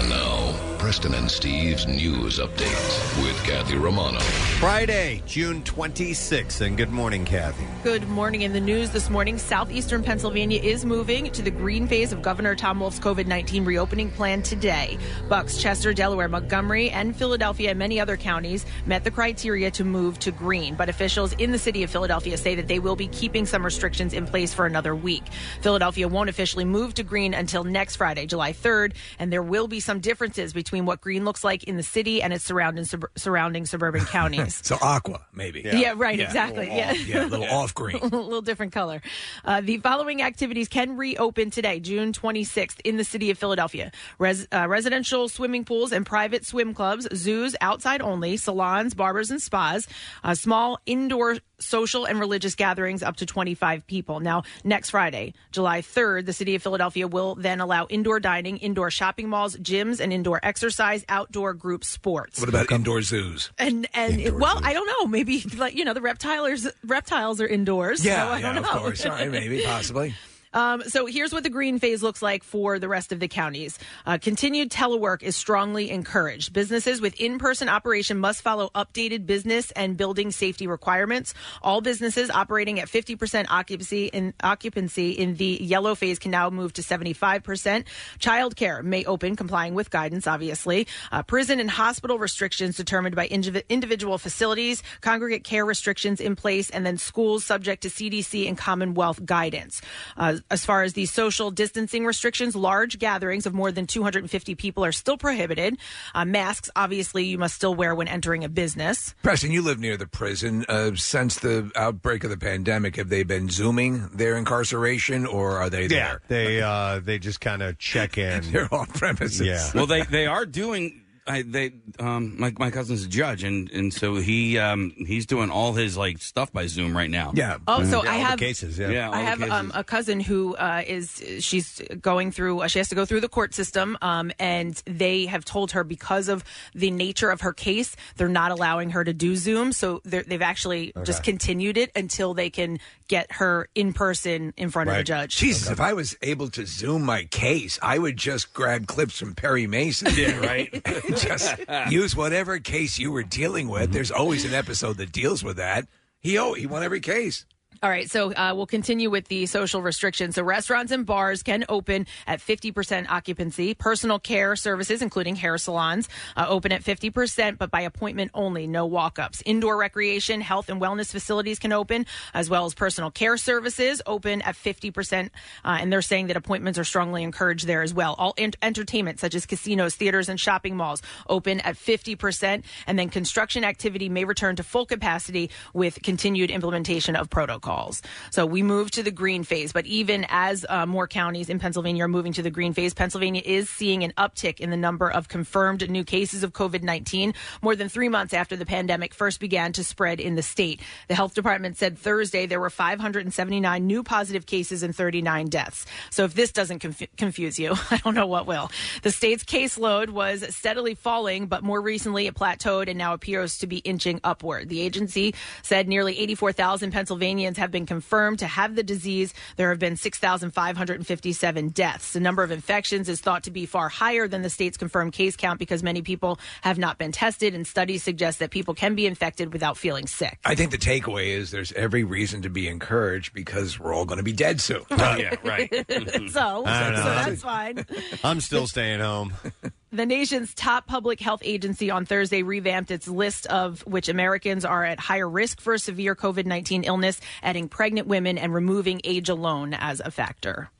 And now, Preston and Steve's news update with Kathy Romano. Friday, June 26th, and good morning, Kathy. Good morning. In the news this morning, southeastern Pennsylvania is moving to the green phase of Governor Tom Wolf's COVID 19 reopening plan today. Bucks, Chester, Delaware, Montgomery, and Philadelphia and many other counties met the criteria to move to green. But officials in the city of Philadelphia say that they will be keeping some restrictions in place for another week. Philadelphia won't officially move to green until next Friday, July 3rd, and there will be some differences between what green looks like in the city and its surrounding, sub- surrounding suburban counties. So aqua, maybe. Yeah, right, Yeah, exactly. a little Yeah. off- yeah, a little off green. a little different color. Uh, the following activities can reopen today, June 26th, in the city of Philadelphia. Res- uh, residential swimming pools and private swim clubs, zoos outside only, salons, barbers, and spas, uh, small indoor social and religious gatherings up to 25 people. Now, next Friday, July 3rd, the city of Philadelphia will then allow indoor dining, indoor shopping malls, gyms, and indoor exercise, outdoor group sports. What about indoor zoos? And and well, I don't know. Maybe like you know the reptiles reptiles are indoors. Yeah, so I yeah, don't know. of course. All right, maybe, possibly. Um, so here's what the green phase looks like for the rest of the counties. Uh, continued telework is strongly encouraged. Businesses with in-person operation must follow updated business and building safety requirements. All businesses operating at 50% occupancy in occupancy in the yellow phase can now move to 75%. Childcare may open, complying with guidance, obviously. Uh, prison and hospital restrictions determined by indiv- individual facilities, congregate care restrictions in place, and then schools subject to CDC and Commonwealth guidance. Uh, as far as the social distancing restrictions, large gatherings of more than 250 people are still prohibited. Uh, masks, obviously, you must still wear when entering a business. Preston, you live near the prison. Uh, since the outbreak of the pandemic, have they been zooming their incarceration, or are they Yeah, there? they uh, they just kind of check in. They're off premises. Yeah. well, they they are doing. I, they um my my cousin's a judge and and so he um he's doing all his like stuff by Zoom right now. Yeah. Oh, so Yeah, I all the have cases, yeah. Yeah, all I the have cases. um, a cousin who uh, is she's going through uh, she has to go through the court system um, and they have told her because of the nature of her case they're not allowing her to do Zoom so they're- they've actually just continued it until they can get her in person in front of the Right. judge. Jesus, if I was able to zoom my case, I would just grab clips from Perry Mason. Yeah, right. just use whatever case you were dealing with. There's always an episode that deals with that. He oh, he won every case. All right, so uh, we'll continue with the social restrictions. So restaurants and bars can open at 50% occupancy. Personal care services, including hair salons, uh, open at 50%, but by appointment only, no walk-ups. Indoor recreation, health and wellness facilities can open, as well as personal care services open at 50%. Uh, and they're saying that appointments are strongly encouraged there as well. All ent- entertainment, such as casinos, theaters, and shopping malls, open at 50%. And then construction activity may return to full capacity with continued implementation of protocols. So we move to the green phase. But even as uh, more counties in Pennsylvania are moving to the green phase, Pennsylvania is seeing an uptick in the number of confirmed new cases of COVID 19 more than three months after the pandemic first began to spread in the state. The health department said Thursday there were 579 new positive cases and 39 deaths. So if this doesn't conf- confuse you, I don't know what will. The state's caseload was steadily falling, but more recently it plateaued and now appears to be inching upward. The agency said nearly 84,000 Pennsylvanians have been confirmed to have the disease. There have been 6,557 deaths. The number of infections is thought to be far higher than the state's confirmed case count because many people have not been tested, and studies suggest that people can be infected without feeling sick. I think the takeaway is there's every reason to be encouraged because we're all going to be dead soon. yeah, right. so, so I know. that's fine. I'm still staying home. The nation's top public health agency on Thursday revamped its list of which Americans are at higher risk for severe COVID 19 illness, adding pregnant women and removing age alone as a factor.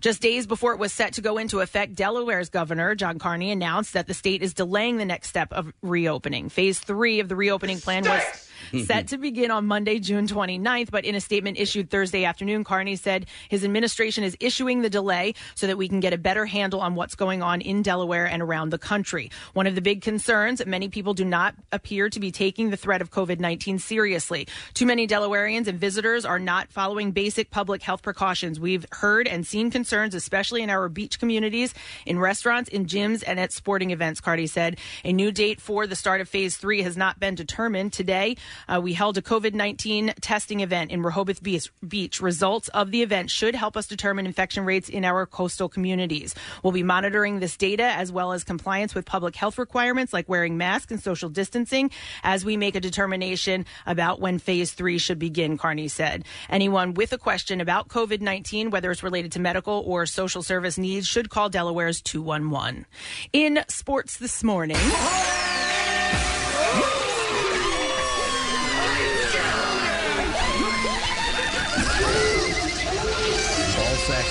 Just days before it was set to go into effect, Delaware's governor, John Carney, announced that the state is delaying the next step of reopening. Phase three of the reopening plan was Mm-hmm. set to begin on Monday, June 29th. But in a statement issued Thursday afternoon, Carney said his administration is issuing the delay so that we can get a better handle on what's going on in Delaware and around the country. One of the big concerns many people do not appear to be taking the threat of COVID 19 seriously. Too many Delawareans and visitors are not following basic public health precautions. We've heard and seen concerns, especially in our beach communities, in restaurants, in gyms, and at sporting events, Carney said. A new date for the start of phase three has not been determined. Today, uh, we held a COVID 19 testing event in Rehoboth Beach. Results of the event should help us determine infection rates in our coastal communities. We'll be monitoring this data as well as compliance with public health requirements like wearing masks and social distancing as we make a determination about when phase three should begin, Carney said. Anyone with a question about COVID 19, whether it's related to medical or social service needs, should call Delaware's 211. In sports this morning.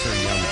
Ball sacks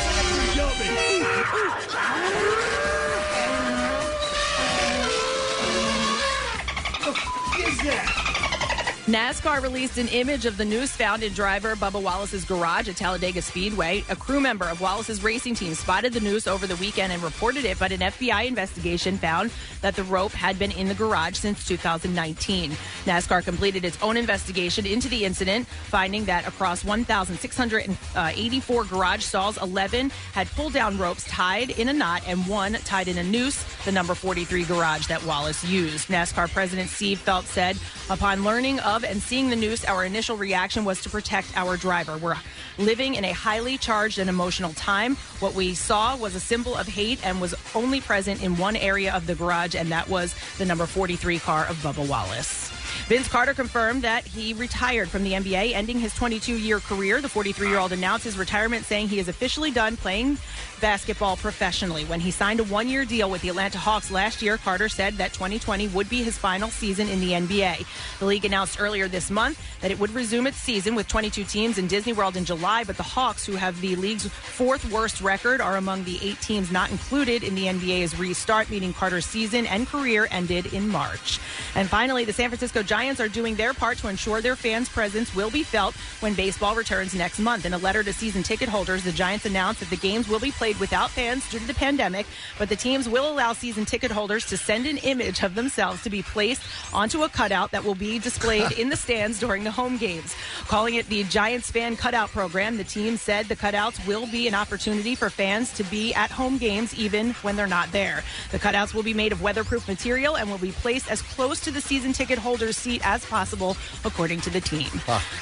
NASCAR released an image of the noose found in driver Bubba Wallace's garage at Talladega Speedway. A crew member of Wallace's racing team spotted the noose over the weekend and reported it, but an FBI investigation found that the rope had been in the garage since 2019. NASCAR completed its own investigation into the incident, finding that across 1,684 garage stalls, 11 had pull down ropes tied in a knot and one tied in a noose, the number 43 garage that Wallace used. NASCAR President Steve Phelps said, upon learning of and seeing the noose, our initial reaction was to protect our driver. We're living in a highly charged and emotional time. What we saw was a symbol of hate and was only present in one area of the garage, and that was the number 43 car of Bubba Wallace. Vince Carter confirmed that he retired from the NBA, ending his 22 year career. The 43 year old announced his retirement, saying he is officially done playing basketball professionally. When he signed a one year deal with the Atlanta Hawks last year, Carter said that 2020 would be his final season in the NBA. The league announced earlier this month that it would resume its season with 22 teams in Disney World in July, but the Hawks, who have the league's fourth worst record, are among the eight teams not included in the NBA's restart, meaning Carter's season and career ended in March. And finally, the San Francisco Giants are doing their part to ensure their fans' presence will be felt when baseball returns next month. In a letter to season ticket holders, the Giants announced that the games will be played without fans due to the pandemic, but the teams will allow season ticket holders to send an image of themselves to be placed onto a cutout that will be displayed in the stands during the home games. Calling it the Giants Fan Cutout Program, the team said the cutouts will be an opportunity for fans to be at home games even when they're not there. The cutouts will be made of weatherproof material and will be placed as close to the season ticket holder's seat as possible, according to the team.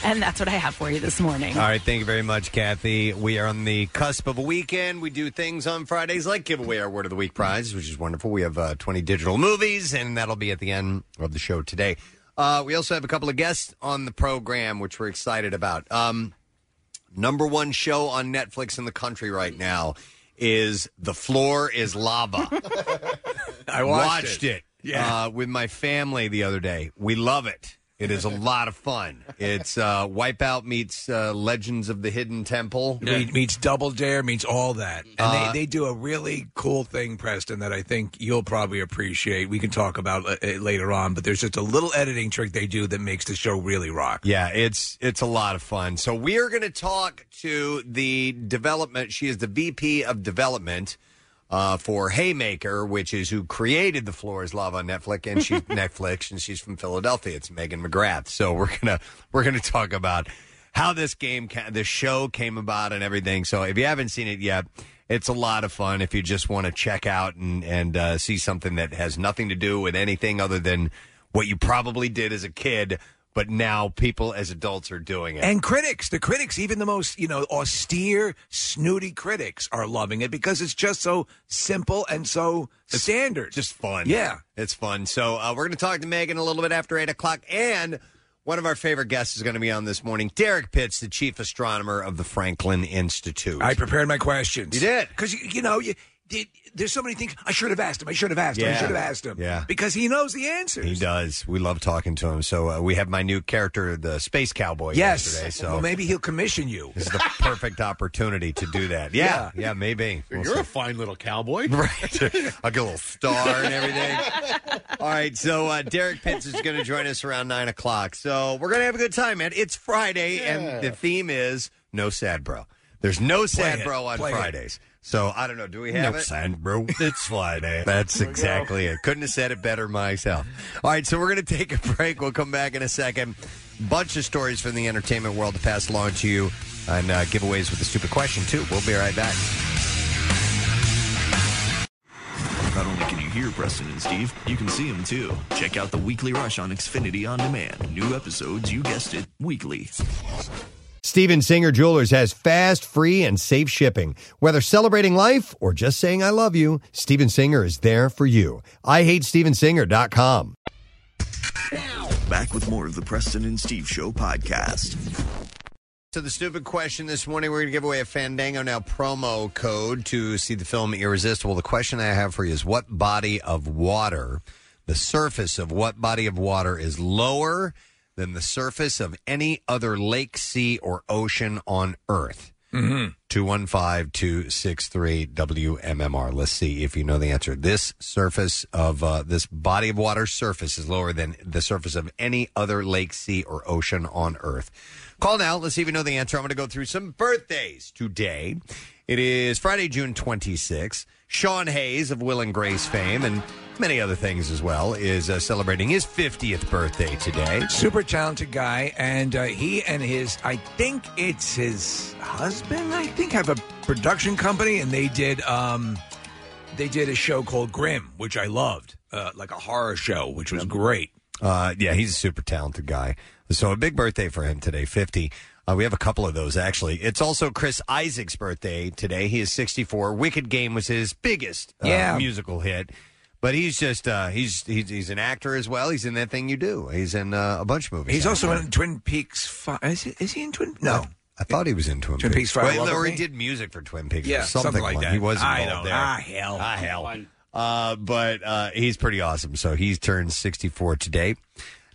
And that's what I have for you this morning. All right, thank you very much, Kathy. We are on the cusp of a weekend. We do things on Fridays like give away our Word of the Week prize, which is wonderful. We have uh, 20 digital movies, and that'll be at the end of the show today. Uh, we also have a couple of guests on the program, which we're excited about. Um, number one show on Netflix in the country right now is The Floor is Lava. I watched it. Yeah. Uh, with my family the other day. We love it. It is a lot of fun. It's uh, Wipeout meets uh, Legends of the Hidden Temple. Meet, meets Double Dare, meets all that. And Uh, they, they do a really cool thing, Preston, that I think you'll probably appreciate. We can talk about it it later on, but there's just a little editing trick they do that makes the show really rock. Yeah, it's it's a lot of fun. So we are going to talk to the development. She is the VP of development uh, for Haymaker, which is who created the Floor is Lava on Netflix, and she's Netflix, and she's from Philadelphia. It's Megan McGrath. So we're gonna we're gonna talk about how this game, ca- this show came about, and everything. So if you haven't seen it yet. It's a lot of fun if you just want to check out and and uh, see something that has nothing to do with anything other than what you probably did as a kid, but now people as adults are doing it. And critics, the critics, even the most, you know, austere, snooty critics are loving it because it's just so simple and so standard. just fun. Yeah. It's fun. So uh, we're going to talk to Megan a little bit after 8 o'clock. And one of our favorite guests is going to be on this morning. Derrick Pitts, the chief astronomer of the Franklin Institute. I prepared my questions. You did? Because, you, you know, you, did, there's so many things. I should have asked him. I should have asked him. I Yeah. should have asked him. Yeah. Because he knows the answers. he does. We love talking to him. So uh, we have my new character, the Space Cowboy, Yes. yesterday. So Well, maybe he'll commission you. this is the perfect opportunity to do that. Yeah. Yeah, maybe. We'll You're see. a fine little cowboy. Right. I'll get a little star and everything. All right, so uh, Derrick Pitts is going to join us around nine o'clock. So we're going to have a good time, man. It's Friday, and the theme is no sad bro. There's no sad it. bro on Play it. Fridays. So I don't know. Do we have No it? sad, bro. It's Friday. That's exactly it. Couldn't have said it better myself. All right, so we're going to take a break. We'll come back in a second. Bunch of stories from the entertainment world to pass along to you, and uh, giveaways with the stupid question too. We'll be right back. Not only can you hear Preston and Steve, you can see them too. Check out the Weekly Rush on Xfinity On Demand. New episodes, you guessed it, weekly. Steven Singer Jewelers has fast, free, and safe shipping. Whether celebrating life or just saying I love you, Steven Singer is there for you. I hate stevensinger.com. Back with more of the Preston and Steve Show podcast. So the stupid question this morning, we're going to give away a Fandango Now promo code to see the film Irresistible. The question I have for you is what body of water, the surface of what body of water is lower than the surface of any other lake, sea, or ocean on Earth? Mm-hmm. 215-263-WMMR. Let's see if you know the answer. This surface of uh, this body of water surface is lower than the surface of any other lake, sea, or ocean on Earth. Call now. Let's see if you know the answer. I'm going to go through some birthdays today. It is Friday, June 26th. Sean Hayes of Will and Grace fame and many other things as well is uh, celebrating his 50th birthday today. Super talented guy, and uh, he and his, I think it's his husband, I think, have a production company, and they did, um, they did a show called Grimm, which I loved, uh, like a horror show, which was great. Uh, yeah, he's a super talented guy. So a big birthday for him today, 50. Uh, we have a couple of those, actually. It's also Chris Isaak's birthday today. He is 64. Wicked Game was his biggest uh, Yeah. musical hit. But he's just, uh, he's, he's he's an actor as well. He's in that thing you do. He's in uh, a bunch of movies. He's also in Twin Peaks. Fi- is, he, is he in Twin? No, I thought he was in Twin, Twin Peaks Fire Well, Love or With he Me? did music for Twin Peaks Yeah, or something, something like that. He was I involved don't- there. ah, hell. Ah, hell. Uh, but uh, he's pretty awesome. So he's turned 64 today.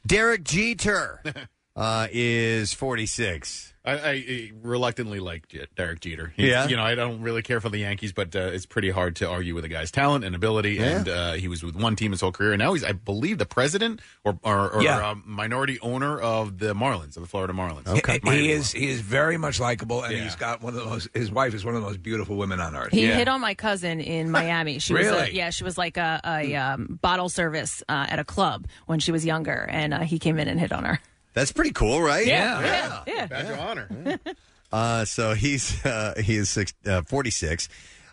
Derek Jeter uh, is 46. I, I, I reluctantly like Derek Jeter. He's- Yeah? you know, I don't really care for the Yankees, but uh, it's pretty hard to argue with a guy's talent and ability. Yeah. And uh, he was with one team his whole career, and now he's, I believe, the president or or, or Yeah. uh, minority owner of the Marlins, of the Florida Marlins. He, he is he is very much likable, and Yeah. he's got one of the most. His wife is one of the most beautiful women on earth. He Yeah. hit on my cousin in Miami. She was Really? a, yeah, she was like a, a um, bottle service uh, at a club when she was younger, and uh, he came in and hit on her. That's pretty cool, right? yeah, yeah. Badge of honor. Uh, so he's uh, he is six, uh, 46.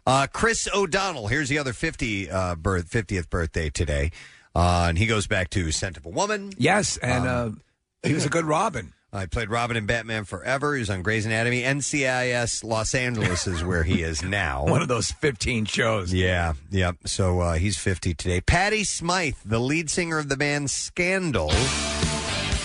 Uh, Chris O'Donnell. Here's the other 50 uh, birth, 50th birthday today, uh, and he goes back to Scent of a Woman. Yes, and uh, he was a good Robin. I played Robin in Batman Forever. He was on Grey's Anatomy. NCIS Los Angeles is where he is now. One of those fifteen shows. Yeah, yeah. So uh, he's 50 today. Patty Smyth, the lead singer of the band Scandal,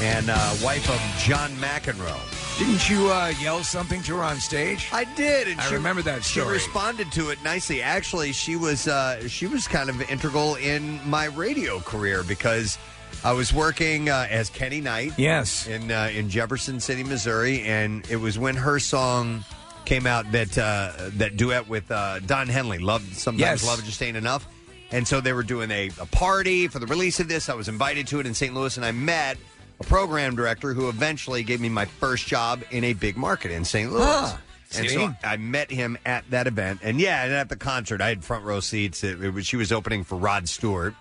and uh, wife of John McEnroe. Didn't you uh, yell something to her on stage? I did, and I she, remember that She story. responded to it nicely. Actually, she was uh, she was kind of integral in my radio career because I was working uh, as Kenny Knight. Yes. in uh, in Jefferson City, Missouri, and it was when her song came out that uh, that duet with uh, Don Henley, "Love Sometimes Yes. Love Just Ain't Enough," and so they were doing a, a party for the release of this. I was invited to it in St. Louis, and I met a program director who eventually gave me my first job in a big market in St. Louis. Ah, and see? so I met him at that event, and yeah, and at the concert, I had front row seats. It, it was, she was opening for Rod Stewart,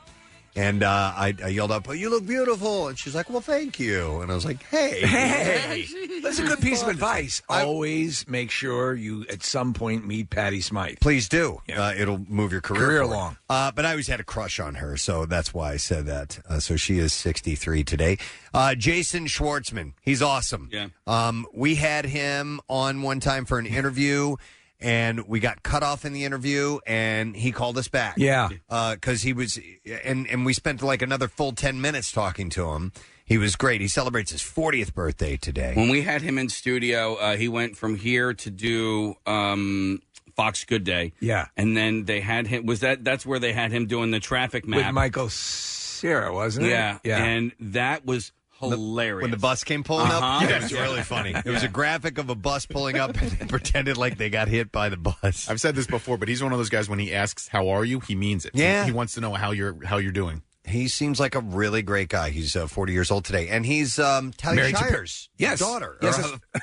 and uh, I, I yelled up, "Oh, you look beautiful!" And she's like, "Well, thank you." And I was like, "Hey, Hey, that's a good piece of advice. Always make sure you at some point meet Patty Smyth. Please do. Yeah. Uh, it'll move your career, Career forward. along. Uh, but I always had a crush on her, so that's why I said that. Uh, so she is 63 today. Uh, Jason Schwartzman, he's awesome. Yeah. Um, we had him on one time for an interview, and we got cut off in the interview, and he called us back. Yeah. because he was, and and we spent like another full 10 minutes talking to him. He was great. He celebrates his 40th birthday today. When we had him in studio, uh, he went from here to do um, Fox Good Day. Yeah. and then they had him. Was that that's where they had him doing the traffic map? With Michael Cera, wasn't it? yeah, Yeah. and that was hilarious. When the bus came pulling Uh-huh. up, yeah, it was really funny. It was a graphic of a bus pulling up and they pretended like they got hit by the bus. I've said this before, but he's one of those guys. When he asks "How are you?" he means it. Yeah. he, he wants to know how you're how you're doing. he seems like a really great guy. He's uh, 40 years old today, and he's um, Talia Married to- Shire's Yes. daughter. Yes, Or, uh,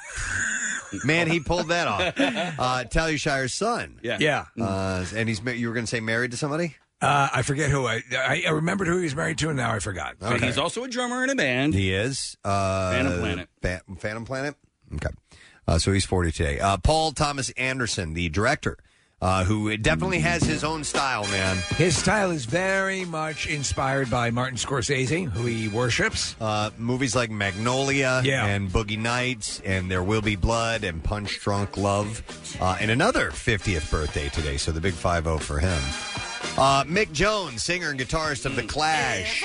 man, he pulled that off. Uh, Talia Shire's son. Yeah. Yeah. Uh, and he's ma- you were going to say married to somebody? Uh, I forget who I, I I remembered who he was married to, and now I forgot. But he's also a drummer in a band. He is. Uh, Phantom Planet. Fa- Phantom Planet? Okay. Uh, so he's 40 today. Uh, Paul Thomas Anderson, the director, uh, who definitely has his own style, man. His style is very much inspired by Martin Scorsese, who he worships. Uh, movies like Magnolia Yeah. and Boogie Nights and There Will Be Blood and Punch Drunk Love. Uh, and another 50th birthday today, so the big 5 0 for him. Uh, Mick Jones, singer and guitarist of The Clash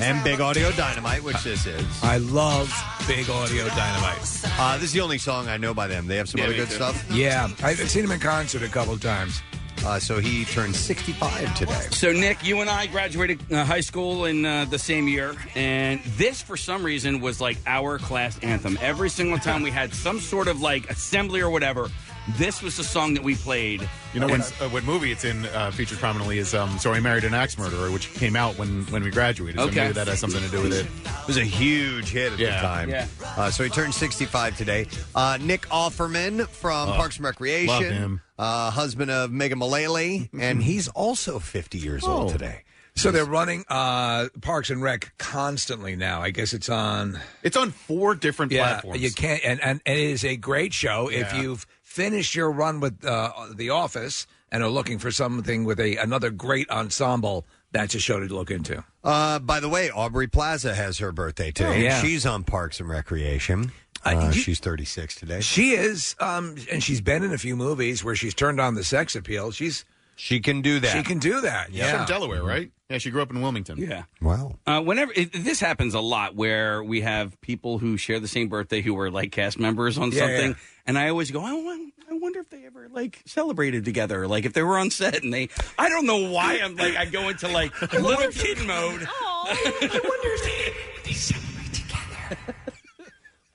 and Big Audio Dynamite, which this is. I love Big Audio Dynamite. Uh, this is the only song I know by them. They have some Yeah, other me good too. stuff. Yeah, I've seen him in concert a couple times. Uh, so he turned 65 today. So, Nick, you and I graduated uh, high school in uh, the same year, and this, for some reason, was like our class anthem. Every single time we had some sort of like assembly or whatever, this was the song that we played. You know, when, uh, what movie it's in uh, featured prominently is um, "So I Married an Axe Murderer," which came out when when we graduated. So Okay. maybe that has something to do with it. It was a huge hit at Yeah. the time. Yeah. Uh, so he turned 65 today. Uh, Nick Offerman from Parks and Recreation. love him. Uh, husband of Megan Mullally. and he's also 50 years old Oh. today. So they're running uh, Parks and Rec constantly now. I guess it's on. It's on four different Yeah, platforms. you can't, and, and it is a great show. If Yeah. you've finished your run with uh, The Office and are looking for something with a another great ensemble, that's a show to look into. Uh, by the way, Aubrey Plaza has her birthday today. Oh, yeah. She's on Parks and Recreation. Uh, she's 36 today. She is, um, and she's been in a few movies where she's turned on the sex appeal. She's She can do that. she can do that. She's Yeah, from Delaware, right? Yeah, she grew up in Wilmington. Yeah. Wow. Uh, whenever it, this happens a lot, where we have people who share the same birthday who are like cast members on Yeah, something, yeah. and I always go, I, won- I wonder if they ever like celebrated together, like if they were on set and they. I don't know why I'm like I go into like little kid mode.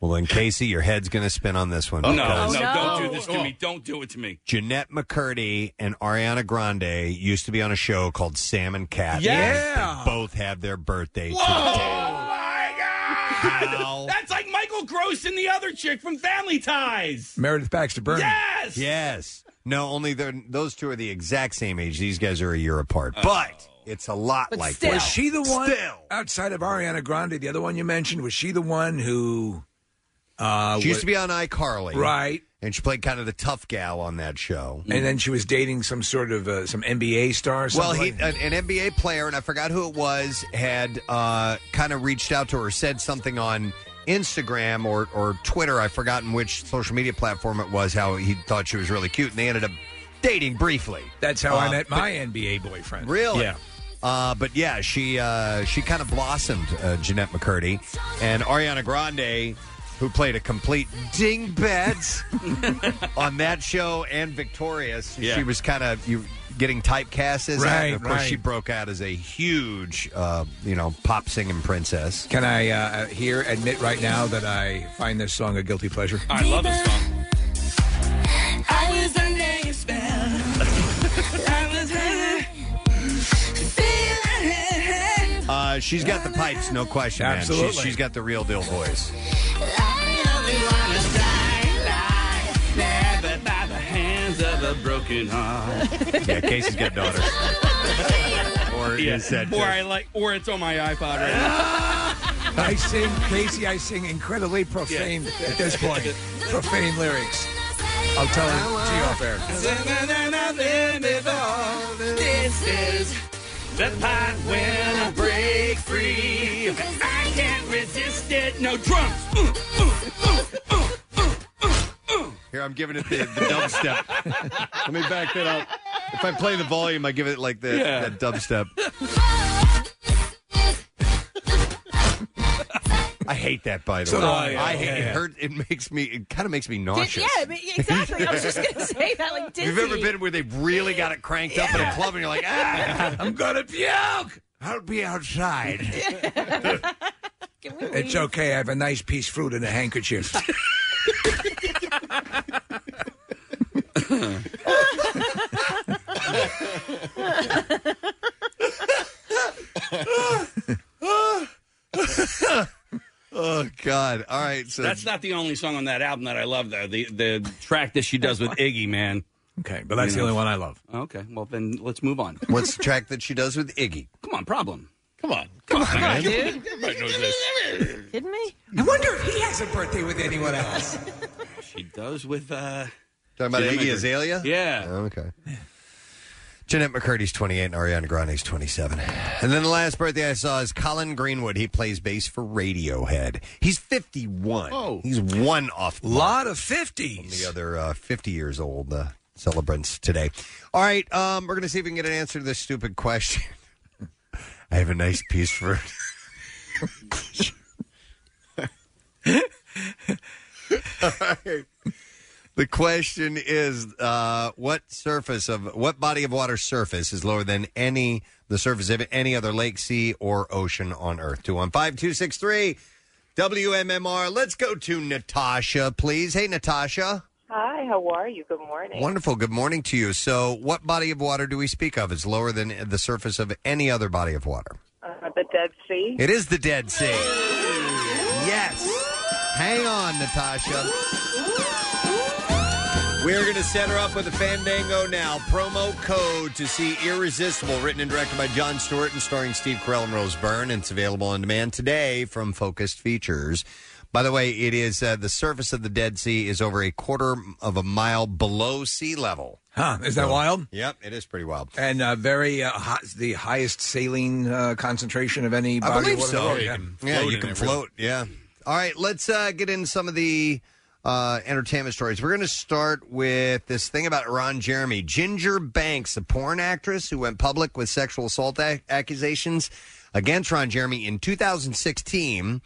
Well, then, Casey, your head's going to spin on this one. No, no, because no. don't do this to oh. me. Don't do it to me. Jennette McCurdy and Ariana Grande used to be on a show called Sam and Cat. Yeah. They both have their birthday Oh today. my god! That's like Michael Gross and the other chick from Family Ties. Meredith Baxter Burnham. Yes. Yes. No, only they're, those two are the exact same age. These guys are a year apart. Oh. But it's a lot But like still. that. Was she the one Still. outside of Ariana Grande? The other one you mentioned was she the one who? Uh, She used to be on iCarly. right, And she played kind of the tough gal on that show. and then she was dating some sort of uh, some NBA star. Or Well, he, like- an, an NBA player, and I forgot who it was, had uh, kind of reached out to her, said something on Instagram or, or Twitter. I've forgotten which social media platform it was, how he thought she was really cute, and they ended up dating briefly. that's how I uh, met my NBA boyfriend. Really? Yeah. Uh, but yeah, she uh, she kind of blossomed, uh, Jennette McCurdy, and Ariana Grande, who played a complete dingbat on that show and Victorious. Yeah. She was kind of you getting typecast as that. Right, And of course, right. she broke out as a huge, uh, you know, pop singing princess. Can I uh, here admit right now that I find this song a guilty pleasure? I love this song. I was under your spell. I was feeling. Uh, she's got the pipes, no question, man. Absolutely. She's, she's got the real deal voice. Broken heart. Yeah, Casey's got daughters. or is that or just- I like, or it's on my iPod right now. I sing, Casey. I sing incredibly profane at this point. profane lyrics. I'll tell her to you off air. This is the part when I break free. I can't resist it. No drums. Uh, uh, uh, uh. Here, I'm giving it the, the dubstep. Let me back that up. If I play the volume, I give it like the, Yeah. that dubstep. I hate that, by the So way. do I. I hate Yeah, it. yeah. Hurt. It makes me. It kind of makes me Did- nauseous. yeah, I mean, exactly. I was just going to say that. Like, dizzy. You've ever been where they've really got it cranked up in a club, and you're like, ah, I'm gonna puke. I'll be outside. Can we It's okay. I have a nice piece of fruit and a handkerchief. oh God! All right, so That's not the only song on that album that I love, though. The the track that she does with Iggy, man. Okay, but that's the only one I love. Okay, well then let's move on. What's the track that she does with Iggy? Come on, problem. Come on. Come on, Come on, man. dude. Everybody knows this. Kidding me? I wonder if he has a birthday with anyone else. She does with uh Talking about Jennette Iggy Azalea? Yeah. Oh, okay. Jennette McCurdy's 28 and Ariana Grande's 27. And then the last birthday I saw is Colin Greenwood. He plays bass for Radiohead. He's 51. Oh. He's one off the lot of from 50s. the other uh, 50 years old uh, celebrants today. All right, um, we're going to see if we can get an answer to this stupid question. I have a nice piece for. All right. The question is, uh, what surface of what body of water surface is lower than any the surface of any other lake, sea, or ocean on Earth? Two one five two six three WMMR. Let's go to Natasha, please. Hey, Natasha. Hi, how are you? Good morning. Wonderful. Good morning to you. So, what body of water do we speak of? It's lower than the surface of any other body of water. Uh, the Dead Sea. It is the Dead Sea. Yes. Hang on, Natasha. We're going to set her up with a Fandango now. Promo code to see Irresistible, written and directed by Jon Stewart and starring Steve Carell and Rose Byrne. And it's available on demand today from Focus Features. By the way, it is uh, the surface of the Dead Sea is over a quarter of a mile below sea level. Huh? Is that wild? Yep, it is pretty wild. And uh, very uh, hot, the highest saline uh, concentration of any I body believe of water. so. in the world. Yeah, you can float. Yeah. All right, let's uh, get into some of the uh, entertainment stories. We're going to start with this thing about Ron Jeremy. Ginger Banks, the porn actress who went public with sexual assault ac- accusations against Ron Jeremy in 2016.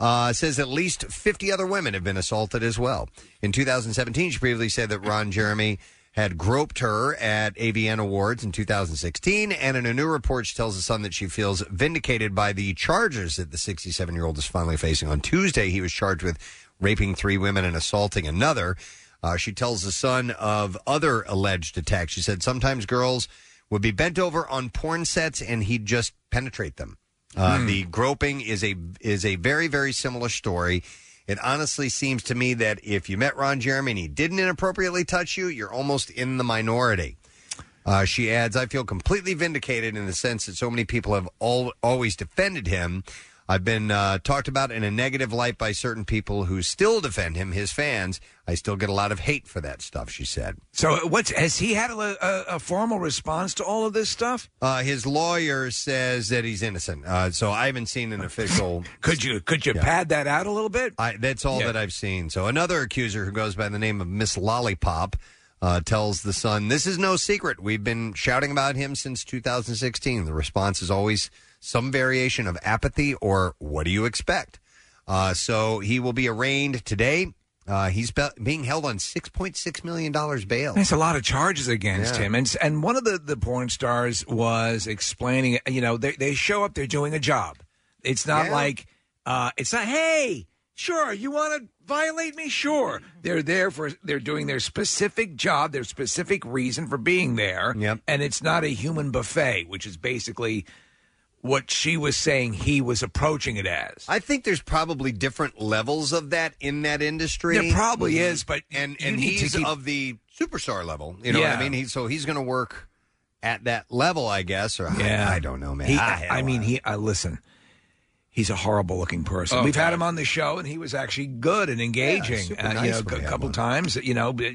Uh, says at least 50 other women have been assaulted as well. In 2017, she previously said that Ron Jeremy had groped her at AVN Awards in 2016. And in a new report, she tells the Sun that she feels vindicated by the charges that the 67 year old is finally facing. On Tuesday, he was charged with raping three women and assaulting another. Uh, she tells the Sun of other alleged attacks. She said sometimes girls would be bent over on porn sets and he'd just penetrate them. Uh, Hmm. The groping is a is a very very similar story. It honestly seems to me that if you met Ron Jeremy and he didn't inappropriately touch you, you're almost in the minority. Uh, she adds, I feel completely vindicated in the sense that so many people have all, always defended him. I've been uh, talked about in a negative light by certain people who still defend him, his fans. I still get a lot of hate for that stuff, she said. So, what's has he had a, a, a formal response to all of this stuff? Uh, his lawyer says that he's innocent. Uh, so I haven't seen an official. could you could you pad that out a little bit? I, that's all Yeah. that I've seen. So another accuser who goes by the name of Miss Lollipop uh, tells the Sun, "This is no secret. We've been shouting about him since 2016. The response is always some variation of apathy or what do you expect?" Uh, so he will be arraigned today. Uh, he's be- being held on 6.6 million dollars bail. There's a lot of charges against Yeah. him, and and one of the the porn stars was explaining. You know, they they show up, they're doing a job. It's not Yeah. like uh, it's not. Hey, sure, you want to violate me? Sure, they're there for they're doing their specific job, their specific reason for being there. Yep. and it's not a human buffet, which is basically what she was saying he was approaching it as. I think there's probably different levels of that in that industry. There probably is, but and you and need to he's keep- of the superstar level. You know what I mean? He, so he's going to work at that level, I guess. Or Yeah, I, I don't know, man. He, I, I mean, he. I listen. He's a horrible looking person. Oh, We've had God. him on the show, and he was actually good and engaging. super uh, nice you know, when we a had couple times. You know, but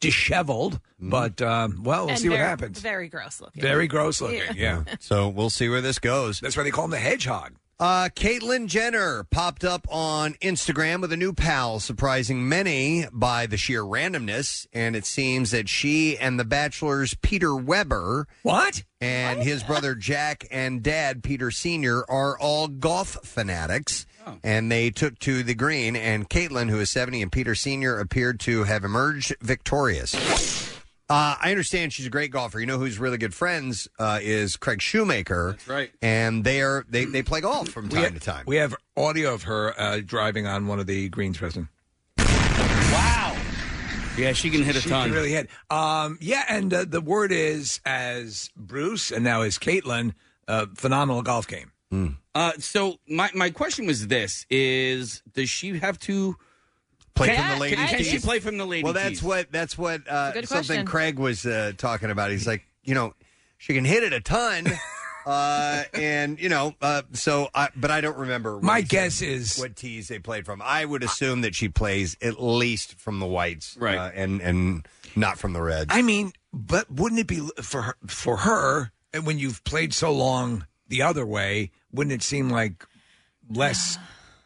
disheveled. Mm-hmm. But um, well, we'll And see what very- happens. Very gross looking. Very gross looking. Yeah. so we'll see where this goes. That's why they call him the hedgehog. Uh, Caitlyn Jenner popped up on Instagram with a new pal, surprising many by the sheer randomness. And it seems that she and The Bachelor's Peter Weber. What? And his brother Jack and dad Peter Sr. are all golf fanatics. And they took to the green, and Caitlyn, who is 70, and Peter Sr. appeared to have emerged victorious. Uh, I understand she's a great golfer. You know who's really good friends uh, is Craig Shoemaker. That's right. And they are they, they play golf from time ha- to time. We have audio of her uh, driving on one of the greens, Preston. Wow! Yeah, she can hit a She ton. can really hit. Um, yeah, and uh, the word is as Bruce and now as Caitlyn, uh, phenomenal golf game. Uh, so my my question was this: Is does she have to Play can, from the ladies' Can, can she tees? play from the ladies? Well, that's tees? what that's what uh, Good something question. Craig was uh, talking about. He's like, you know, she can hit it a ton, uh, and you know, uh, so. I, but I don't remember. what My he said, guess is- what tees they played from. I would assume that she plays at least from the whites, Right. uh, and and not from the reds. I mean, but wouldn't it be for her, for her? And when you've played so long the other way, wouldn't it seem like less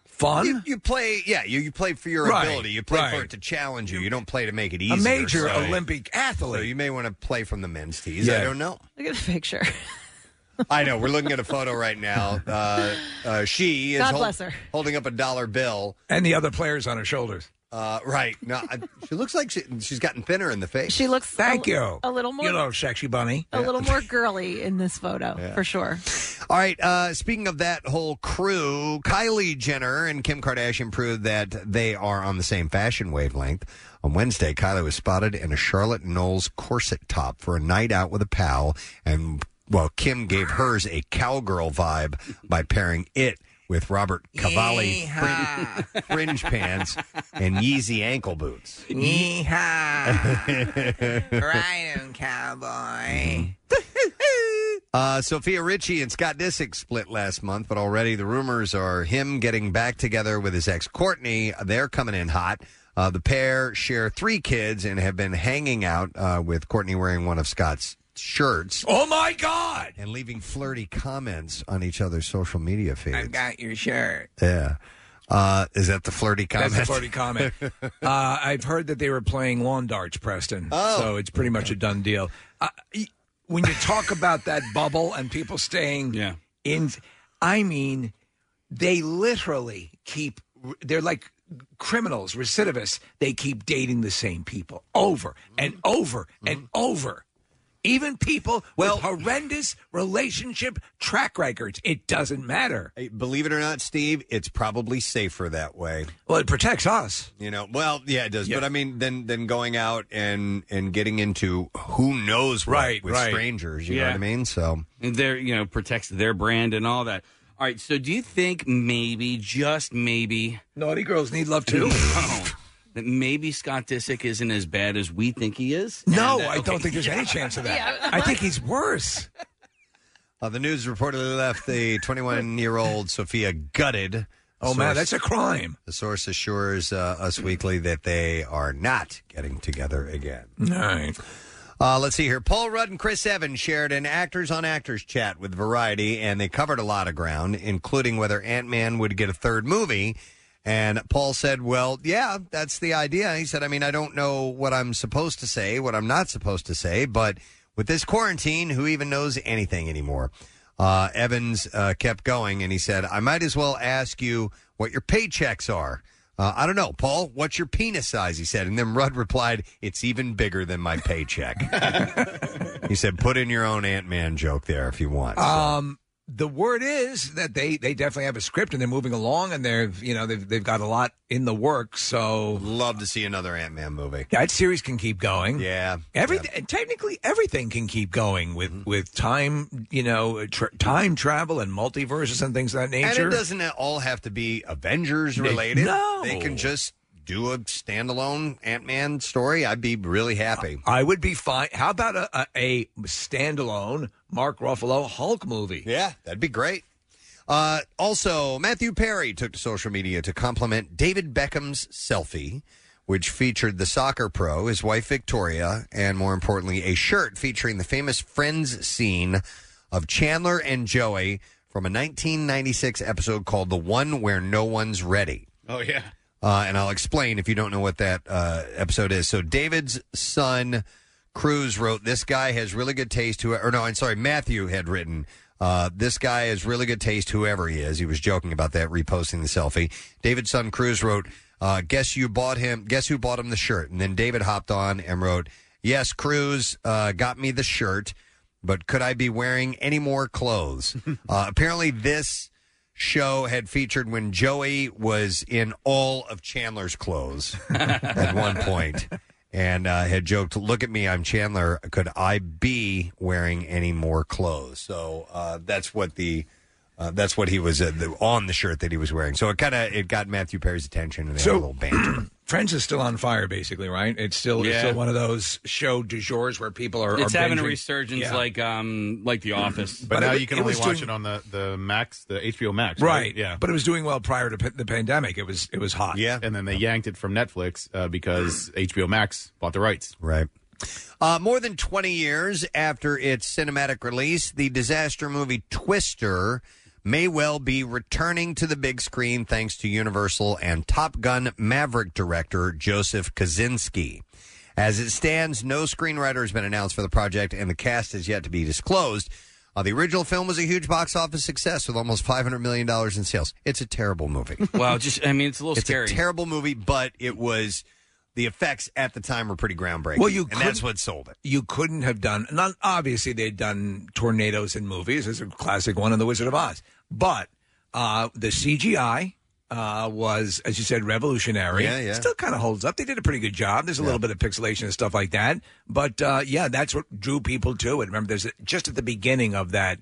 fun? You, you play, yeah. You, you play for your Right, ability. You play for right. it to challenge you. You don't play to make it easier. a major so- Olympic So athlete. you may want to play from the men's tees. I Yeah. don't know. Look at the picture. I know. We're looking at a photo right now. Uh, uh, she is God hol- bless her. holding up a dollar bill. and the other players on her shoulders. Uh, right. No, I, she looks like she, she's gotten thinner in the face. She looks Thank a, you. a little more You little sexy bunny. a little more girly in this photo for sure. All right. Uh, speaking of that whole crew, Kylie Jenner and Kim Kardashian proved that they are on the same fashion wavelength. On Wednesday, Kylie was spotted in a Charlotte Knowles corset top for a night out with a pal, and well, Kim gave hers a cowgirl vibe by pairing it with Robert Cavalli frin- fringe pants and Yeezy ankle boots. Yeehaw. right on, cowboy. Uh, Sofia Richie and Scott Disick split last month, but already the rumors are him getting back together with his ex Kourtney. They're coming in hot. Uh, the pair share three kids and have been hanging out uh, with Kourtney wearing one of Scott's shirts Oh my God! and leaving flirty comments on each other's social media feeds. I've got your shirt. yeah. Uh, is that the flirty comment? That's a flirty comment. uh, I've heard that they were playing lawn darts, Preston. Oh. So it's pretty much a done deal. Uh, y- when you talk about that bubble and people staying Yeah. in, I mean, they literally keep, they're like criminals, recidivists. They keep dating the same people over and over and over. Even people Well- with horrendous relationship track records. It doesn't matter. Hey, Believe it or not, Steve, it's probably safer that way. Well, it protects us. You know, well, yeah, it does. Yeah. But I mean, then then going out and and getting into who knows what Right, with right. strangers. You know Yeah. what I mean? So And their you know protects their brand and all that. All right. So do you think maybe just maybe Naughty girls need love too. that maybe Scott Disick isn't as bad as we think he is? No, And, uh, I don't think there's any chance of that. Yeah. I think he's worse. uh, the news reportedly left the 21 year old Sofia gutted. Oh man, that's a crime. the source assures uh, Us Weekly that they are not getting together again. All right. Uh, let's see here. Paul Rudd and Chris Evans shared an actors on actors chat with Variety, and they covered a lot of ground, including whether Ant Man would get a third movie. And Paul said, Well, yeah, that's the idea. He said, I mean, I don't know what I'm supposed to say, what I'm not supposed to say, but with this quarantine, who even knows anything anymore? Uh, Evans uh, kept going, and he said, I might as well ask you what your paychecks are. Uh, I don't know, Paul. What's your penis size? He said, and then Rudd replied, "It's even bigger than my paycheck." he said, "Put in your own Ant Man joke there if you want." So- Um, the word is that they they definitely have a script and they're moving along and they're you know they've they've got a lot in the works. So Love to see another Ant Man movie. that series can keep going. Yeah, Everything technically everything can keep going with Mm-hmm. with time you know tra- time travel and multiverses and things of that nature. and it doesn't all have to be Avengers related. No. they can just do a standalone Ant Man story. I'd be really happy. I would be fine. How about a, a, a standalone Mark Ruffalo Hulk movie? Yeah, that'd be great. Uh, also, Matthew Perry took to social media to compliment David Beckham's selfie, which featured the soccer pro, his wife Victoria, and more importantly, a shirt featuring the famous Friends scene of Chandler and Joey from a 1996 episode called The One Where No One's Ready. Oh yeah. Uh, and I'll explain if you don't know what that uh, episode is. So David's son Cruz wrote, "This guy has really good taste." Who, or no, I'm sorry, Matthew had written, uh, "This guy has really good taste, whoever he is." He was joking about that, reposting the selfie. David's son Cruz wrote, uh, "Guess you bought him. Guess who bought him the shirt?" And then David hopped on and wrote, "Yes, Cruz uh, got me the shirt." But could I be wearing any more clothes? uh, apparently, this show had featured when Joey was in all of Chandler's clothes at one point and uh, had joked, Look at me, I'm Chandler. Could I be wearing any more clothes? So uh, that's what the Uh, that's what he was uh, the, on the shirt that he was wearing. So it kind of it got Matthew Perry's attention, and they had a little banter. Friends is still on fire, basically, right? It's still it's Yeah. still one of those show du jours where people are. It's are having a binging. resurgence Yeah. like um like The Office. But, now it- you can only watch doing- it on the the Max, the HBO Max, right. Yeah, but it was doing well prior to p- the pandemic. It was it was hot. Yeah, and then they yanked it from Netflix uh, because HBO Max bought the rights. Right. Uh, more than 20 years after its cinematic release, the disaster movie Twister may well be returning to the big screen thanks to Universal and Top Gun Maverick director Joseph Kosinski. As it stands, no screenwriter has been announced for the project, and the cast is yet to be disclosed. Uh, the original film was a huge box office success with almost $500 million in sales. It's a terrible movie. Well, just I mean, it's a little it's scary. a terrible movie, but it was the effects at the time were pretty groundbreaking. Well, you and that's couldn't- what sold it. You couldn't have done. Not obviously they'd done tornadoes in movies. There's a classic one in The Wizard of Oz, but uh, the CGI uh, was, as you said, revolutionary. Yeah, yeah. Still kind of holds up. They did a pretty good job. There's a little bit of pixelation and stuff like that, but uh, yeah, that's what drew people to it. Remember, there's a, just at the beginning of that.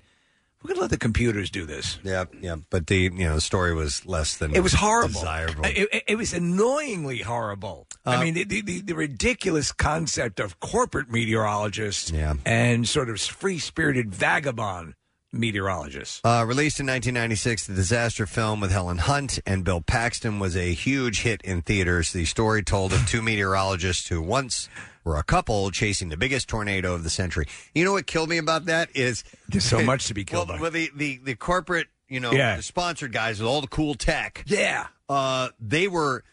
We're gonna let the computers do this. Yeah, yeah. But the you know the story was less than It was horrible. desirable. It, it- it was annoyingly horrible. I Uh, mean, the, the, the, the ridiculous concept of corporate meteorologists and sort of free spirited vagabond meteorologists. Uh, released in 1996, the disaster film with Helen Hunt and Bill Paxton was a huge hit in theaters. The story told of two meteorologists who once were a couple chasing the biggest tornado of the century. You know what killed me about that is There's so much to be killed well, by. well, the, the the corporate, you know, Yeah. the sponsored guys with all the cool tech. Yeah. uh, they were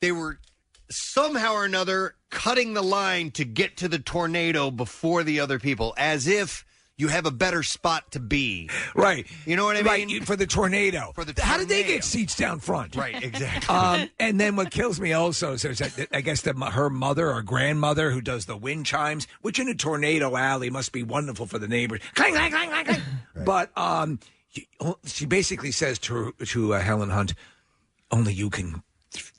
they were somehow or another cutting the line to get to the tornado before the other people, as if you have a better spot to be. Right. You know what I Right, mean? for the tornado. For the How did they tornado. get seats down front? Right, exactly. Um, and then what kills me also so is that I guess the, her mother or grandmother who does the wind chimes, which in a tornado alley must be wonderful for the neighbors. Clang, clang, clang, clang, clang. But um, she- she basically says to to uh, Helen Hunt, "Only you can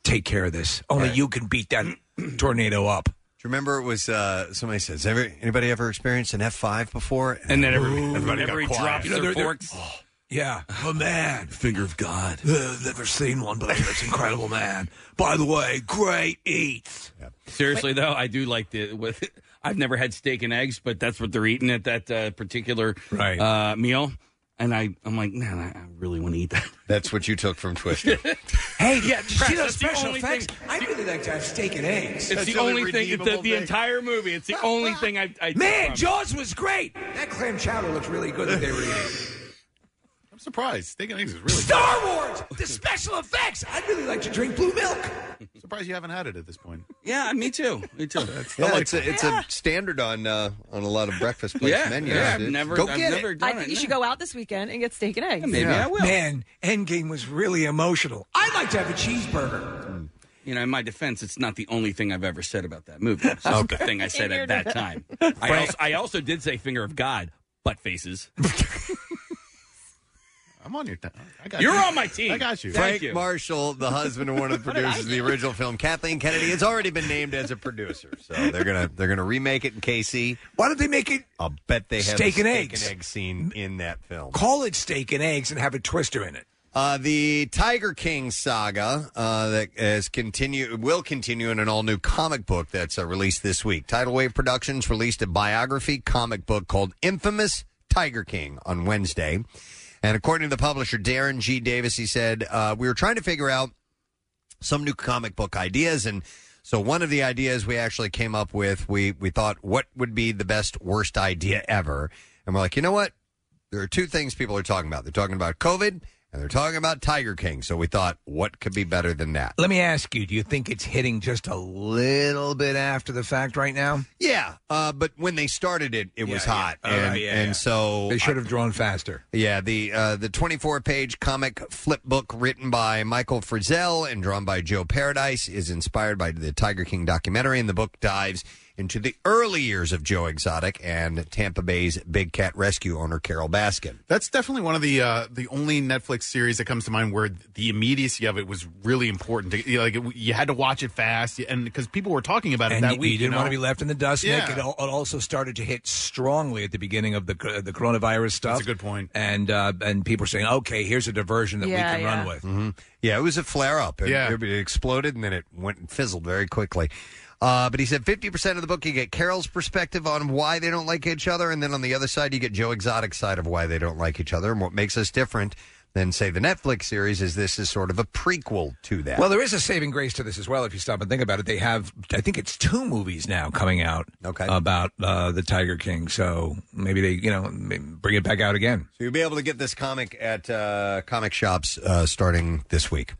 take care of this. Only Right. you can beat that tornado up." Do you remember it was uh, somebody says, ever, anybody ever experienced an F five before? And then everybody, everybody everybody got quiet. drops You know, their they're- they're- forks. Yeah, oh man, Finger of God. uh, never seen one, but it's incredible, man. By the way, great eats. Seriously though, I do like the. With, I've never had steak and eggs, but that's what they're eating at that uh, particular Right. uh, meal. And I, I'm like, man, I, I really want to eat that. That's what you took from Twister. Hey, yeah, did you see those that's the special only effects? thing- I'd really like to have steak and eggs. It's That's the the only only thing. It's the, redeemable the entire movie. It's the only thing I. I Man, from. Jaws was great. That clam chowder looked really good that they were eating. I'm surprised. Steak and eggs is really Star Wars, the special effects. I'd really like to drink blue milk. surprised you haven't had it at this point. Yeah, me too. Me too. yeah, it's a it's a standard on uh, on a lot of breakfast place yeah, menus. yeah. I've It's- never, go I've get never it. done I think it. you should go out this weekend and get steak and eggs. Maybe I will. Man, Endgame was really emotional. I'd like to have a cheeseburger. You know, in my defense, it's not the only thing I've ever said about that movie. It's just the thing I said In your at that defense. time. I also, I also did say finger of God, butt faces. I'm on your. T- I got You're you. on my team. I got you. Thank Frank you. Marshall, the husband of one of the producers of the original film, Kathleen Kennedy, has already been named as a producer. So they're gonna they're gonna remake it in KC. Why don't they make it I'll bet they have Steak a and steak eggs. and egg scene in that film. call it steak and eggs and have a twister in it? Uh, the Tiger King saga uh, that has continue will continue in an all new comic book that's uh, released this week. Tidal Wave Productions released a biography comic book called Infamous Tiger King on Wednesday. And according to the publisher Darren G. Davis, he said, uh, We were trying to figure out some new comic book ideas. And so one of the ideas we actually came up with, we, we thought, what would be the best, worst idea ever? And we're like, you know what? There are two things people are talking about. They're talking about COVID and they're talking about Tiger King. So we thought, what could be better than that? Let me ask you: Do you think it's hitting just a little bit after the fact right now? Yeah, uh, but when they started it, it was hot. All and, right, yeah, and yeah. so They should have drawn faster. Yeah, the uh, the 24 page comic flip book written by Michael Frizell and drawn by Joe Paradise is inspired by the Tiger King documentary, and the book dives into the early years of Joe Exotic and Tampa Bay's big cat rescue owner Carole Baskin. That's definitely one of the uh, the only Netflix series that comes to mind where the immediacy of it was really important. To, you know, like it, you had to watch it fast, and because people were talking about it and that you, week, you didn't know? want to be left in the dust, Yeah. Nick. It, al- it also started to hit strongly at the beginning of the the coronavirus stuff. That's a good point. And uh, and people were saying, okay, here's a diversion that Yeah, we can yeah. run with. hmm Yeah, it was a flare up. It, Yeah. it, exploded and then it went and fizzled very quickly. Uh, but he said 50% of the book you get Carol's perspective on why they don't like each other, and then on the other side you get Joe Exotic's side of why they don't like each other. And what makes us different than, say, the Netflix series is this is sort of a prequel to that. Well, there is a saving grace to this as well. If you stop and think about it, they have, I think it's two movies now coming out Okay. about uh, the Tiger King. So maybe they, you know, bring it back out again. So you'll be able to get this comic at uh, comic shops uh, starting this week.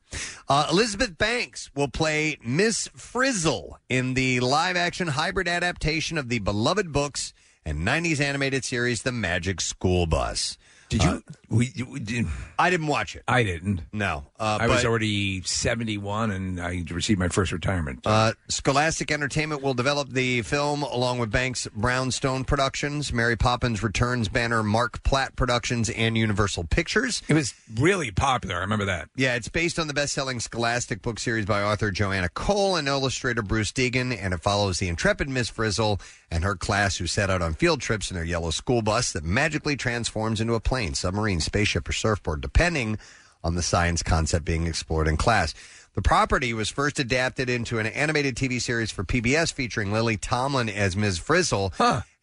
Uh, Elizabeth Banks will play Miss Frizzle in the live action hybrid adaptation of the beloved books and 90s animated series The Magic School Bus. Did you? we, we did, I didn't watch it. I didn't. No. Uh, I was but- already 71 and I received my first retirement. Uh, Scholastic Entertainment will develop the film along with Banks Brownstone Productions, Mary Poppins Returns banner Marc Platt Productions, and Universal Pictures. It was really popular. I remember that. Yeah, it's based on the best-selling Scholastic book series by author Joanna Cole and illustrator Bruce Degen, and it follows the intrepid Miss Frizzle and her class who set out on field trips in their yellow school bus that magically transforms into a plane, submarine, spaceship, or surfboard, depending on the science concept being explored in class. The property was first adapted into an animated TV series for PBS featuring Lily Tomlin as Ms. Frizzle,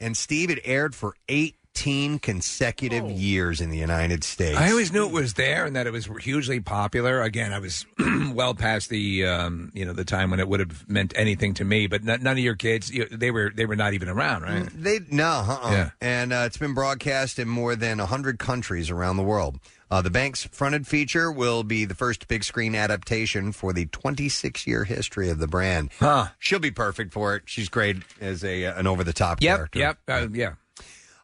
and Steve, it aired for 18 consecutive years in the United States. I always knew it was there and that it was hugely popular. Again, I was well past the um, you know the time when it would have meant anything to me. But n- none of your kids, you, they were they were not even around, right? They no, uh-uh. Yeah. and uh, it's been broadcast in more than hundred countries around the world. Uh, the Banks fronted feature will be the first big screen adaptation for the 26 year history of the brand. Huh. She'll be perfect for it. She's great as a uh, an over the top Yep, character. yep, uh, yeah.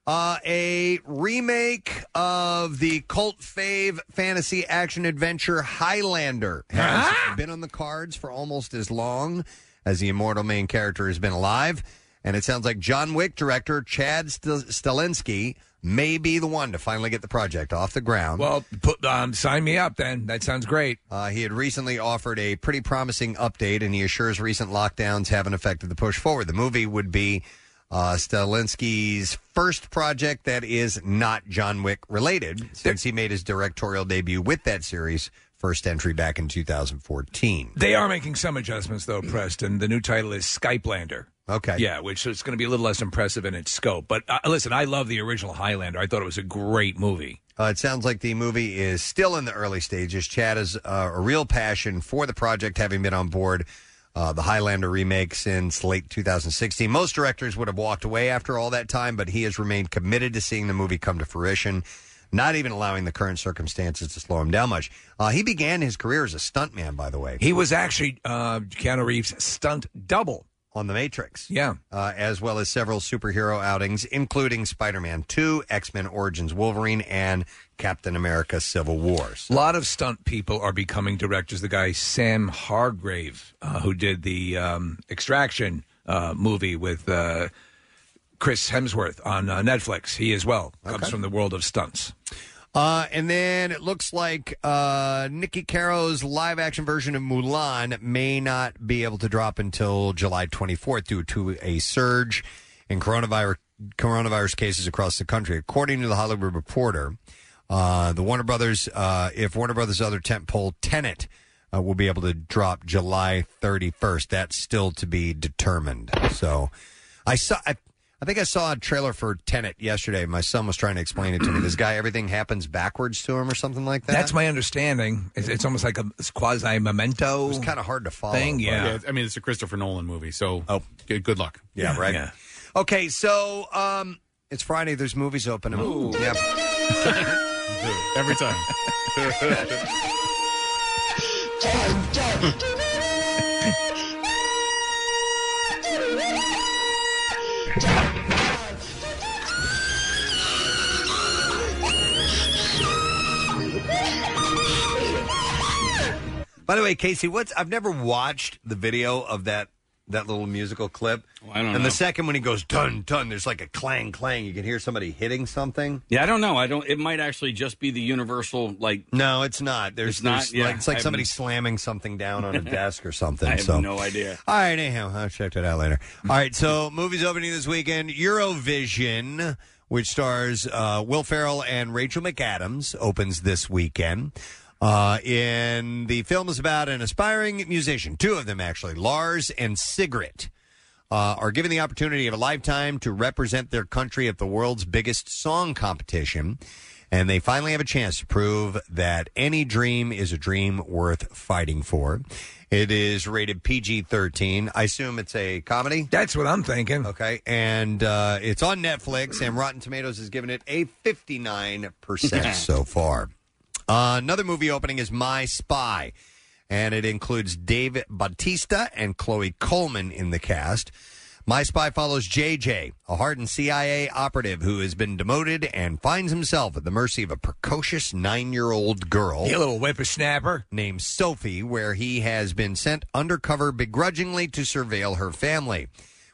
Uh, a remake of the cult fave fantasy action adventure Highlander has been on the cards for almost as long as the immortal main character has been alive. And it sounds like John Wick director Chad Stahelski may be the one to finally get the project off the ground. Well, put, um, sign me up then. That sounds great. Uh, he had recently offered a pretty promising update, and he assures recent lockdowns haven't affected the push forward. The movie would be uh, Stahelski's first project that is not John Wick related, since he made his directorial debut with that series, first entry back in 2014. They are making some adjustments though, Preston. The new title is Skypelander. Okay. Yeah, which is going to be a little less impressive in its scope. But uh, listen, I love the original Highlander. I thought it was a great movie. Uh, it sounds like the movie is still in the early stages. Chad has uh, a real passion for the project, having been on board uh, the Highlander remake since late 2016. Most directors would have walked away after all that time, but he has remained committed to seeing the movie come to fruition, not even allowing the current circumstances to slow him down much. Uh, he began his career as a stuntman, by the way. He was actually uh, Keanu Reeves' stunt double on The Matrix. Yeah. Uh, as well as several superhero outings, including Spider Man 2, X Men Origins Wolverine, and Captain America Civil Wars. A lot of stunt people are becoming directors. The guy Sam Hargrave, uh, who did the um, Extraction uh, movie with uh, Chris Hemsworth on uh, Netflix, he as well comes Okay. from the world of stunts. Uh, and then it looks like uh, Niki Caro's live action version of Mulan may not be able to drop until July 24th due to a surge in coronavirus coronavirus cases across the country. According to the Hollywood Reporter, uh, the Warner Brothers, uh, if Warner Brothers' other tentpole Tenet uh, will be able to drop July 31st, that's still to be determined. So, I saw. I, I think I saw a trailer for Tenet yesterday. My son was trying to explain it to me. This guy, everything happens backwards to him or something like that. That's my understanding. It's, it's almost like a quasi memento. It's kind of hard to follow. Thing, but- yeah. I mean, it's a Christopher Nolan movie, so oh, good, good luck. Yeah, right. Okay, so um, it's Friday. There's movies open. Ooh. Yep. Every time. By the way, Casey, what's I've never watched the video of that That little musical clip. I don't and know. the second when he goes dun dun, there's like a clang clang. You can hear somebody hitting something. Yeah, I don't know. I don't. It might actually just be the universal like. No, it's not. There's, It's not? there's Yeah, like, it's like I somebody haven't- slamming something down on a desk or something. I have so no idea. All right, anyhow, I'll check that out later. All right, so movies opening this weekend: Eurovision, which stars uh, Will Ferrell and Rachel McAdams, opens this weekend. Uh, in the film is about an aspiring musician, two of them actually, Lars and Sigrid. Uh, are given the opportunity of a lifetime to represent their country at the world's biggest song competition. And they finally have a chance to prove that any dream is a dream worth fighting for. It is rated PG 13. I assume it's a comedy? That's what I'm thinking. Okay. And uh, it's on Netflix, and Rotten Tomatoes has given it a 59% so far. Uh, another movie opening is My Spy, and it includes David Bautista and Chloe Coleman in the cast. My Spy follows JJ, a hardened CIA operative who has been demoted and finds himself at the mercy of a precocious nine year old girl. You little whippersnapper. Named Sophie, where he has been sent undercover begrudgingly to surveil her family.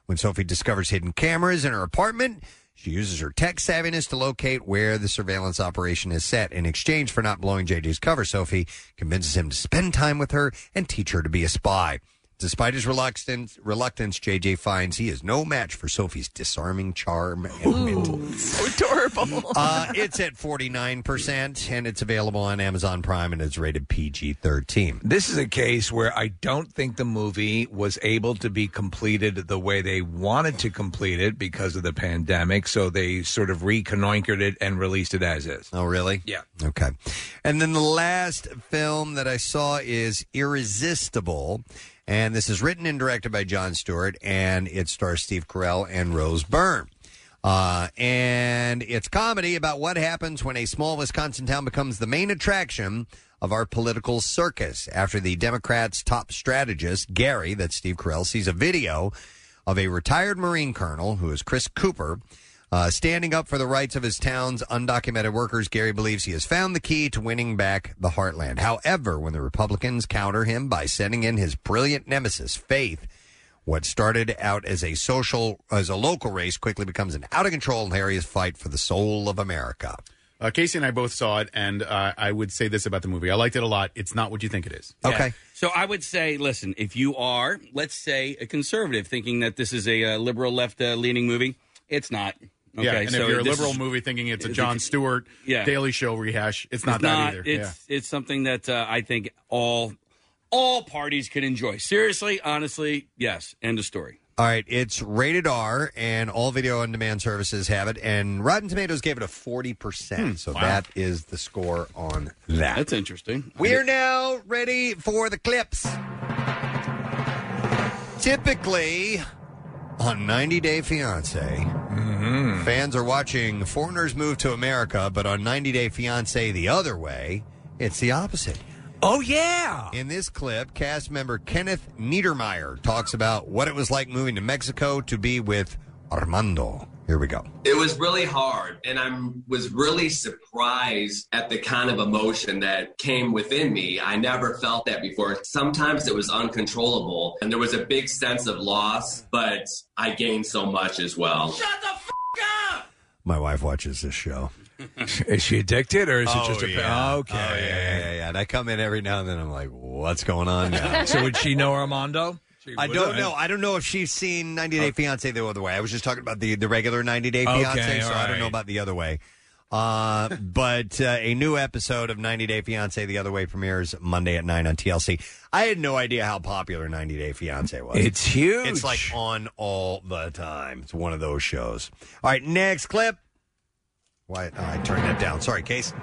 When Sophie discovers hidden cameras in her apartment, she uses her tech savviness to locate where the surveillance operation is set. In exchange for not blowing JJ's cover, Sophie convinces him to spend time with her and teach her to be a spy. Despite his reluctance, reluctance, JJ finds he is no match for Sophie's disarming charm and wit. so adorable. Uh, it's at 49%, and it's available on Amazon Prime, and it's rated PG 13. This is a case where I don't think the movie was able to be completed the way they wanted to complete it because of the pandemic. So they sort of reconnoitered it and released it as is. Oh, really? Yeah. Okay. And then the last film that I saw is Irresistible. And this is written and directed by Jon Stewart, and it stars Steve Carell and Rose Byrne. Uh, and it's comedy about what happens when a small Wisconsin town becomes the main attraction of our political circus. After the Democrats' top strategist, Gary, that's Steve Carell, sees a video of a retired Marine colonel, who is Chris Cooper, uh, standing up for the rights of his town's undocumented workers, Gary believes he has found the key to winning back the heartland. However, when the Republicans counter him by sending in his brilliant nemesis, Faith, what started out as a social, as a local race, quickly becomes an out of control and hilarious fight for the soul of America. Uh, Casey and I both saw it, and uh, I would say this about the movie: I liked it a lot. It's not what you think it is. Yeah. So I would say, listen, if you are, let's say, a conservative thinking that this is a uh, liberal left uh, leaning movie, it's not. Okay, yeah, and so if you're a liberal is- movie thinking it's a Jon Stewart Yeah. Daily Show rehash, it's not that either. It's it's something that uh, I think all all parties can enjoy. Seriously, honestly, yes. End of story. All right, it's rated R, and all video on demand services have it. And Rotten Tomatoes gave it a 40%. so wow. that is the score on that. That's interesting. We are now ready for the clips. Typically, on 90 Day Fiance, mm-hmm. fans are watching foreigners move to America, but on 90 Day Fiance the other way, it's the opposite. Oh, yeah. In this clip, cast member Kenneth Niedermeier talks about what it was like moving to Mexico to be with Armando. Here we go. It was really hard, and I was really surprised at the kind of emotion that came within me. I never felt that before. Sometimes it was uncontrollable, and there was a big sense of loss, but I gained so much as well. Shut the f- up! My wife watches this show. Is she addicted or is it Oh, just a oh, yeah. Oh, okay? Oh, yeah, yeah, yeah, yeah. And I come in every now and then. I'm like, what's going on now? so would she know Armando? I don't know. I don't know if she's seen 90 Day Fiance the other way. I was just talking about the, the regular 90 Day Okay, Fiance, so all I don't know about the other way. Uh, but uh, a new episode of 90 Day Fiance the other way premieres Monday at 9 on TLC. I had no idea how popular 90 Day Fiance was. It's huge. It's like on all the time. It's one of those shows. All right, next clip. Why? I turned that down. Sorry, Case.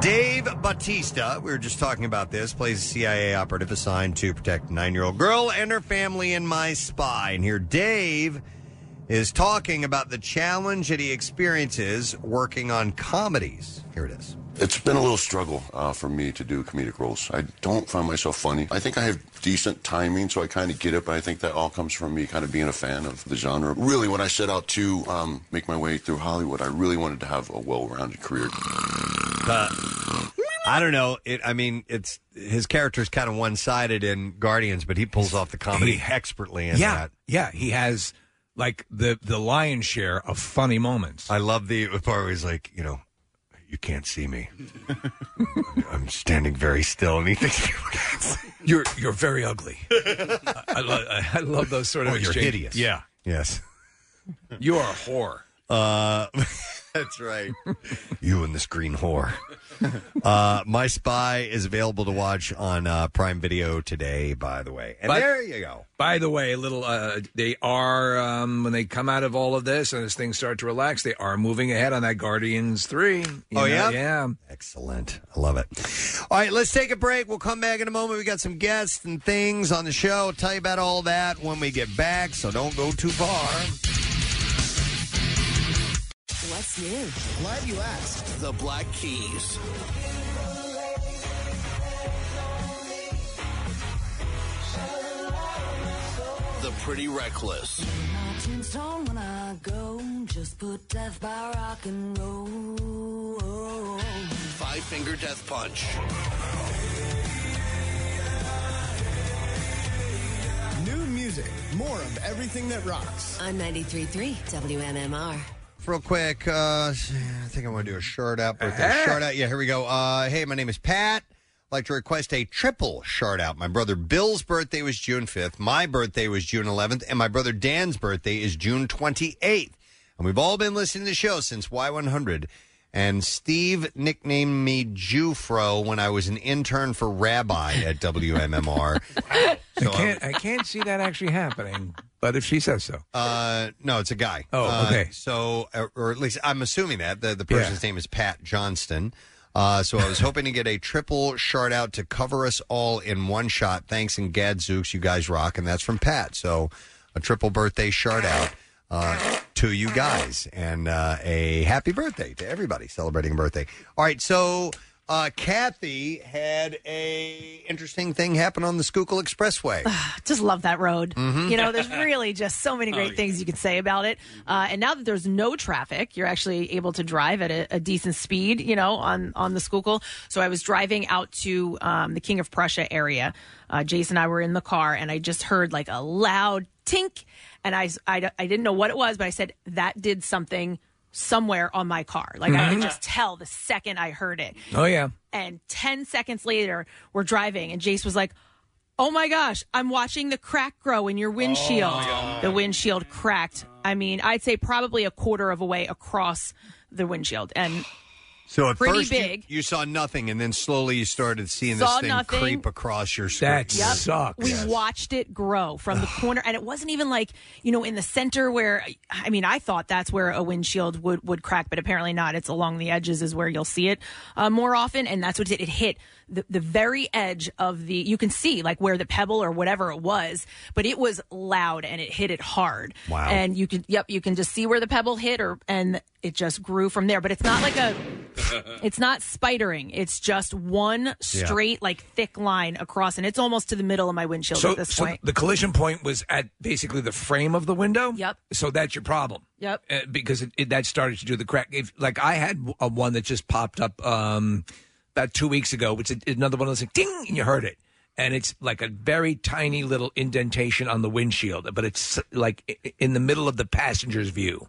Dave Batista, we were just talking about this, plays a CIA operative assigned to protect a nine year old girl and her family in My Spy. And here, Dave is talking about the challenge that he experiences working on comedies. Here it is. It's been a little struggle uh, for me to do comedic roles. I don't find myself funny. I think I have decent timing, so I kind of get it, but I think that all comes from me kind of being a fan of the genre. Really, when I set out to um, make my way through Hollywood, I really wanted to have a well rounded career. I don't know. It. I mean, it's his character's kind of one sided in Guardians, but he pulls off the comedy expertly in yeah, that. yeah. He has like the the lion's share of funny moments. I love the part where he's like, you know, you can't see me. I'm standing very still, and he thinks people can't see. You're you're very ugly. I, I, love, I love those sort of. Oh, you're exchanges. hideous. Yeah, Yes. you are a whore. Uh, that's right. you and this green whore. Uh, My Spy is available to watch on uh, Prime Video today, by the way. And But- there you go. By the way, a little. Uh, they are um, when they come out of all of this and as things start to relax, they are moving ahead on that Guardians three. you Oh, yeah? yeah. Excellent. I love it. All right, let's take a break. We'll come back in a moment. We got some guests and things on the show. I'll tell you about all that when we get back, so don't go too far. What's new? Glad you asked. The Black Keys. The Pretty Reckless. Marching stone when I go. Just put death by rock and roll. Five Finger Death Punch. New music, more of everything that rocks. On 93.3 WMMR. Real quick, uh, I think I want to do a short out birthday shout out. Yeah, here we go. Uh, hey, my name is Pat. I'd like to request a triple shout out. My brother Bill's birthday was June 5th. My birthday was June 11th. And my brother Dan's birthday is June 28th. And we've all been listening to the show since Y100. And Steve nicknamed me Jewfro when I was an intern for Rabbi at WMMR. I can't. I can't see that actually happening. But if she says so, Uh, no, it's a guy. Oh, Uh, okay. so, or- or at least I'm assuming that the the person's name is Pat Johnston. Uh, so I was hoping to get a triple shard out to cover us all in one shot. Thanks and Gadzooks, you guys rock, and that's from Pat. So a triple birthday shard out uh, to you guys, and uh, a happy birthday to everybody celebrating a birthday. All right, so. Uh, Kathy had a interesting thing happen on the Schuylkill Expressway. just love that road. Mhm. You know, there's really just so many great Oh, things you could say about it. Uh, and now that there's no traffic, you're actually able to drive at a, a decent speed. You know, on on the Schuylkill. So I was driving out to um, the King of Prussia area. Uh, Jason and I were in the car, and I just heard like a loud tink, and I, I I didn't know what it was, but I said that did something somewhere on my car. Like I could Mhm. just tell the second I heard it. oh yeah. And 10 seconds later, we're driving, and Jace was like, Oh my gosh, I'm watching the crack grow in your windshield. the windshield cracked. I mean, I'd say probably a quarter of a way across the windshield. And So at Pretty first you- big. You, saw nothing, and then slowly you started seeing Saw this thing nothing. creep across your screen. That Yep. We watched it grow from the corner, and it wasn't even like you know in the center where I mean I thought that's where a windshield would would crack, but apparently not. It's along the edges is where you'll see it uh, more often, and that's what it did. It hit the the very edge of the. You can see like where the pebble or whatever it was, but it was loud and it hit it hard. Wow. And you can yep you can just see where the pebble hit, or and it just grew from there. But it's not like a it's not spidering. It's just one straight, like thick line across, and it's almost to the middle of my windshield So, at this so point. the collision point was at basically the frame of the window. Yep. So that's your problem. Yep. Uh, because it, it, that started to do the crack. If like I had a one that just popped up um, about two weeks ago, which is another one that's like ding, and you heard it, and it's like a very tiny little indentation on the windshield, but it's like i- in the middle of the passenger's view.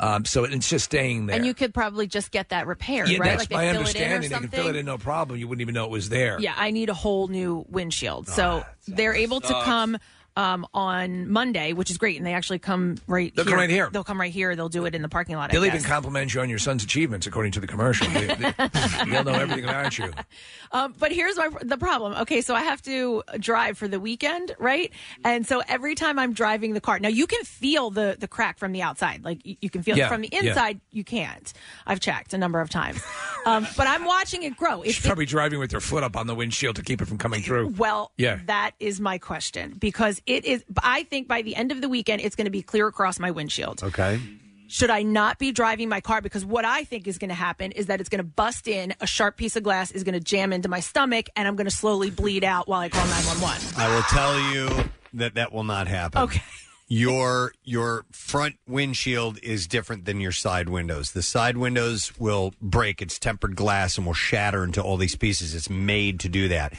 Um, so it's just staying there. And you could probably just get that repaired, yeah, right? that's like my understanding. They can fill it in no problem. You wouldn't even know it was there. Yeah, I need a whole new windshield. So Ah, they're able to sucks. come um, on Monday, which is great, and they actually come right. They'll here. come right here. They'll come right here. They'll do it in the parking lot. They'll even compliment you on your son's achievements, according to the commercial. They, they'll know everything about you. Um, but here's my the problem. Okay, so I have to drive for the weekend, right? And so every time I'm driving the car, now you can feel the the crack from the outside, like you, you can feel Yeah, it from the yeah. inside. You can't. I've checked a number of times, um, but I'm watching it grow. She's It's probably driving with her foot up on the windshield to keep it from coming through. Well, Yeah. that is my question because it is. I think by the end of the weekend, it's going to be clear across my windshield. Okay. Should I not be driving my car? Because what I think is going to happen is that it's going to bust in, a sharp piece of glass is going to jam into my stomach, and I'm going to slowly bleed out while I call 911. I will tell you that that will not happen. Okay. your your front windshield is different than your side windows. The side windows will break. It's tempered glass and will shatter into all these pieces. It's made to do that.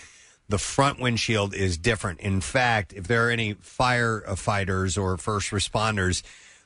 The front windshield is different. In fact, if there are any firefighters or first responders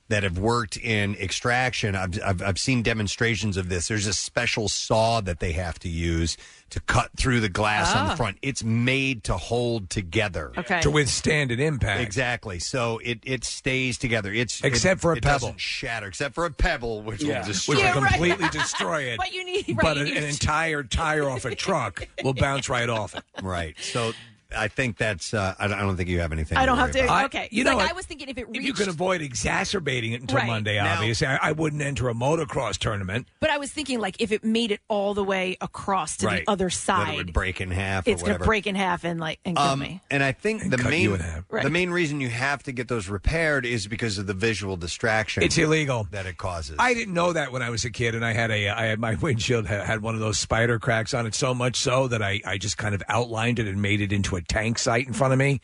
that have worked in extraction, I've, I've, I've seen demonstrations of this. There's a special saw that they have to use to cut through the glass on the Ah. front. It's made to hold together. Okay. To withstand an impact. Exactly. So it, it stays together. It's Except it- for a it doesn't pebble. shatter. Except for a pebble, which Yeah. will destroy. Which will it. completely destroy it. But you need, right, but you an, need an to- entire tire off a truck will bounce right off it. Right. So I think that's. Uh, I, don't, I don't think you have anything. I don't have worry to. about. okay, you know like what? I was thinking if it If you can avoid exacerbating it until Right. Monday, Now- obviously, I, I wouldn't enter a motocross tournament. but I was thinking like if it made it all the way across to Right. the other Then side, it would break in half. or it's going whatever. to break in half and like and kill Um, me. and I think the main you. Right. the main reason you have to get those repaired is because of the visual distraction. It's illegal that it causes. I didn't know that when I was a kid, and I had a I had my windshield had, had one of those spider cracks on it so much so that I I just kind of outlined it and made it into a tank site in front of me.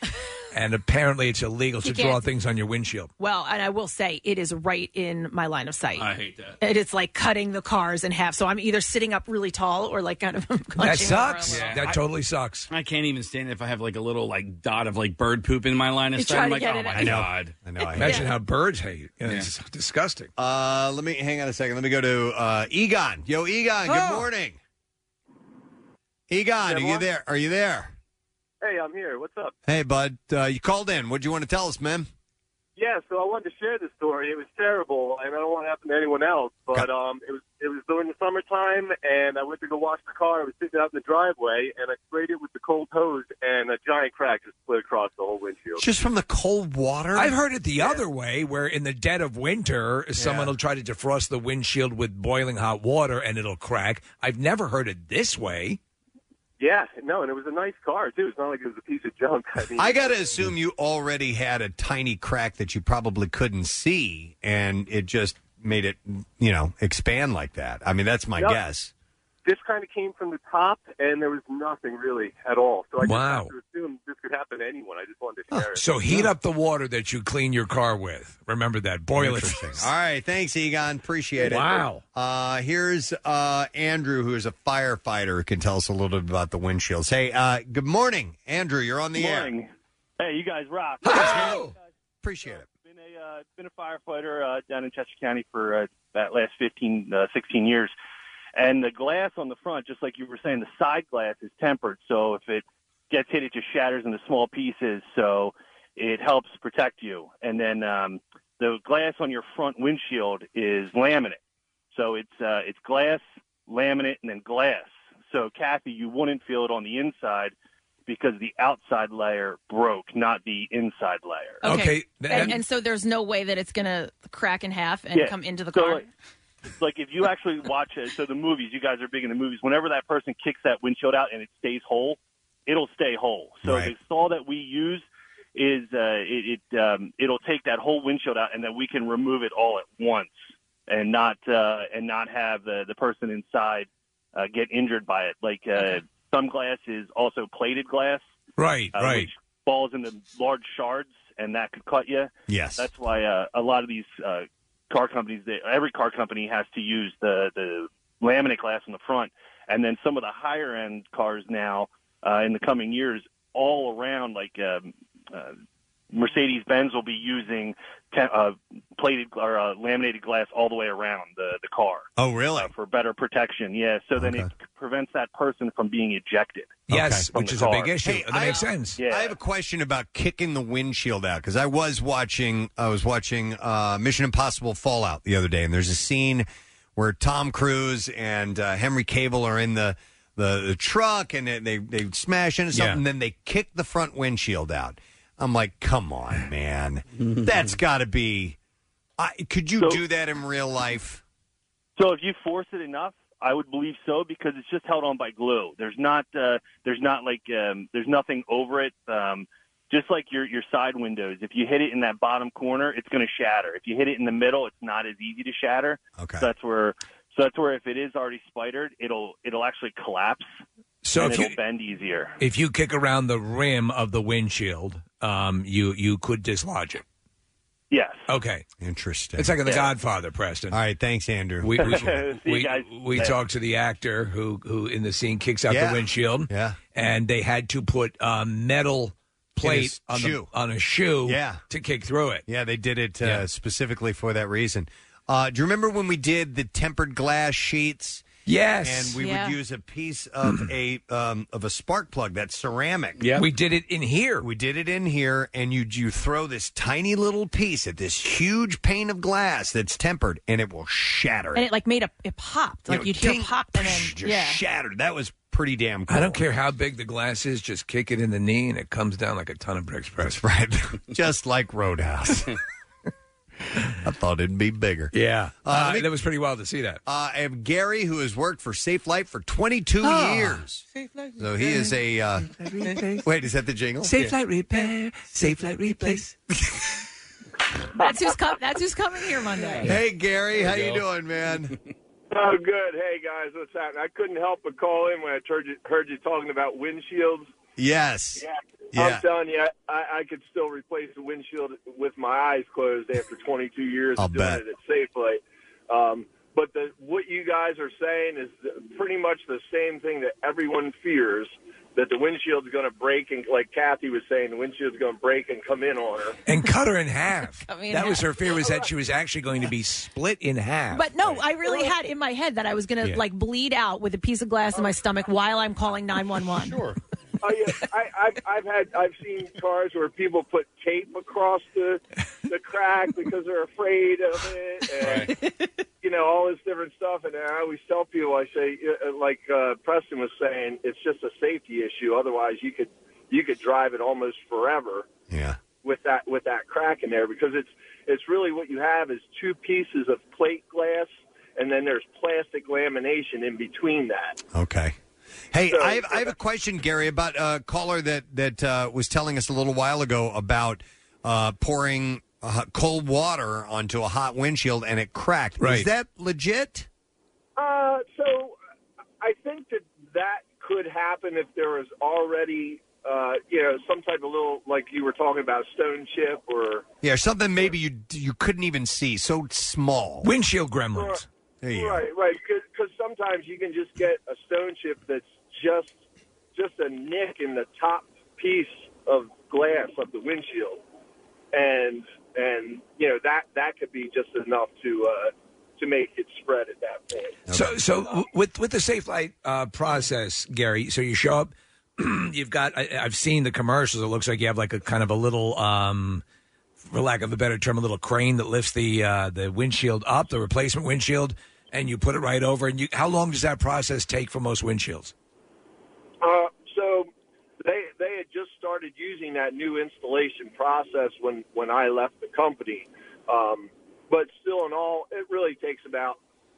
and apparently, it's illegal You to draw can't- things on your windshield. Well, and I will say it is right in my line of sight. I hate that. And it's like cutting the cars in half. So I'm either sitting up really tall or like kind of That clutching sucks. over a. That I- totally sucks. I can't even stand it if I have like a little like dot of like bird poop in my line of You sight. try I'm to like, get oh it my out. I know. god. I know. I Imagine it. how birds hate it. You know, It's disgusting. Uh, let me hang on a second. Let me go to uh, Egon. Yo, Egon. Good Oh. morning. Egon, are you there? Are you there? Hey, I'm here. What's up? Hey, bud. Uh, you called in. What do you want to tell us, man? Yeah, so I wanted to share this story. It was terrible, and I don't want to happen to anyone else. But um, it was it was during the summertime, and I went to go wash the car. I was sitting out in the driveway, and I sprayed it with the cold hose, and a giant crack just split across the whole windshield. Just from the cold water? I've heard it the other way, where in the dead of winter, someone will try to defrost the windshield with boiling hot water and it'll crack. I've never heard it this way. Yeah, no, and it was a nice car too. It's not like it was a piece of junk. I mean, I got to assume you already had a tiny crack that you probably couldn't see, and it just made it, you know, expand like that. I mean, that's my Yep. guess. This kind of came from the top, and there was nothing really at all. So I just Wow. have to assume this could happen to anyone. I just wanted to share it. So heat up the water that you clean your car with. Remember that. Boil it. All right, thanks, Egon. Appreciate it. Wow. Uh, here's uh, Andrew, who is a firefighter, who can tell us a little bit about the windshields. Hey, uh, good morning, Andrew. You're on the Good air. Hey, you guys rock. Appreciate it. Been a uh, been a firefighter uh, down in Chester County for uh, that last 15, uh, 16 years, and the glass on the front, just like you were saying, the side glass is tempered, so if it gets hit, it just shatters into small pieces. So it helps protect you. And then um, the glass on your front windshield is laminate, so it's uh, it's glass, laminate, and then glass. So Kathy, you wouldn't feel it on the inside because the outside layer broke, not the inside layer. Okay. and, and so there's no way that it's going to crack in half and Yeah. come into the So, car. like, like if you actually watch it, so the movies, you guys are big in the movies. Whenever that person kicks that windshield out and it stays whole, it'll stay whole. So Right. the saw that we use is uh, it, it um, it'll take that whole windshield out, and then we can remove it all at once, and not uh, and not have the the person inside uh, get injured by it. Like uh, some glass is also plated glass, Right, uh, right. which falls into large shards, and that could cut you. Yes. That's why uh, a lot of these uh, car companies, they, every car company has to use the the laminate glass in the front, and then some of the higher end cars now uh, in the coming years, all around like um, uh, Mercedes Benz will be using te- uh, plated or uh, laminated glass all the way around the the car. Oh, really? Uh, for better protection, yeah. So then it prevents that person from being ejected. Yes, from which the is a car. big issue. that makes sense. I have a question about kicking the windshield out because I was watching. I was watching uh, Mission Impossible Fallout the other day, and there's a scene where Tom Cruise and uh, Henry Cavill are in the the, the truck, and they, they they smash into something, Yeah. and then they kick the front windshield out. I'm like, come on, man, that's got to be. I, could you do that in real life? So if you force it enough, I would believe so because it's just held on by glue. There's not uh, there's not like um, there's nothing over it. Um, just like your your side windows, if you hit it in that bottom corner, it's going to shatter. If you hit it in the middle, it's not as easy to shatter. Okay. So that's where so that's where if it is already spidered, it'll it'll actually collapse. So and if it'll you- bend easier. If you kick around the rim of the windshield, um, you you could dislodge it. Yes. Okay. Interesting. It's like in The Yeah. Godfather, Preston. All right, thanks, Andrew. We we, See you we, guys. we Yeah. talked to the actor who who in the scene kicks out Yeah. the windshield. Yeah. and they had to put a metal plate his on shoe. the on a shoe. Yeah. to kick through it. Yeah, they did it uh, Yeah. specifically for that reason. Uh, do you remember when we did the tempered glass sheets? Yes. and we Yeah. would use a piece of a um, of a spark plug that's ceramic. Yeah. We did it in here. We did it in here, and you you throw this tiny little piece at this huge pane of glass that's tempered, and it will shatter And it. it like made a it popped. You Like know, you'd hear ting, pop and then just yeah. shattered. That was pretty damn cool. I don't care how big the glass is, just kick it in the knee and it comes down like a ton of bricks press. Right, just like Roadhouse. I thought it'd be bigger. Yeah. Uh, Uh, let me- that was pretty wild to see that. Uh, I have Gary, who has worked for Safelite for 22 Ah. years. So he is a. Uh, wait, is that the jingle? Safelite repair, Safelite replace. That's who's com- that's who's coming here Monday. Hey, Gary, how you doing, man? Oh, good. Hey, guys, what's happening? I couldn't help but call in when I heard you, heard you talking about windshields. Yes. Yeah. Yeah. I'm telling you, I, I could still replace the windshield with my eyes closed after 22 years I'll of doing bet. it at Safelite. Um, but the, what you guys are saying is pretty much the same thing that everyone fears that the windshield's going to break, and like Kathy was saying, the windshield's going to break and come in on her. And cut her in half. Cut me in that was her fear was that she was actually going to be split in half. But no, I really had in my head that I was going to Yeah. like bleed out with a piece of glass in my stomach while I'm calling 911. Sure. Oh yeah, I, I've, I've had I've seen cars where people put tape across the the crack because they're afraid of it, and you know all this different stuff. And I always tell people, I say, uh, like uh, Preston was saying, it's just a safety issue. Otherwise, you could you could drive it almost forever. Yeah. With that with that crack in there, because it's it's really what you have is two pieces of plate glass, and then there's plastic lamination in between that. Okay. Hey, So- I have, I have a question, Gary, about a caller that that uh, was telling us a little while ago about uh, pouring uh, cold water onto a hot windshield and it cracked. Is Right. that legit? Uh, so I think that that could happen if there was already, uh, you know, some type of little, like you were talking about, stone chip or. Yeah, something maybe you you couldn't even see, so small. Windshield gremlins. There you go. Right, right. Because sometimes you can just get a stone chip that's just just a nick in the top piece of glass of the windshield, and and you know that that could be just enough to uh, to make it spread at that point. So, so with with the Safelite uh, process, Gary. So you show up. you've got. I, I've seen the commercials. It looks like you have like a kind of a little, um, for lack of a better term, a little crane that lifts the uh, the windshield up, the replacement windshield, and you put it right over. And you, how long does that process take for most windshields? So they they had just started using that new installation process when when I left the company. Um, but still, in all, it really takes about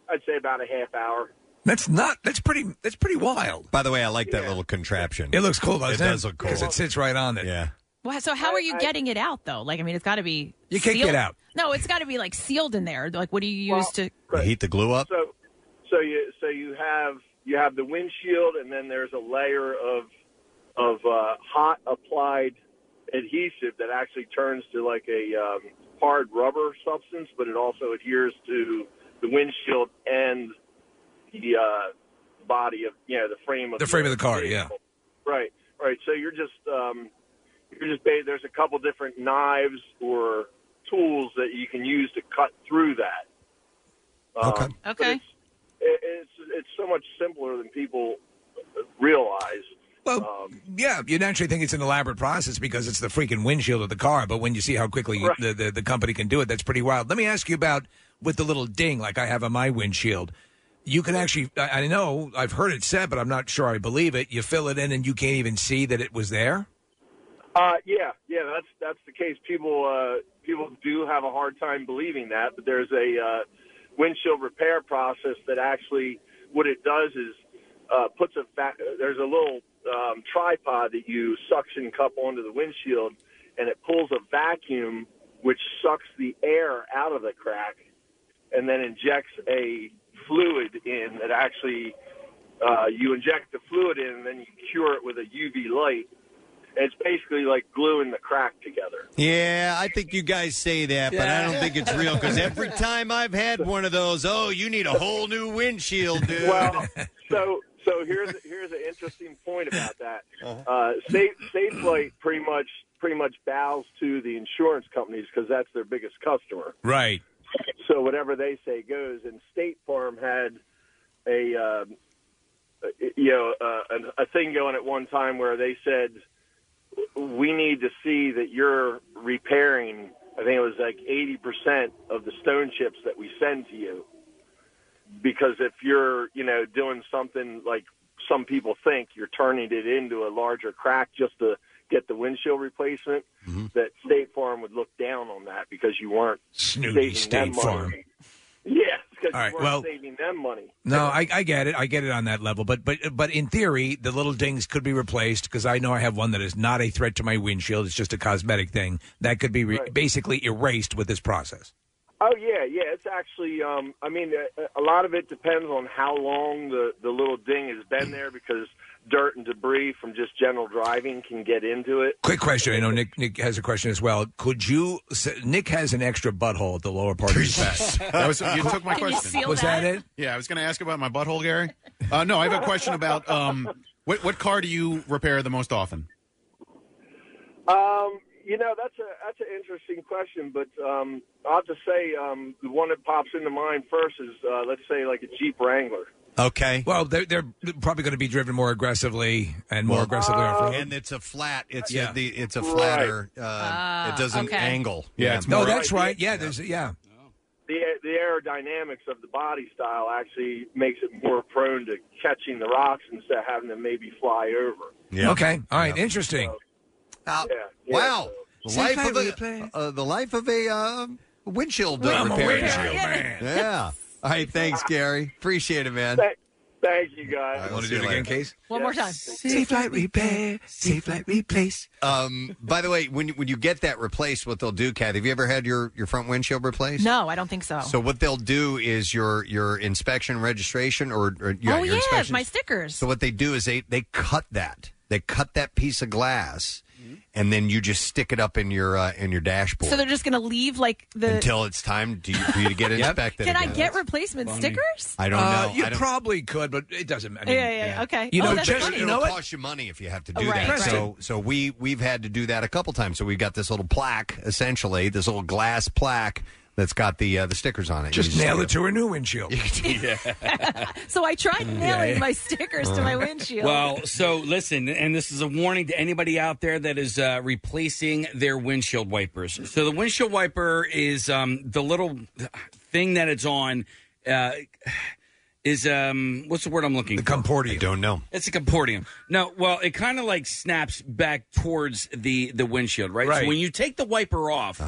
I'd say about a half hour. That's not. That's pretty. That's pretty wild. By the way, I like that little contraption. It looks cool, doesn't It it? does look cool. because it sits right on it. Yeah. Well, so how are you getting it out though? Like, I mean, it's got to be You can't sealed- get out. No, it's got to be like sealed in there. Like, what do you use to? You heat the glue up. So so you so you have you have the windshield, and then there's a layer of of uh, hot applied adhesive that actually turns to like a um, hard rubber substance, but it also adheres to the windshield and the uh, body of you know the frame of The frame of the car, yeah. Right, right. So you're just um, you're just ba- there's a couple different knives or tools that you can use to cut through that. Um, Okay. but Okay. It's, it, it's it's so much simpler than people realize. Well, Um, yeah, you naturally think it's an elaborate process because it's the freaking windshield of the car. But when you see how quickly you- Right. the, the the company can do it, that's pretty wild. Let me ask you about with the little ding like I have on my windshield. You can actually, I I know, I've heard it said, but I'm not sure I believe it. You fill it in and you can't even see that it was there. Uh, yeah, yeah, that's that's the case. People uh, people do have a hard time believing that, but there's a uh, windshield repair process that actually what it does is uh, puts a va- there's a little um, tripod that you suction cup onto the windshield, and it pulls a vacuum which sucks the air out of the crack, and then injects a fluid in that actually uh, you inject the fluid in, and then you cure it with a UV light It's basically like gluing the crack together. Yeah, I think you guys say that, but I don't think it's real because every time I've had one of those, oh, you need a whole new windshield, dude. Well, so so here's here's an interesting point about that. Uh, Safe Safelite pretty much pretty much bows to the insurance companies because that's their biggest customer. Right. So whatever they say goes. And State Farm had a um, uh, you know uh, a, a thing going at one time where they said we need to see that you're repairing. I think it was like eighty percent of the stone chips that we send to you, because if you're you know doing something like some people think you're turning it into a larger crack just to get the windshield replacement, mm-hmm. that State Farm would look down on that because you weren't Snooty saving them State money. Farm. Yeah, because All right, you weren't well- saving them money. No, I, I get it. I get it on that level. But but but in theory, the little dings could be replaced because I know I have one that is not a threat to my windshield. It's just a cosmetic thing that could be re- basically erased with this process. Oh yeah, yeah. It's actually, um, I mean, a, a lot of it depends on how long the the little ding has been there because dirt and debris from just general driving can get into it. Quick question. I know Nick Nick has a question as well. Could you? Nick has an extra butthole at the lower part of his back. That was you took my question. Was that it? Yeah, I was going to ask about my butthole, Gary. Uh, no, I have a question about um, what what car do you repair the most often? Um, you know, that's a that's an interesting question, but um, I'll have to say um, the one that pops into mind first is uh, let's say like a Jeep Wrangler. Okay. Well, they're they're probably going to be driven more aggressively and more aggressively off road. and it's a flat. It's Yeah. a, the it's a Right. flatter. Uh, it doesn't okay. angle. Yeah, it's no, more- that's right. Yeah, there's yeah. The the aerodynamics of the body style actually makes it more prone to catching the rocks instead of having to maybe fly over. Okay. All right. Interesting. Uh, Yeah, yeah, wow. The life of a uh, the life of a uh, windshield uh, I'm a repair. windshield man. Yeah. All right. Thanks, Gary. Appreciate it, man. Thank, thank you guys. I want to do it again, Case? One more time. Safelite repair. Safe light replace. Um, by the way, when you- when you get that replaced, what they'll do, Kathy, have you ever had your, your front windshield replaced? No, I don't think so. So what they'll do is your your inspection registration or, or yeah, oh your yeah, inspection. my stickers. So what they do is they they cut that. They cut that piece of glass, and then you just stick it up in your uh, in your dashboard So they're just going to leave like the. until it's time to, for you to get inspected. Can I again. get replacement stickers? I don't Uh, know. you I don't- probably could, but it doesn't matter. yeah, yeah, yeah, okay. You oh, know, that's just funny. you It'll know what? cost you money if you have to do Right, that. right. So so we we've had to do that a couple times. So we've got this little plaque, essentially, this little glass plaque that's got the uh, the stickers on it. Just You nail it to her new windshield. So I tried nailing yeah. my stickers to my windshield. Well, so listen, and this is a warning to anybody out there that is uh, replacing their windshield wipers. So the windshield wiper is um, the little thing that it's on. Uh, is um what's the word I'm looking The for? comportium. I don't know. It's a comportium. No, well, it kind of like snaps back towards the the windshield, right? Right. So when you take the wiper off,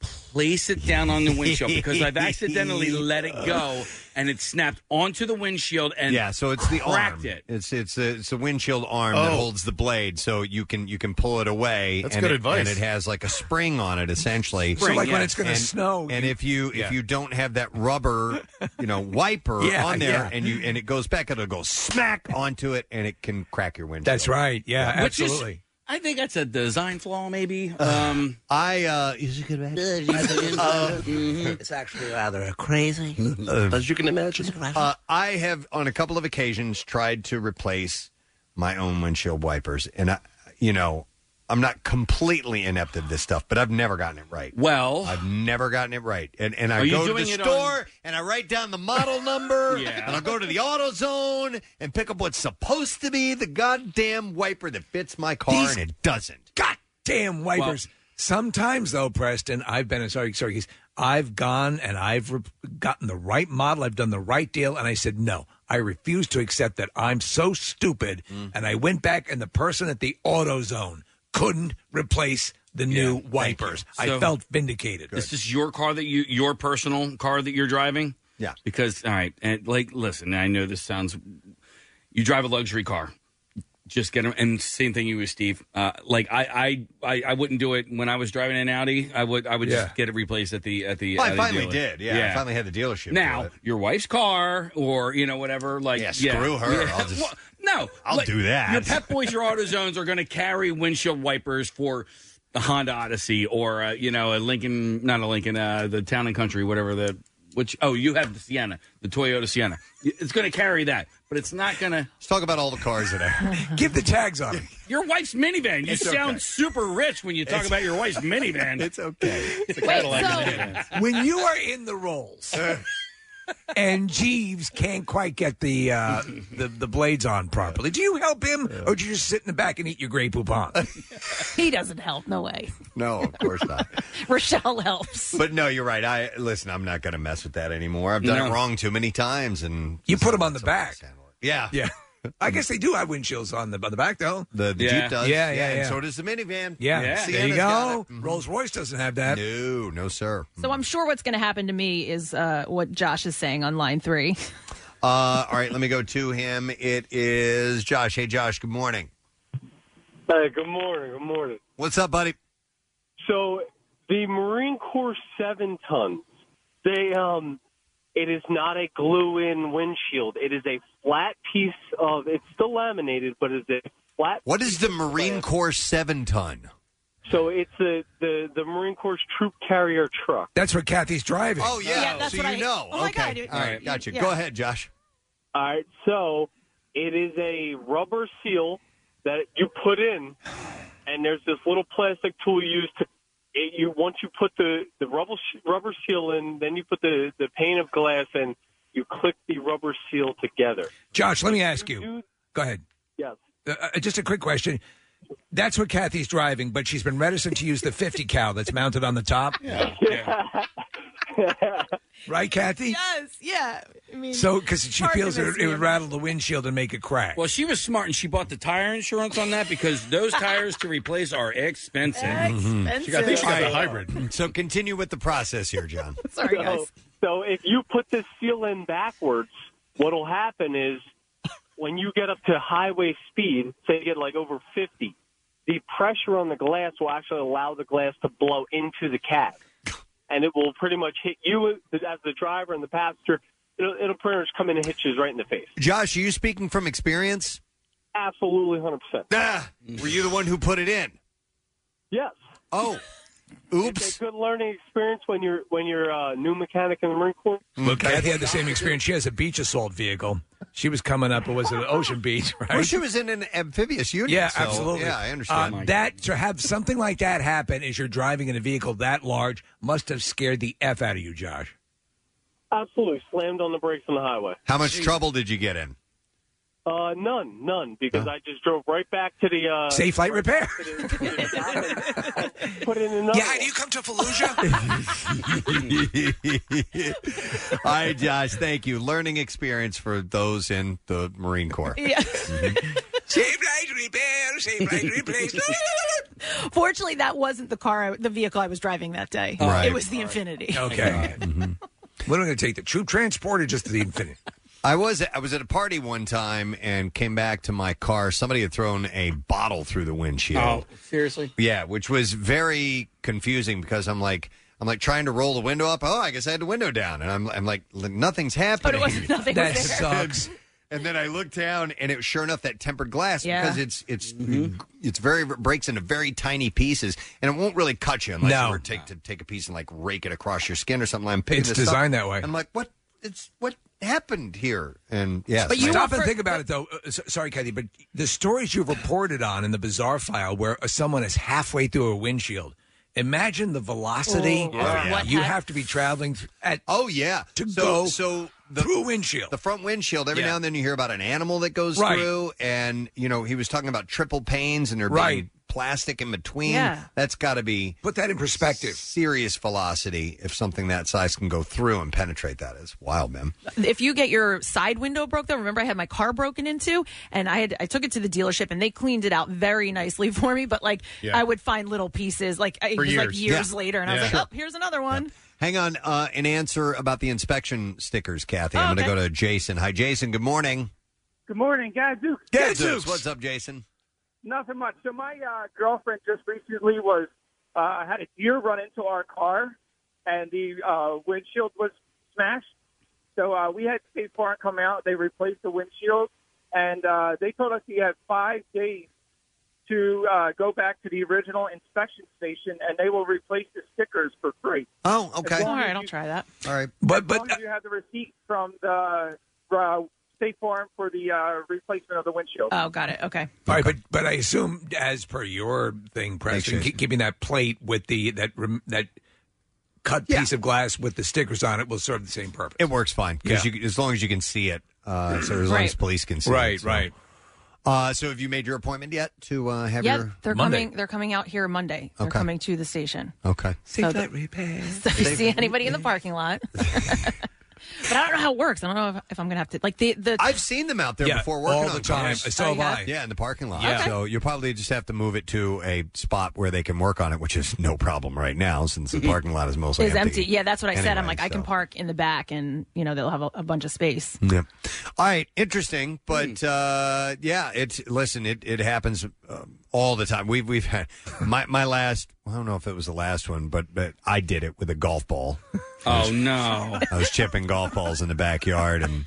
place it down on the windshield because I've accidentally let it go and it snapped onto the windshield and yeah, so it's the cracked arm. it. It's it's a, it's a windshield arm that Oh. holds the blade, so you can you can pull it away. That's and good it, advice. And it has like a spring on it, essentially. So like when yes. it's going to And- snow. And you- if you Yeah. if you don't have that rubber, you know, wiper Yeah, on there, yeah. and you and it goes back, it'll go smack onto it, and it can crack your windshield. That's right. Yeah, Which is- absolutely. I think that's a design flaw, maybe. Um, I uh, is it good? It's actually rather crazy, as you can imagine. Uh, I have on a couple of occasions tried to replace my own windshield wipers, and I, you know, I'm not completely inept at this stuff, but I've never gotten it right. well, I've never gotten it right, and and I Are you go to doing the it store on- and I write down the model number, Yeah. and I'll go to the AutoZone and pick up what's supposed to be the goddamn wiper that fits my car, and it doesn't. Goddamn wipers. Sometimes though, Preston, I've been sorry, sorry, Keith, I've gone and I've re- gotten the right model. I've done the right deal, and I said no. I refuse to accept that. I'm so stupid, Mm. and I went back, and the person at the AutoZone couldn't replace the new wipers. I So- felt vindicated. this is your car that you your personal car that you're driving. Yeah. Because all right, and like listen, I know this sounds. You drive a luxury car. Just get them, and same thing you with Steve. Uh, like I, I, I, I wouldn't do it when I was driving an Audi. I would, I would Yeah. just get it replaced at the at the. Well, I at the finally dealer. did. Yeah, I finally had the dealership. do Now it. your wife's car, or you know whatever. Like Yeah, screw her. Yeah. I'll just- No, I'll like, do that. Your Pep Boys, your AutoZones are going to carry windshield wipers for the Honda Odyssey or uh, you know a Lincoln, not a Lincoln, uh, the Town and Country, whatever the which. Oh, you have the Sienna, the Toyota Sienna. It's going to carry that, but it's not going to. Let's talk about all the cars today. Give the tags on it. Your wife's minivan. You It's sound okay. super rich when you talk It's- about your wife's minivan. It's okay. It's a Cadillac minivan. when you are in the rolls and Jeeves can't quite get the, uh, the the blades on properly, do you help him or do you just sit in the back and eat your Grey Poupon? He doesn't help. No way. No, of course not. Rochelle helps. But no, you're right. I listen. I'm not going to mess with that anymore. I've done No. it wrong too many times, and You put him on the back. Yeah, yeah. I guess they do have windshields on the on the back though. The, the Yeah. Jeep does. Yeah, yeah, and yeah. so does the minivan. Yeah, there Sienna's you got go. it. Rolls Royce doesn't have that. No, no, sir. So I'm sure what's going to happen to me is uh, what Josh is saying on line three. Uh, all right, let me go to him. It is Josh. Hey, Josh. Good morning. Hey, good morning. Good morning. What's up, buddy? So the Marine Corps seven tons, they um, it is not a glue-in windshield. It is a flat piece of. It's still laminated, but it's a flat. What is the Marine Corps seven ton? So it's the the the Marine Corps troop carrier truck. That's what Kathy's driving. Oh yeah, Yeah, that's so what you I- know. oh, my okay, God. all right, gotcha. Yeah. Go ahead, Josh. All right, so it is a rubber seal that you put in, and there's this little plastic tool you use to. It, you once you put the the rubber rubber seal in, then you put the the pane of glass and you click the rubber seal together. Josh, let me ask you. Go ahead. Yes. Uh, uh, just a quick question. That's what Kathy's driving, but she's been reticent to use the 50 cal that's mounted on the top. Right, Kathy? Yes, yeah. I mean, So, because she hard to feels it, miss it would him. rattle the windshield and make it crack. Well, she was smart and she bought the tire insurance on that because those tires to replace are expensive. Expensive. Mm-hmm. She got, I think she got the hybrid. So continue with the process here, John. Sorry, so, guys. So if you put this seal in backwards, what'll happen is when you get up to highway speed, say you get like over 50, the pressure on the glass will actually allow the glass to blow into the cab. And it will pretty much hit you as the driver and the passenger. It'll, it'll pretty much come in and hit you right in the face. Josh, are you speaking from experience? Absolutely 100%. Ah, were you the one who put it in? Yes. Oh, It's a good learning experience when you're when you're a new mechanic in the Marine Corps. Well, Kathy had the same experience. She has a beach assault vehicle. She was coming up, it was an Ocean Beach, right? Well, she was in an amphibious unit. Yeah, so, absolutely. Yeah, I understand. Uh, that to have something like that happen as you're driving in a vehicle that large must have scared the f out of you, Josh. Absolutely slammed on the brakes on the highway. How much trouble did you get in? Uh, none, none, because I just drove right back to the uh, Safelite repair. put in another. Yeah, do you come to Fallujah? All right, Josh, thank you. Learning experience for those in the Marine Corps. Yeah. Safelite repair, Safelite replace. Fortunately, that wasn't the car, I, the vehicle I was driving that day. Right. It was the Infiniti. Okay. When are we going to take the troop transport or just the Infiniti? I was I was at a party one time and came back to my car. Somebody had thrown a bottle through the windshield. Oh, seriously? Yeah, which was very confusing because I'm like I'm like trying to roll the window up. Oh, I guess I had the window down, and I'm I'm like nothing's happening. wasn't- nothing was That there. sucks. And then I looked down, and it was sure enough that tempered glass Yeah. because it's it's mm-hmm. it's very it breaks into very tiny pieces, and it won't really cut you unless No. you were take to take a piece and like rake it across your skin or something. I'm picking It's this up, designed that way. I'm like, what? It's what happened here? And yes, But you stop and think about it, though. Uh, s- sorry, Kathy, but the stories you've reported on in the bizarre file, where uh, someone is halfway through a windshield. Imagine the velocity Oh, yeah. What you hap- have to be traveling th- at. Oh yeah, to so, go so the, through a windshield. the front windshield. Every Yeah. now and then you hear about an animal that goes Right. through, and you know he was talking about triple panes and there being Right. Plastic in between. Yeah. That's got to be put that in perspective. Serious velocity if something that size can go through and penetrate that is wild, man. if you get your side window broke though remember i had my car broken into and i had i took it to the dealership and they cleaned it out very nicely for me but like Yeah. i would find little pieces like it For was like years. years Yeah. later and i was Yeah. like Sure. oh here's another one Hang on, uh, an answer about the inspection stickers, Kathy. Oh, I'm going to okay. go to Jason. Hi, Jason. Good morning. Good morning, Gadzooks. Gadzooks. What's up, Jason? Nothing much. So my uh, girlfriend just recently was uh, had a deer run into our car, and the uh, windshield was smashed. So uh, we had State Farm come out. They replaced the windshield, and uh, they told us he had five days to uh, go back to the original inspection station, and they will replace the stickers for free. Oh, okay. All right, All long right, as I'll try that. All right. But as long as you have the receipt from the uh, State Farm for the uh, replacement of the windshield. Oh, got it. Okay. All right, but but I assume, as per your thing, Preston, keep, keeping that plate with the that rem- that cut piece of glass with the stickers on it will serve the same purpose. It works fine because Yeah. as long as you can see it. Uh, so as long Right. as police can see Right, it. so. right. Uh, so have you made your appointment yet to uh, have yeah, your they're coming. They're coming out here Monday. They're Okay. coming to the station. Okay. So that- So if you see anybody in the parking lot. but I don't know how it works. I don't know if, if I'm going to have to like the the. I've seen them out there Yeah, before working all on the time. cars. So Oh, have yeah? I. Yeah, in the parking lot. Yeah. So you'll probably just have to move it to a spot where they can work on it, which is no problem right now since the parking lot is mostly is empty. Yeah, that's what I said. I'm Anyway, like, I can park in the back, and you know they'll have a, a bunch of space. Yeah. All right. Interesting, but Hmm. uh, yeah, it's listen. It it happens uh, all the time. We've we've had my my last. I don't know if it was the last one, but but I did it with a golf ball. Oh no! I was chipping golf balls in the backyard and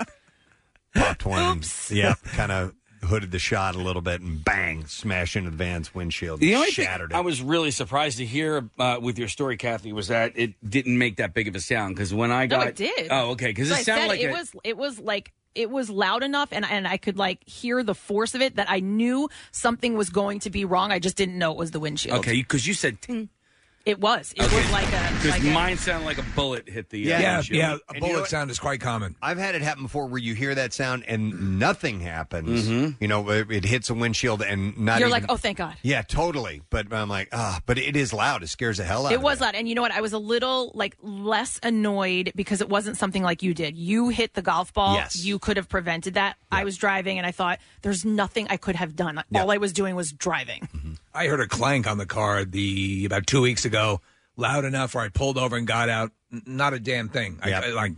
popped one. Yeah, kind of hooded the shot a little bit and bang, smash into the van's windshield. The only thing shattered I was really surprised to hear uh, with your story, Kathy, was that it didn't make that big of a sound. Because when I No, got, it did. Oh, okay. Because So it I sounded said like it a- was it was like it was loud enough and and I could like hear the force of it that I knew something was going to be wrong. I just didn't know it was the windshield. Okay, because you said ting. It was. It was like a Because like a- mine sounded like a bullet hit the. Yeah, uh, yeah, windshield. yeah, a A And you bullet know sound is quite common. I've had it happen before where you hear that sound and nothing happens. Mm-hmm. You know, it, it hits a windshield and not. You're even- like, oh, thank God. Yeah, totally. But I'm like, ah, but it is loud. It scares the hell out of It of was loud, and you know what? I was a little like less annoyed because it wasn't something like you did. You hit the golf ball. Yes. You could have prevented that. I was driving, and I thought there's nothing I could have done. All I was doing was driving. I heard a clank on the car the about two weeks ago, loud enough where I pulled over and got out. N- Not a damn thing. I, I- like,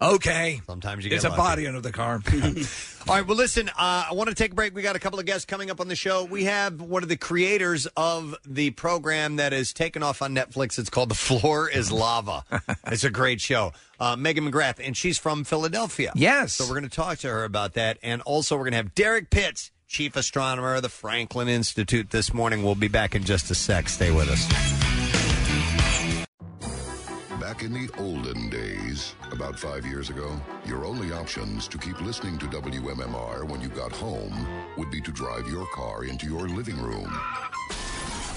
okay. Sometimes you get a lucky. body under the car. All right, well, listen, uh, I want to take a break. We got a couple of guests coming up on the show. We have one of the creators of the program that is taken off on Netflix. It's called The Floor is Lava. it's a great show. Uh, Megan McGrath, and she's from Philadelphia. Yes. So we're going to talk to her about that. And also, we're going to have Derrick Pitts, chief astronomer of the Franklin Institute, this morning. We'll be back in just a sec. Stay with us. Back in the olden days, about five years ago, your only options to keep listening to WMMR when you got home would be to drive your car into your living room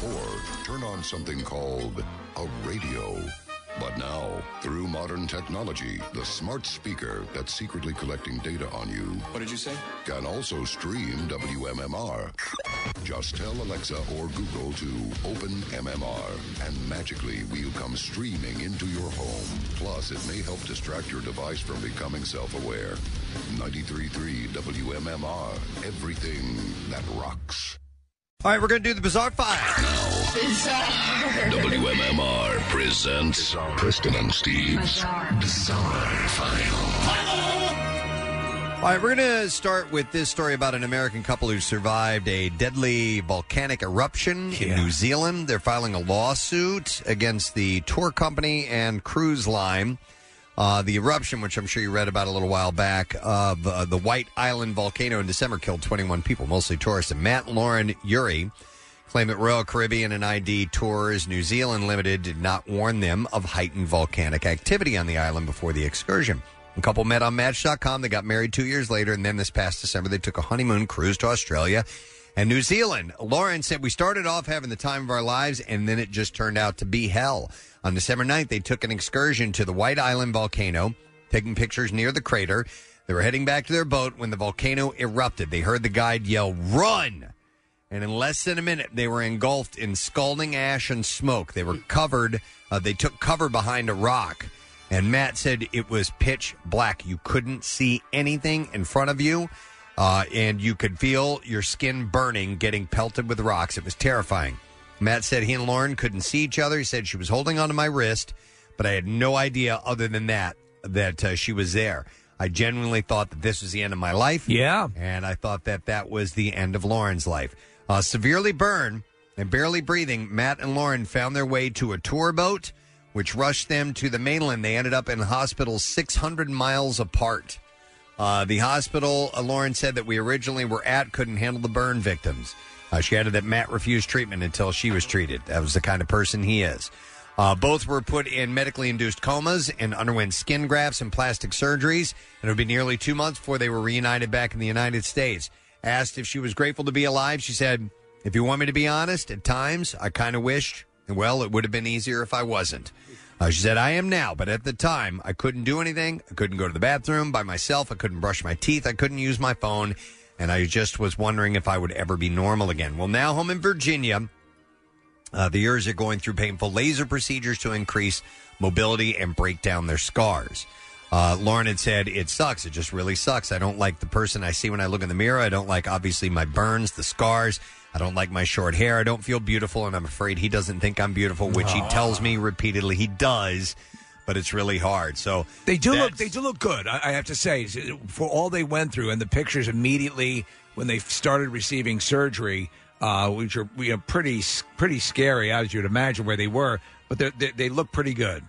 or turn on something called a radio. But now, through modern technology, the smart speaker that's secretly collecting data on you. What did you say? Can also stream WMMR. Just tell Alexa or Google to open MMR, and magically we'll come streaming into your home. Plus, it may help distract your device from becoming self-aware. 93.3 WMMR. Everything that rocks. All right, we're going to do the Bizarre File. WMMR presents Preston and Steve's Bizarre File. All right, we're going to start with this story about an American couple who survived a deadly volcanic eruption in New Zealand. They're filing a lawsuit against the tour company and cruise line. Uh, the eruption, which I'm sure you read about a little while back, of uh, the White Island volcano in December killed 21 people, mostly tourists. And Matt Lauren Urey claim that Royal Caribbean and ID Tours New Zealand Limited did not warn them of heightened volcanic activity on the island before the excursion. A couple met on Match.com. They got married two years later, and then this past December, they took a honeymoon cruise to Australia and New Zealand. Lauren said, We started off having the time of our lives, and then it just turned out to be hell. On December 9th, they took an excursion to the White Island volcano, taking pictures near the crater. They were heading back to their boat when the volcano erupted. They heard the guide yell, Run! And in less than a minute, they were engulfed in scalding ash and smoke. They were covered, uh, they took cover behind a rock. And Matt said it was pitch black. You couldn't see anything in front of you, uh, and you could feel your skin burning, getting pelted with rocks. It was terrifying. Matt said he and Lauren couldn't see each other. He said she was holding onto my wrist, but I had no idea other than that that uh, she was there. I genuinely thought that this was the end of my life. Yeah. And I thought that that was the end of Lauren's life. Uh, severely burned and barely breathing, Matt and Lauren found their way to a tour boat, which rushed them to the mainland. They ended up in hospitals 600 miles apart. Uh, the hospital, uh, Lauren said that we originally were at couldn't handle the burn victims. Uh, she added that Matt refused treatment until she was treated. That was the kind of person he is. Uh, both were put in medically induced comas and underwent skin grafts and plastic surgeries. And it would be nearly two months before they were reunited back in the United States. Asked if she was grateful to be alive, she said, If you want me to be honest, at times I kind of wished, well, it would have been easier if I wasn't. Uh, she said, I am now, but at the time, I couldn't do anything. I couldn't go to the bathroom by myself. I couldn't brush my teeth. I couldn't use my phone. And I just was wondering if I would ever be normal again. Well, now home in Virginia, uh, the Ureys are going through painful laser procedures to increase mobility and break down their scars. Uh, Lauren had said, It sucks. It just really sucks. I don't like the person I see when I look in the mirror. I don't like, obviously, my burns, the scars. I don't like my short hair. I don't feel beautiful, and I'm afraid he doesn't think I'm beautiful, which he tells me repeatedly he does, but it's really hard. So They do look. They do look good. I, I have to say, for all they went through, and the pictures immediately when they started receiving surgery, uh, which are you know, pretty pretty scary, as you'd imagine where they were. But they're- they they look pretty good.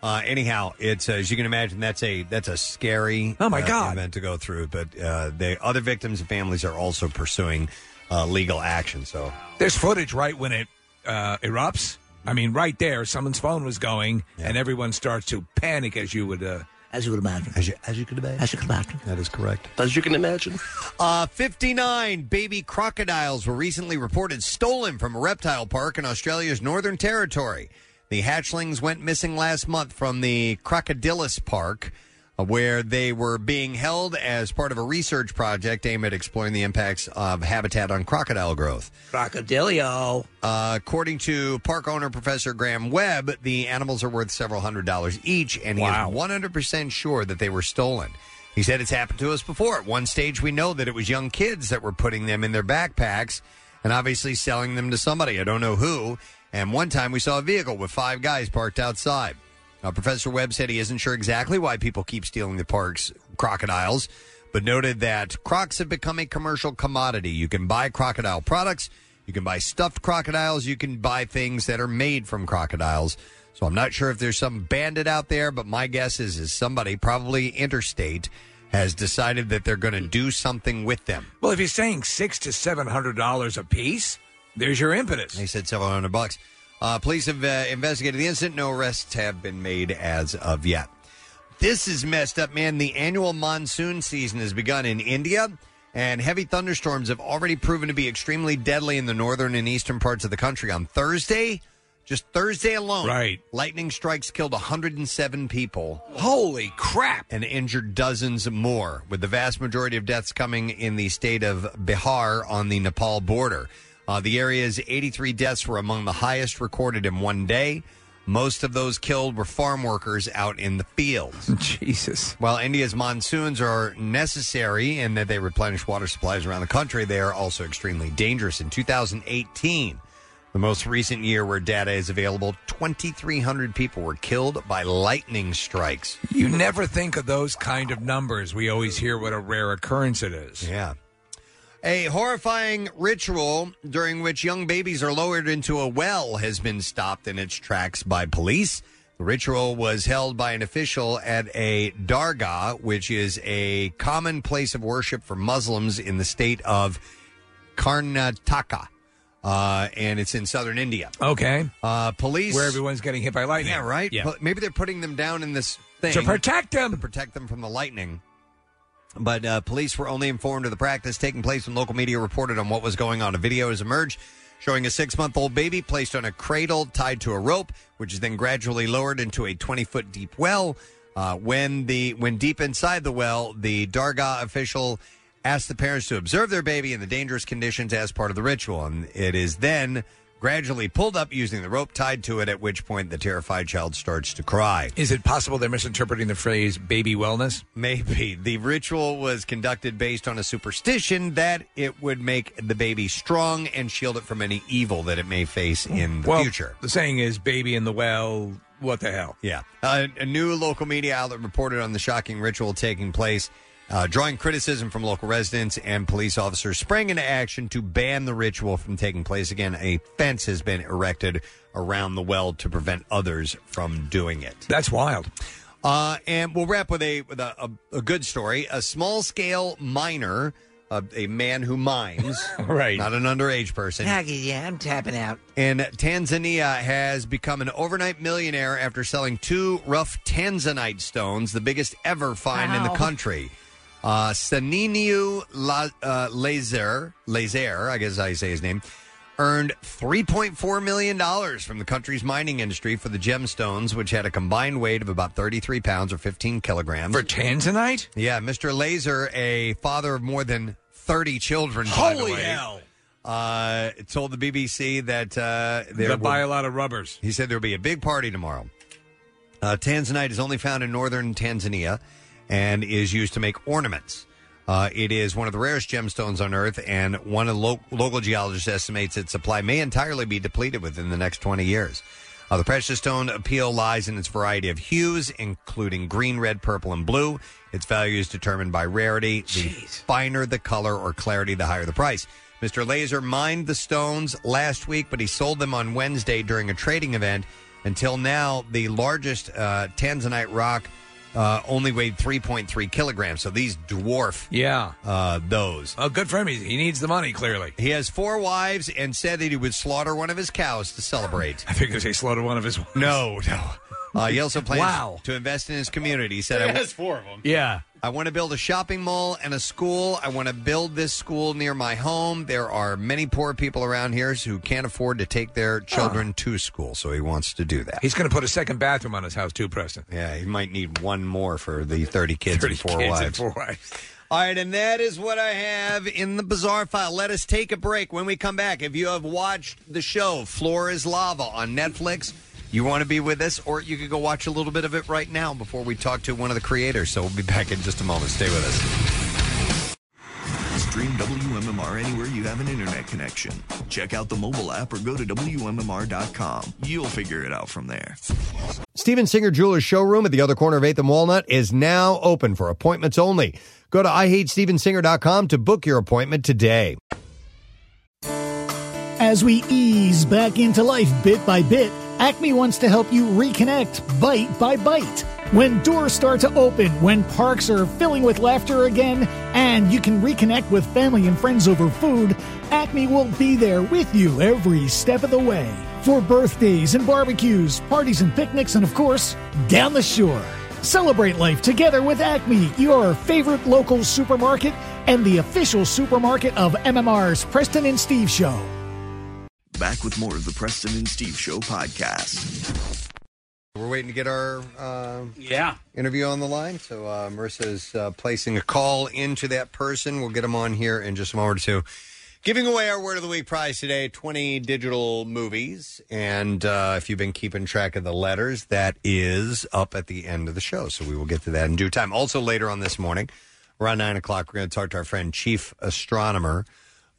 Uh, anyhow, it's uh, as you can imagine, that's a that's a scary Oh, my uh, God. event to go through. But uh, the other victims and families are also pursuing uh, legal action. So There's footage right when it uh, erupts. I mean, right there, someone's phone was going, and everyone starts to panic, as you would, uh, as you would imagine, as you as you could imagine, as you could imagine. that is correct. As you can imagine. Uh, 59 baby crocodiles were recently reported stolen from a reptile park in Australia's Northern Territory. The hatchlings went missing last month from the Crocodylus Park, where they were being held as part of a research project aimed at exploring the impacts of habitat on crocodile growth. Crocodilio. Uh, according to park owner Professor Grahame Webb, the animals are worth several hundred dollars each, and he Wow. is 100% sure that they were stolen. He said it's happened to us before. At one stage, we know that it was young kids that were putting them in their backpacks and obviously selling them to somebody. I don't know who. And one time we saw a vehicle with five guys parked outside. Uh, Professor Webb said he isn't sure exactly why people keep stealing the park's crocodiles, but noted that crocs have become a commercial commodity. You can buy crocodile products, you can buy stuffed crocodiles, you can buy things that are made from crocodiles. So I'm not sure if there's some bandit out there, but my guess is is somebody, probably interstate, has decided that they're going to do something with them. well, if you're saying six to seven hundred dollars a piece, there's your impetus. He said several hundred bucks. Uh, police have uh, investigated the incident. No arrests have been made as of yet. This is messed up, man. The annual monsoon season has begun in India, and heavy thunderstorms have already proven to be extremely deadly in the northern and eastern parts of the country. On Thursday, just Thursday alone, Right. lightning strikes killed 107 people. Holy crap! And injured dozens more, with the vast majority of deaths coming in the state of Bihar on the Nepal border. Uh, the area's 83 deaths were among the highest recorded in one day. Most of those killed were farm workers out in the fields. Jesus. While India's monsoons are necessary in that they replenish water supplies around the country, they are also extremely dangerous. In 2018, the most recent year where data is available, 2,300 people were killed by lightning strikes. You never think of those kind of numbers. We always hear what a rare occurrence it is. Yeah. A horrifying ritual during which young babies are lowered into a well has been stopped in its tracks by police. The ritual was held by an official at a dargah, which is a common place of worship for Muslims in the state of Karnataka. Uh, and it's in southern India. Okay. Uh, police. Where everyone's getting hit by lightning. Yeah, right? Yeah. Maybe they're putting them down in this thing To protect them. To protect them from the lightning. But uh, police were only informed of the practice taking place when local media reported on what was going on. A video has emerged showing a six month old baby placed on a cradle tied to a rope, which is then gradually lowered into a 20 foot deep well. Uh, when the when deep inside the well, the Dargah official asked the parents to observe their baby in the dangerous conditions as part of the ritual, and it is then gradually pulled up using the rope tied to it. At which point, the terrified child starts to cry. Is it possible they're misinterpreting the phrase baby wellness? Maybe. The ritual was conducted based on a superstition that it would make the baby strong and shield it from any evil that it may face in the well, future. The saying is baby in the well, what the hell? Yeah. Uh, a new local media outlet reported on the shocking ritual taking place, uh, drawing criticism from local residents and police officers sprang into action to ban the ritual from taking place again. A fence has been erected around the well to prevent others from doing it. That's wild. Uh, and we'll wrap with a with a, a, a good story. A small scale miner, uh, a man who mines, right? Not an underage person. yeah, I'm tapping out. in Tanzania has become an overnight millionaire after selling two rough tanzanite stones, the biggest ever find in the Wow. country. Uh, Saniniu La, uh, Laizer, Laizer, I guess you say his name, earned $3.4 million from the country's mining industry for the gemstones, which had a combined weight of about 33 pounds or 15 kilograms. For tanzanite? Yeah, Mr. Laizer, a father of more than 30 children, by the Holy way, hell. Uh, told the BBC that uh, there They'll will- buy a lot of rubbers. He said there'll be a big party tomorrow. Uh, Tanzanite is only found in northern Tanzania and is used to make ornaments. Uh, it is one of the rarest gemstones on Earth, and one of the lo- local geologists estimates its supply may entirely be depleted within the next 20 years. Uh, the precious stone appeal lies in its variety of hues, including green, red, purple, and blue. Its value is determined by rarity. The finer the color or clarity, the higher the price. Mr. Laizer mined the stones last week, but he sold them on Wednesday during a trading event. Until now, the largest uh, Tanzanite rock uh, only weighed 3.3 kilograms. So these dwarf Yeah. uh, those. Oh, good for him. He, he needs the money, clearly. He has four wives and said that he would slaughter one of his cows to celebrate. I figured they slaughtered one of his wives. No, no. Uh, he also plans Wow. to invest in his community. He said, I wa- has four of them. Yeah. I want to build a shopping mall and a school. I want to build this school near my home. There are many poor people around here who can't afford to take their children to school, so he wants to do that. He's going to put a second bathroom on his house, too, Preston. Yeah, he might need one more for the 30 kids 30 and four kids wives. and four wives. All right, and that is what I have in the bizarre file. Let us take a break. When we come back, if you have watched the show Floor is Lava on Netflix, you want to be with us, or you could go watch a little bit of it right now before we talk to one of the creators. So we'll be back in just a moment. Stay with us. Stream WMMR anywhere you have an internet connection. Check out the mobile app or go to WMMR.com. You'll figure it out from there. Steven Singer Jewelers showroom at the other corner of 8th and Walnut is now open for appointments only. Go to IHateStevenSinger.com to book your appointment today. As we ease back into life bit by bit, Acme wants to help you reconnect bite by bite. When doors start to open, when parks are filling with laughter again, and you can reconnect with family and friends over food, Acme will be there with you every step of the way. For birthdays and barbecues, parties and picnics, and of course, down the shore. Celebrate life together with Acme, your favorite local supermarket and the official supermarket of MMR's Preston and Steve Show. Back with more of the Preston and Steve Show podcast. We're waiting to get our uh, yeah interview on the line. So uh, Marissa's uh, placing a call into that person. We'll get them on here in just a moment or two. Giving away our Word of the Week prize today 20 digital movies. And uh, if you've been keeping track of the letters, that is up at the end of the show. So we will get to that in due time. Also, later on this morning, around 9 o'clock, we're going to talk to our friend, Chief Astronomer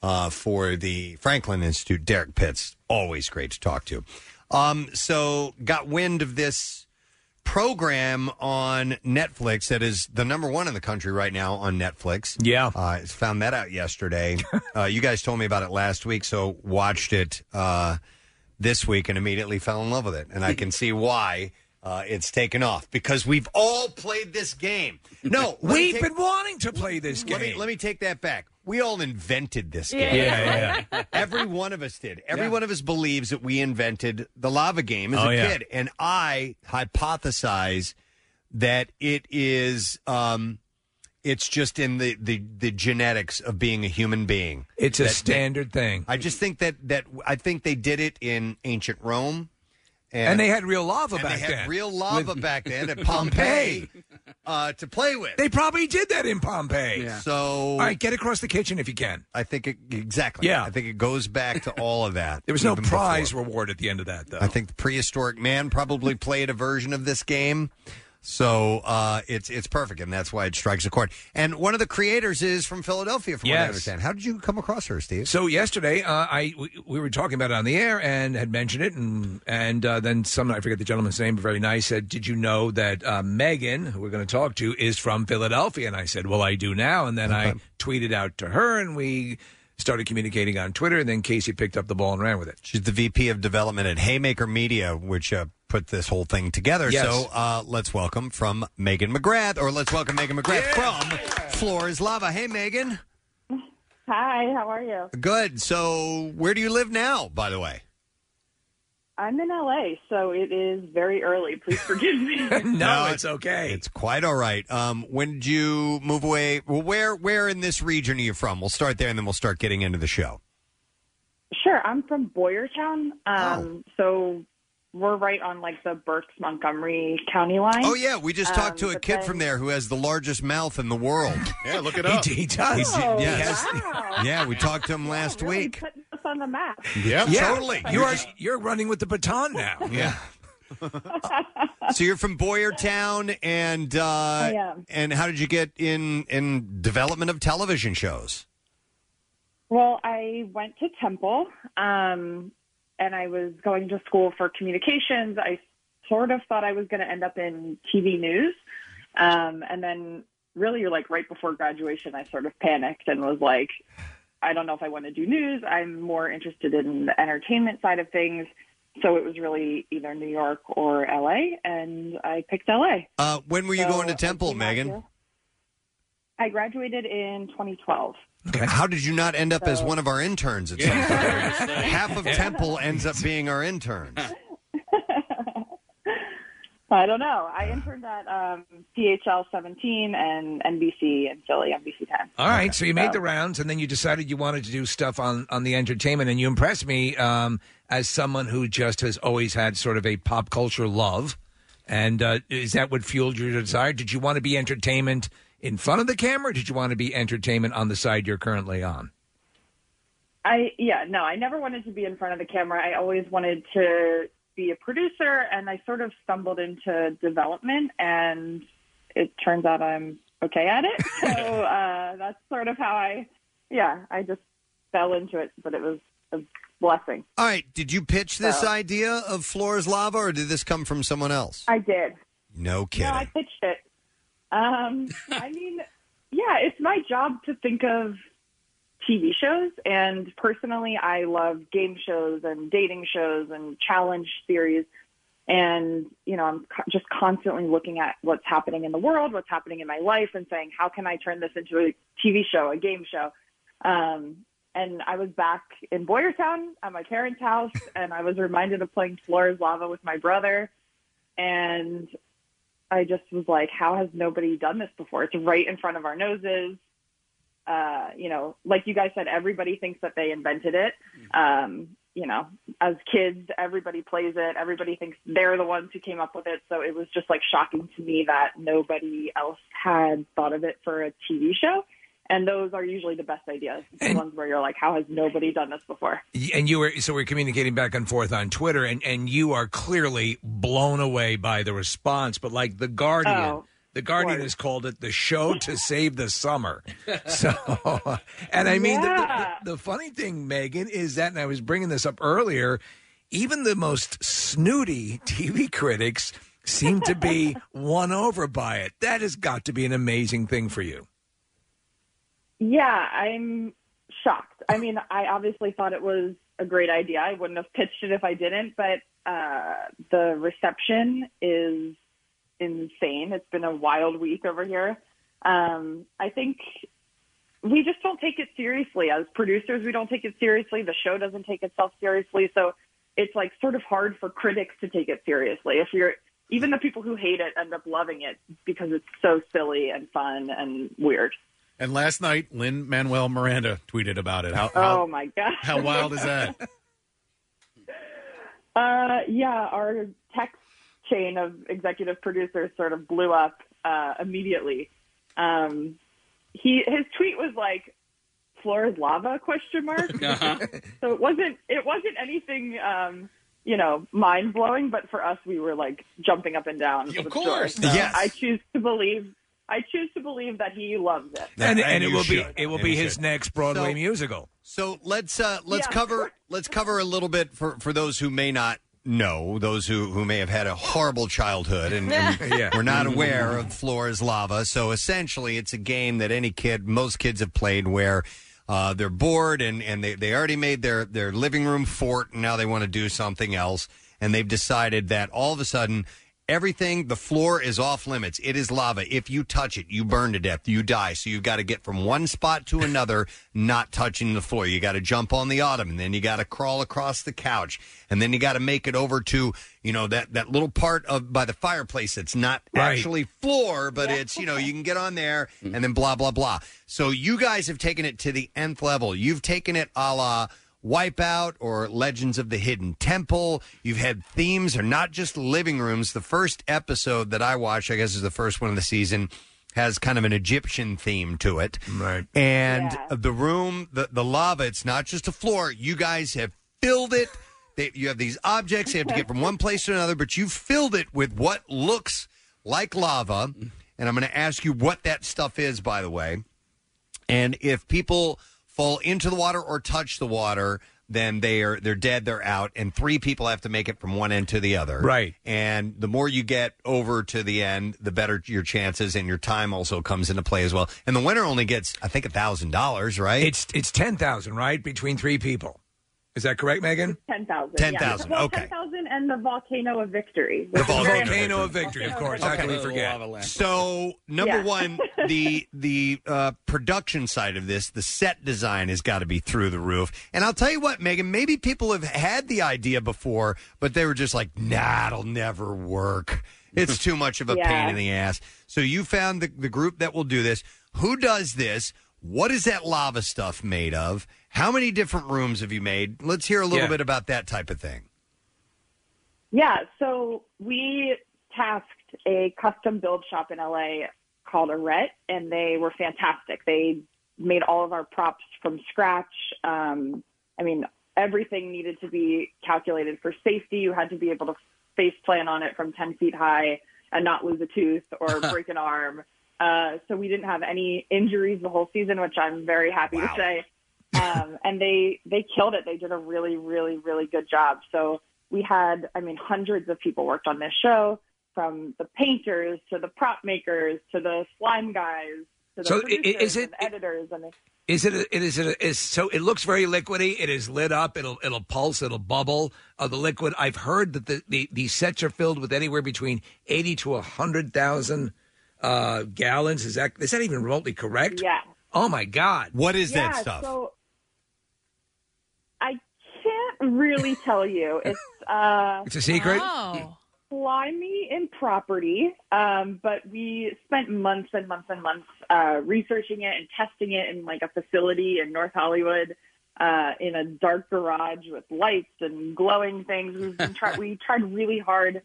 uh, for the Franklin Institute, Derrick Pitts. Always great to talk to. Um, so, got wind of this program on Netflix that is the number one in the country right now on Netflix. Yeah. Uh, found that out yesterday. uh, you guys told me about it last week, so watched it uh, this week and immediately fell in love with it. And I can see why uh, it's taken off because we've all played this game. No, let me We've take- been wanting to play this game. let me, let me take that back. We all invented this Yeah. game. Yeah, yeah. Every one of us did. Every Yeah. one of us believes that we invented the lava game as Oh, a yeah. kid. And I hypothesize that it is um it's just in the, the, the genetics of being a human being. It's a That- that- standard thing. I just think that that I think they did it in ancient Rome. And they had real lava and back they had then. real lava With- back then at Pompeii uh, to play with. They probably did that in Pompeii. So, all right, get across the kitchen if you can. I think it, exactly. Yeah. I think it goes back to all of that. There was no even prize before. reward at the end of that, though. I think the prehistoric man probably played a version of this game. So uh, it's it's perfect, and that's why it strikes a chord. And one of the creators is from Philadelphia, from what I Yes. understand. How did you come across her, Steve? So yesterday, uh, I we, we were talking about it on the air and had mentioned it, and and uh, then someone I forget the gentleman's name, but very nice, said, "Did you know that uh, Megan, who we're going to talk to, is from Philadelphia?" And I said, "Well, I do now." And then I tweeted out to her, and we started communicating on Twitter. And then Casey picked up the ball and ran with it. She's the VP of Development at Haymaker Media, which uh, put this whole thing together. Yes. So uh, let's welcome from Megan McGrath, or let's welcome Megan McGrath from Floor is Lava. Hey, Megan. Hi, how are you? Good. So where do you live now, by the way? I'm in LA, so it is very early. Please forgive me. No, it's okay. It's quite all right. Um, when did you move away? Well, where where in this region are you from? We'll start there, and then we'll start getting into the show. Sure, I'm from Boyertown. Oh. Um, So we're right on like the Berks Montgomery County line. Oh yeah, we just talked to Um, a kid then- from there who has the largest mouth in the world. Yeah, look it He up. d- he does. He Oh, yes. wow. Yeah, we talked to him last Really week. putting us on the map. Yeah, Yeah, totally. You are you're running with the baton now. Yeah. so you're from Boyertown, and uh, I am. and how did you get in in development of television shows? Well, I went to Temple, um, and I was going to school for communications. I sort of thought I was going to end up in TV news, um, and then really, like right before graduation, I sort of panicked and was like, I don't know if I want to do news. I'm more interested in the entertainment side of things. So it was really either New York or LA, and I picked LA. Uh, when were you So going to Temple, Megan? I graduated in 2012. How did you not end up as one of our interns at some point? Half of Temple ends up being our interns. I don't know. I interned at um, PHL 17 and NBC in Philly, NBC 10. All right, so you made the rounds, and then you decided you wanted to do stuff on on the entertainment, and you impressed me um, as someone who just has always had sort of a pop culture love. And uh, is that what fueled your desire? Did you want to be entertainment in front of the camera? Or did you want to be entertainment on the side you're currently on? I yeah, no, I never wanted to be in front of the camera. I always wanted to be a producer, and I sort of stumbled into development, and it turns out I'm okay at it. So uh, that's sort of how I, yeah, I just fell into it, but it was a blessing. All right, did you pitch this So- idea of Floor is Lava, or did this come from someone else? I did. No kidding. No, I pitched it. Um, I mean, yeah, it's my job to think of TV shows, and personally, I love game shows and dating shows and challenge series. And you know, I'm co- just constantly looking at what's happening in the world, what's happening in my life, and saying, how can I turn this into a TV show, a game show? Um, and I was back in Boyertown at my parents' house, and I was reminded of playing Floor is Lava with my brother, and I just was like, how has nobody done this before? It's right in front of our noses. Uh, you know, like you guys said, everybody thinks that they invented it. Um, you know, as kids, everybody plays it. Everybody thinks they're the ones who came up with it. So it was just like shocking to me that nobody else had thought of it for a TV show. And those are usually the best ideas. The ones where you're like, how has nobody done this before? And you were so we're communicating back and forth on Twitter, and and you are clearly blown away by the response. But like the Guardian, Oh, the Guardian has called it the show to save the summer. So, and I mean, the- the, the, funny thing, Megan, is that, and I was bringing this up earlier. Even the most snooty TV critics seem to be won over by it. That has got to be an amazing thing for you. Yeah, I'm shocked. I mean, I obviously thought it was a great idea. I wouldn't have pitched it if I didn't, but uh, the reception is insane. It's been a wild week over here. Um, I think we just don't take it seriously. As producers, we don't take it seriously. The show doesn't take itself seriously. So it's like sort of hard for critics to take it seriously. If you're even the people who hate it end up loving it because it's so silly and fun and weird. And last night, Lin-Manuel Miranda tweeted about it. How, Oh my god! how wild is that? Uh, yeah, our text chain of executive producers sort of blew up uh, immediately. Um, he his tweet was like, "Floor is lava?" Question mark. so it wasn't it wasn't anything um, you know mind blowing, but for us, we were like jumping up and down. Of course. So Yes. I choose to believe. I choose to believe that he loves it. And, and, it you will be it will And be his should. next Broadway So- musical. So let's uh, let's Yeah. cover let's cover a little bit for, for those who may not know, those who, who may have had a horrible childhood and, and Yeah. were not aware of Floor is Lava. So essentially, it's a game that any kid, most kids have played where. Uh, they're bored and, and they, they already made their, their living room fort and now they want to do something else. and they've decided that all of a sudden everything the floor is off limits. It is lava. If you touch it you burn to death. You die. So you've got to get from one spot to another not touching the floor. You got to jump on the ottoman then you got to crawl across the couch and then you got to make it over to you know that that little part of by the fireplace that's not Right. actually floor but it's you know you can get on there mm-hmm. and then blah blah blah. So you guys have taken it to the nth level. You've taken it a la Wipeout or Legends of the Hidden Temple. You've had themes or not just living rooms. The first episode that I watched, I guess is the first one of the season, has kind of an Egyptian theme to it. Right. And the room, the, the lava, it's not just a floor. You guys have filled it. They, you have these objects. You have to get from one place to another, but you've filled it with what looks like lava. And I'm going to ask you what that stuff is, by the way. And if people fall into the water or touch the water, then they are they're dead, they're out, and three people have to make it from one end to the other. Right. And the more you get over to the end, the better your chances, and your time also comes into play as well. And the winner only gets, I think, a thousand dollars, right? It's it's ten thousand, right, between three people. Is that correct, Megan? Ten thousand. 10,000, Well, okay. Ten thousand and the volcano of victory. The which is very volcano of victory, of course. Volcano How can we forget? So number Yeah. one, the the uh, production side of this, the set design has got to be through the roof. And I'll tell you what, Megan, maybe people have had the idea before, but they were just like, "Nah, it'll never work. It's too much of a Yeah. pain in the ass." So you found the the group that will do this. Who does this? What is that lava stuff made of? How many different rooms have you made? Let's hear a little Yeah. bit about that type of thing. Yeah, so we tasked a custom build shop in LA called Arret, and they were fantastic. They made all of our props from scratch. Um, I mean, everything needed to be calculated for safety. You had to be able to face plan on it from 10 feet high and not lose a tooth or break an arm. Uh, so we didn't have any injuries the whole season, which I'm very happy to say. Um, and they they killed it. They did a really, really, really good job. So we had, I mean, hundreds of people worked on this show, from the painters to the prop makers to the slime guys to the So i- i- producers is it- and editors and Is it? A, it is. It a, is so. It looks very liquidy. It is lit up. It'll. It'll pulse. It'll bubble. Uh, the liquid. I've heard that the, the these sets are filled with anywhere between eighty to hundred thousand uh, gallons. Is that is that even remotely correct? Yeah. Oh my God! What is yeah, So I can't really tell you. It's uh, It's a secret? Oh. Slimy in property, um, but we spent months and months and months uh, researching it and testing it in like a facility in North Hollywood. Uh, in a dark garage with lights and glowing things, we've been try- we tried really hard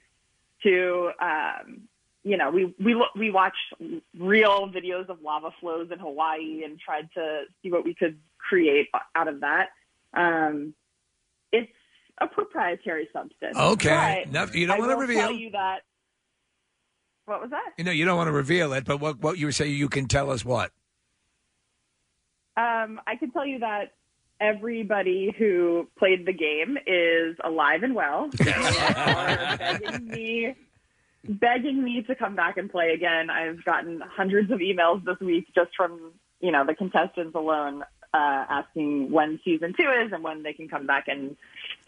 to um, you know, we we we watched real videos of lava flows in Hawaii and tried to see what we could create out of that. Um, it's a proprietary substance. Okay. No, you don't I wanna will reveal. Tell you that. What was that? You know, you don't want to reveal it, but what what you were saying, you can tell us what. Um, I can tell you that everybody who played the game is alive and well. Are begging me, begging me to come back and play again. I've gotten hundreds of emails this week just from you know the contestants alone uh, asking when season two is and when they can come back and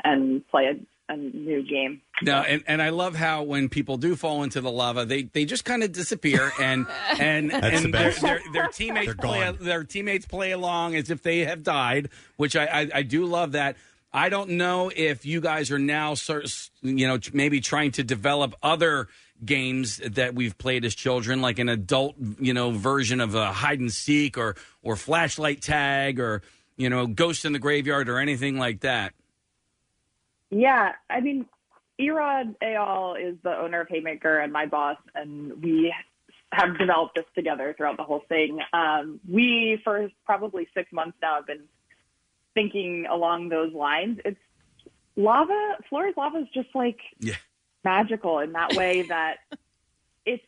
and play a, a new game. No, and, and I love how when people do fall into the lava, they, they just kind of disappear, and and That's the and their, their, their teammates play their teammates play along as if they have died, which I, I, I do love that. I don't know if you guys are now, sort you know, maybe trying to develop other games that we've played as children, like an adult, you know, version of a hide and seek or or flashlight tag or you know, ghost in the graveyard or anything like that. Yeah, I mean, Irad Eyal is the owner of Haymaker and my boss, and we have developed this together throughout the whole thing. Um, we, for probably six months now, have been thinking along those lines. It's lava, Floor's lava is just like Yeah. Magical in that way that it's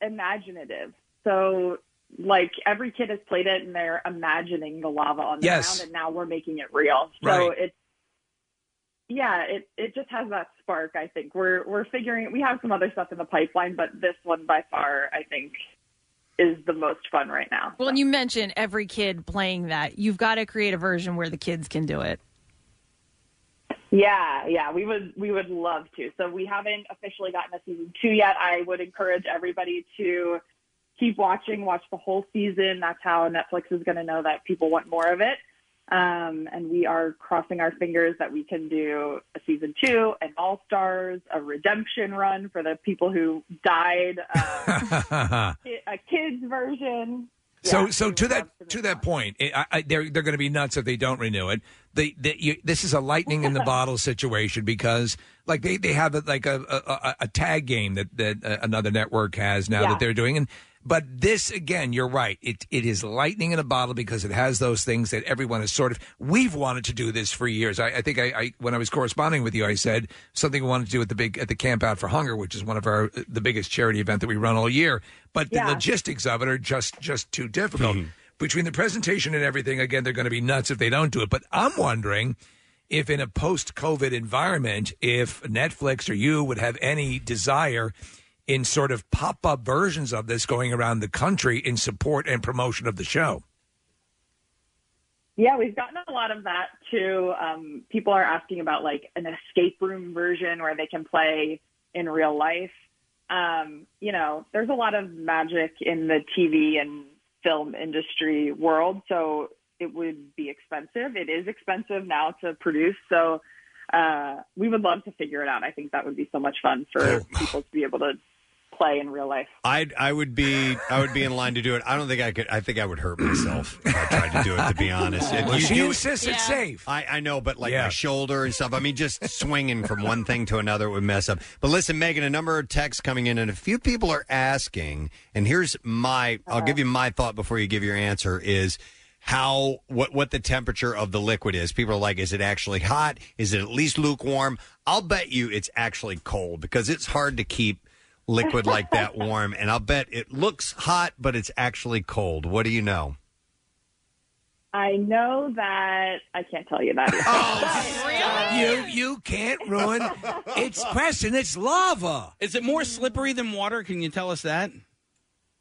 imaginative. So, like every kid has played it and they're imagining the lava on the Yes. ground, and now we're making it real. So Right. it's yeah, it it just has that spark. I think we're we're figuring. We have some other stuff in the pipeline, but this one by far, I think, is the most fun right now. Well, and you mentioned every kid playing that. You've got to create a version where the kids can do it. Yeah, yeah, we would we would love to. So we haven't officially gotten a season two yet. I would encourage everybody to keep watching, watch the whole season. That's how Netflix is going to know that people want more of it. Um, and we are crossing our fingers that we can do a season two, an All Stars, a redemption run for the people who died, uh, a kids version. So, so to that to that point, I, I, they're they're going to be nuts if they don't renew it. They, they you, this is a lightning in the bottle situation because like they, they have a, like a, a, a- a tag game that that uh, another network has now Yeah. that they're doing, and but this again, you're right. It it is lightning in a bottle because it has those things that everyone is sort of. We've wanted to do this for years. I, I think I, I when I was corresponding with you, I said something we wanted to do at the big at the Camp Out for Hunger, which is one of our uh, the biggest charity event that we run all year. But the Yeah. logistics of it are just just too difficult. Hmm. Between the presentation and everything, again, they're going to be nuts if they don't do it. But I'm wondering if, in a post-COVID environment, if Netflix or you would have any desire in sort of pop-up versions of this going around the country in support and promotion of the show. Yeah, we've gotten a lot of that too. Um, people are asking about like an escape room version where they can play in real life. Um, you know, there's a lot of magic in the TV and film industry world, so it would be expensive. It is expensive now to produce, so uh, we would love to figure it out. I think that would be so much fun for people to be able to play in real life. I I would be I would be in line to do it. I don't think I could. I think I would hurt myself if I tried to do it. To be honest, If Well, you she do- insists it's safe. I, I know, but like Yeah. my shoulder and stuff. I mean, just swinging from one thing to another would mess up. But listen, Megan, a number of texts coming in, and a few people are asking. And here's my. I'll uh-huh. give you my thought before you give your answer. Is how what what the temperature of the liquid is. People are like, is it actually hot? Is it at least lukewarm? I'll bet you it's actually cold because it's hard to keep liquid like that warm. And I'll bet it looks hot, but it's actually cold. What do you know? I know that I can't tell you that. Oh, You you can't ruin. It's Preston. It's lava. Is it more slippery than water? Can you tell us that?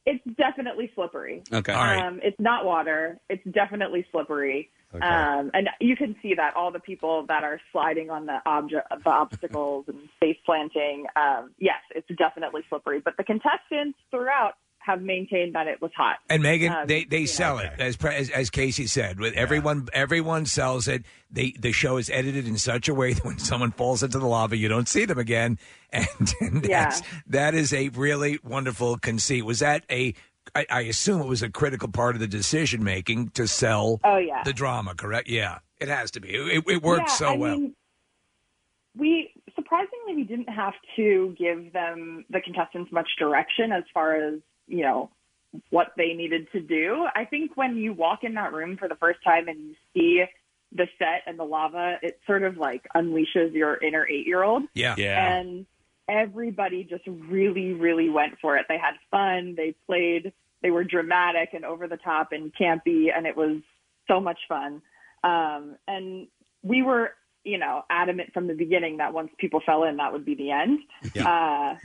It's definitely slippery. Okay. All right. Um, it's not water. It's definitely slippery. Okay. Um, and you can see that all the people that are sliding on the object, the obstacles and face planting. Um, yes, it's definitely slippery. But the contestants throughout have maintained that it was hot. And Megan, Um, they, they you sell know. it as, pre- as as Casey said. With everyone, everyone sells it. They the show is edited in such a way that when someone falls into the lava, you don't see them again. And, and Yeah. that's, that is a really wonderful conceit. Was that a? I, I assume it was a critical part of the decision making to sell. Oh, yeah. the drama. Correct? Yeah, it has to be. It, it worked Yeah, so I well. mean, we surprisingly we didn't have to give them the contestants much direction as far as you know what they needed to do. I think when you walk in that room for the first time and you see the set and the lava, it sort of like unleashes your inner eight year old. Yeah. And everybody just really, really went for it. They had fun. They played. They were dramatic and over the top and campy, and it was so much fun. Um, and we were, you know, adamant from the beginning that once people fell in, that would be the end. Uh,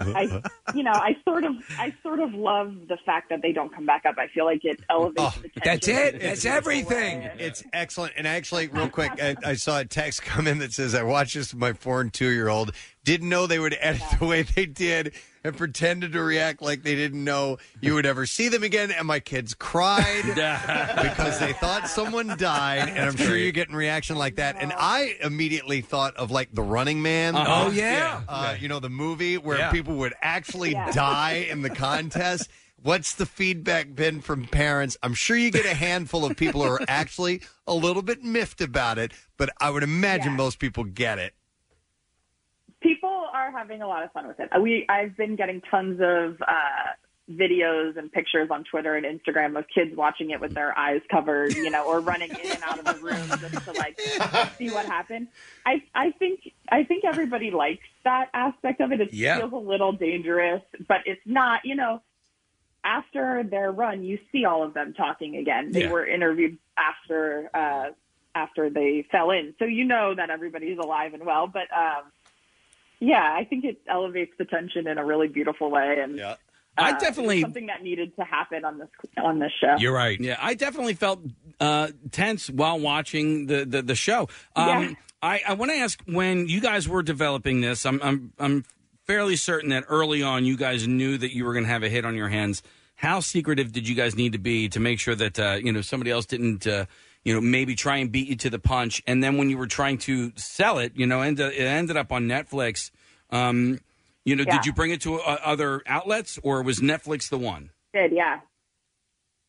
I, you know, I sort of, I sort of love the fact that they don't come back up. I feel like it elevates the tension. That's it. That's everything. way. It's excellent. And actually, real quick, I, I saw a text come in that says, I watched this with my four and two year old. Didn't know they would edit the way they did and pretended to react like they didn't know you would ever see them again. And my kids cried because they thought someone died. And I'm sure you're getting reaction like that. And I immediately thought of like The Running Man. Uh-huh. Oh, yeah. Uh, you know, the movie where Yeah. people would actually Yeah. die in the contest. What's the feedback been from parents? I'm sure you get a handful of people who are actually a little bit miffed about it, but I would imagine most people get it. People are having a lot of fun with it. We I've been getting tons of uh, videos and pictures on Twitter and Instagram of kids watching it with their eyes covered, you know, or running in and out of the room just to like see what happened. I I think I think everybody likes that aspect of it. It Yeah. feels a little dangerous, but it's not. You know, after their run, you see all of them talking again. They Yeah. were interviewed after. Uh, after they fell in, so you know that everybody's alive and well. But um, yeah, I think it elevates the tension in a really beautiful way, and I uh, definitely- something that needed to happen on this on this show. You're right. Yeah, I definitely felt uh, tense while watching the the, the show. Um, Yeah. I, I want to ask when you guys were developing this, I'm I'm I'm fairly certain that early on you guys knew that you were going to have a hit on your hands. How secretive did you guys need to be to make sure that uh, you know somebody else didn't uh, you know maybe try and beat you to the punch? And then when you were trying to sell it, you know, end, it ended up on Netflix. Um, you know, Yeah. did you bring it to uh, other outlets or was Netflix the one? did, yeah.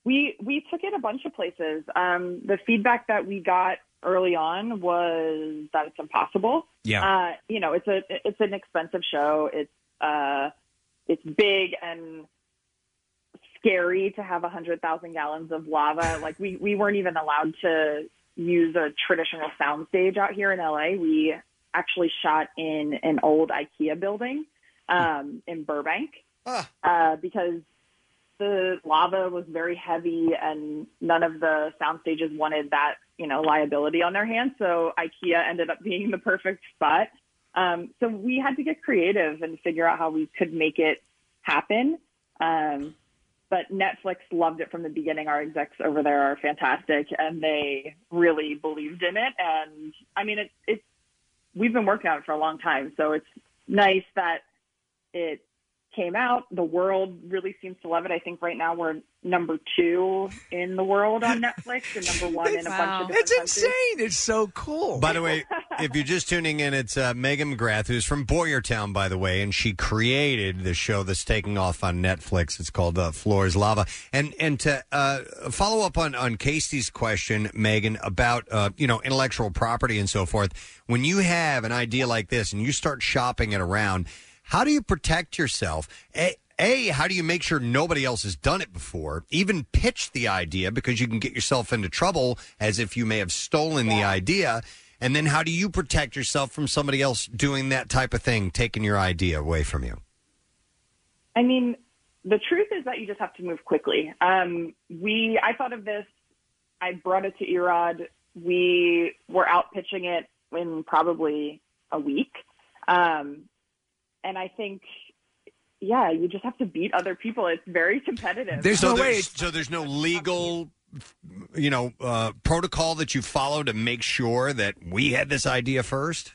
We we took it a bunch of places. Um, the feedback that we got early on was that it's impossible. Yeah. Uh, you know, it's a it's an expensive show. It's uh, it's big and scary to have a hundred thousand gallons of lava. Like we we weren't even allowed to use a traditional sound stage out here in LA. We actually shot in an old IKEA building um, in Burbank uh, because the lava was very heavy and none of the sound stages wanted that, you know, liability on their hands. So IKEA ended up being the perfect spot. Um, so we had to get creative and figure out how we could make it happen. Um, but Netflix loved it from the beginning. Our execs over there are fantastic and they really believed in it. And I mean, it, it's, we've been working on it for a long time. So it's nice that it came out. The world really seems to love it. I think right now we're number two in the world on Netflix and number one in a bunch of different It's countries. insane. It's so cool. By the way, if you're just tuning in, it's uh, Megan McGrath, who's from Boyertown, by the way, and she created the show that's taking off on Netflix. It's called uh, Floor is Lava. And and to uh, follow up on on Casey's question, Megan, about uh, you know intellectual property and so forth. When you have an idea like this and you start shopping it around, how do you protect yourself? A, a, how do you make sure nobody else has done it before? Even pitch the idea because you can get yourself into trouble as if you may have stolen the idea. And then how do you protect yourself from somebody else doing that type of thing, taking your idea away from you? I mean, the truth is that you just have to move quickly. Um, we, I thought of this. I brought it to Irad. We were out pitching it in probably a week, um, and I think, yeah, you just have to beat other people. It's very competitive. so there's, So there's no legal, you know, uh, protocol that you follow to make sure that we had this idea first.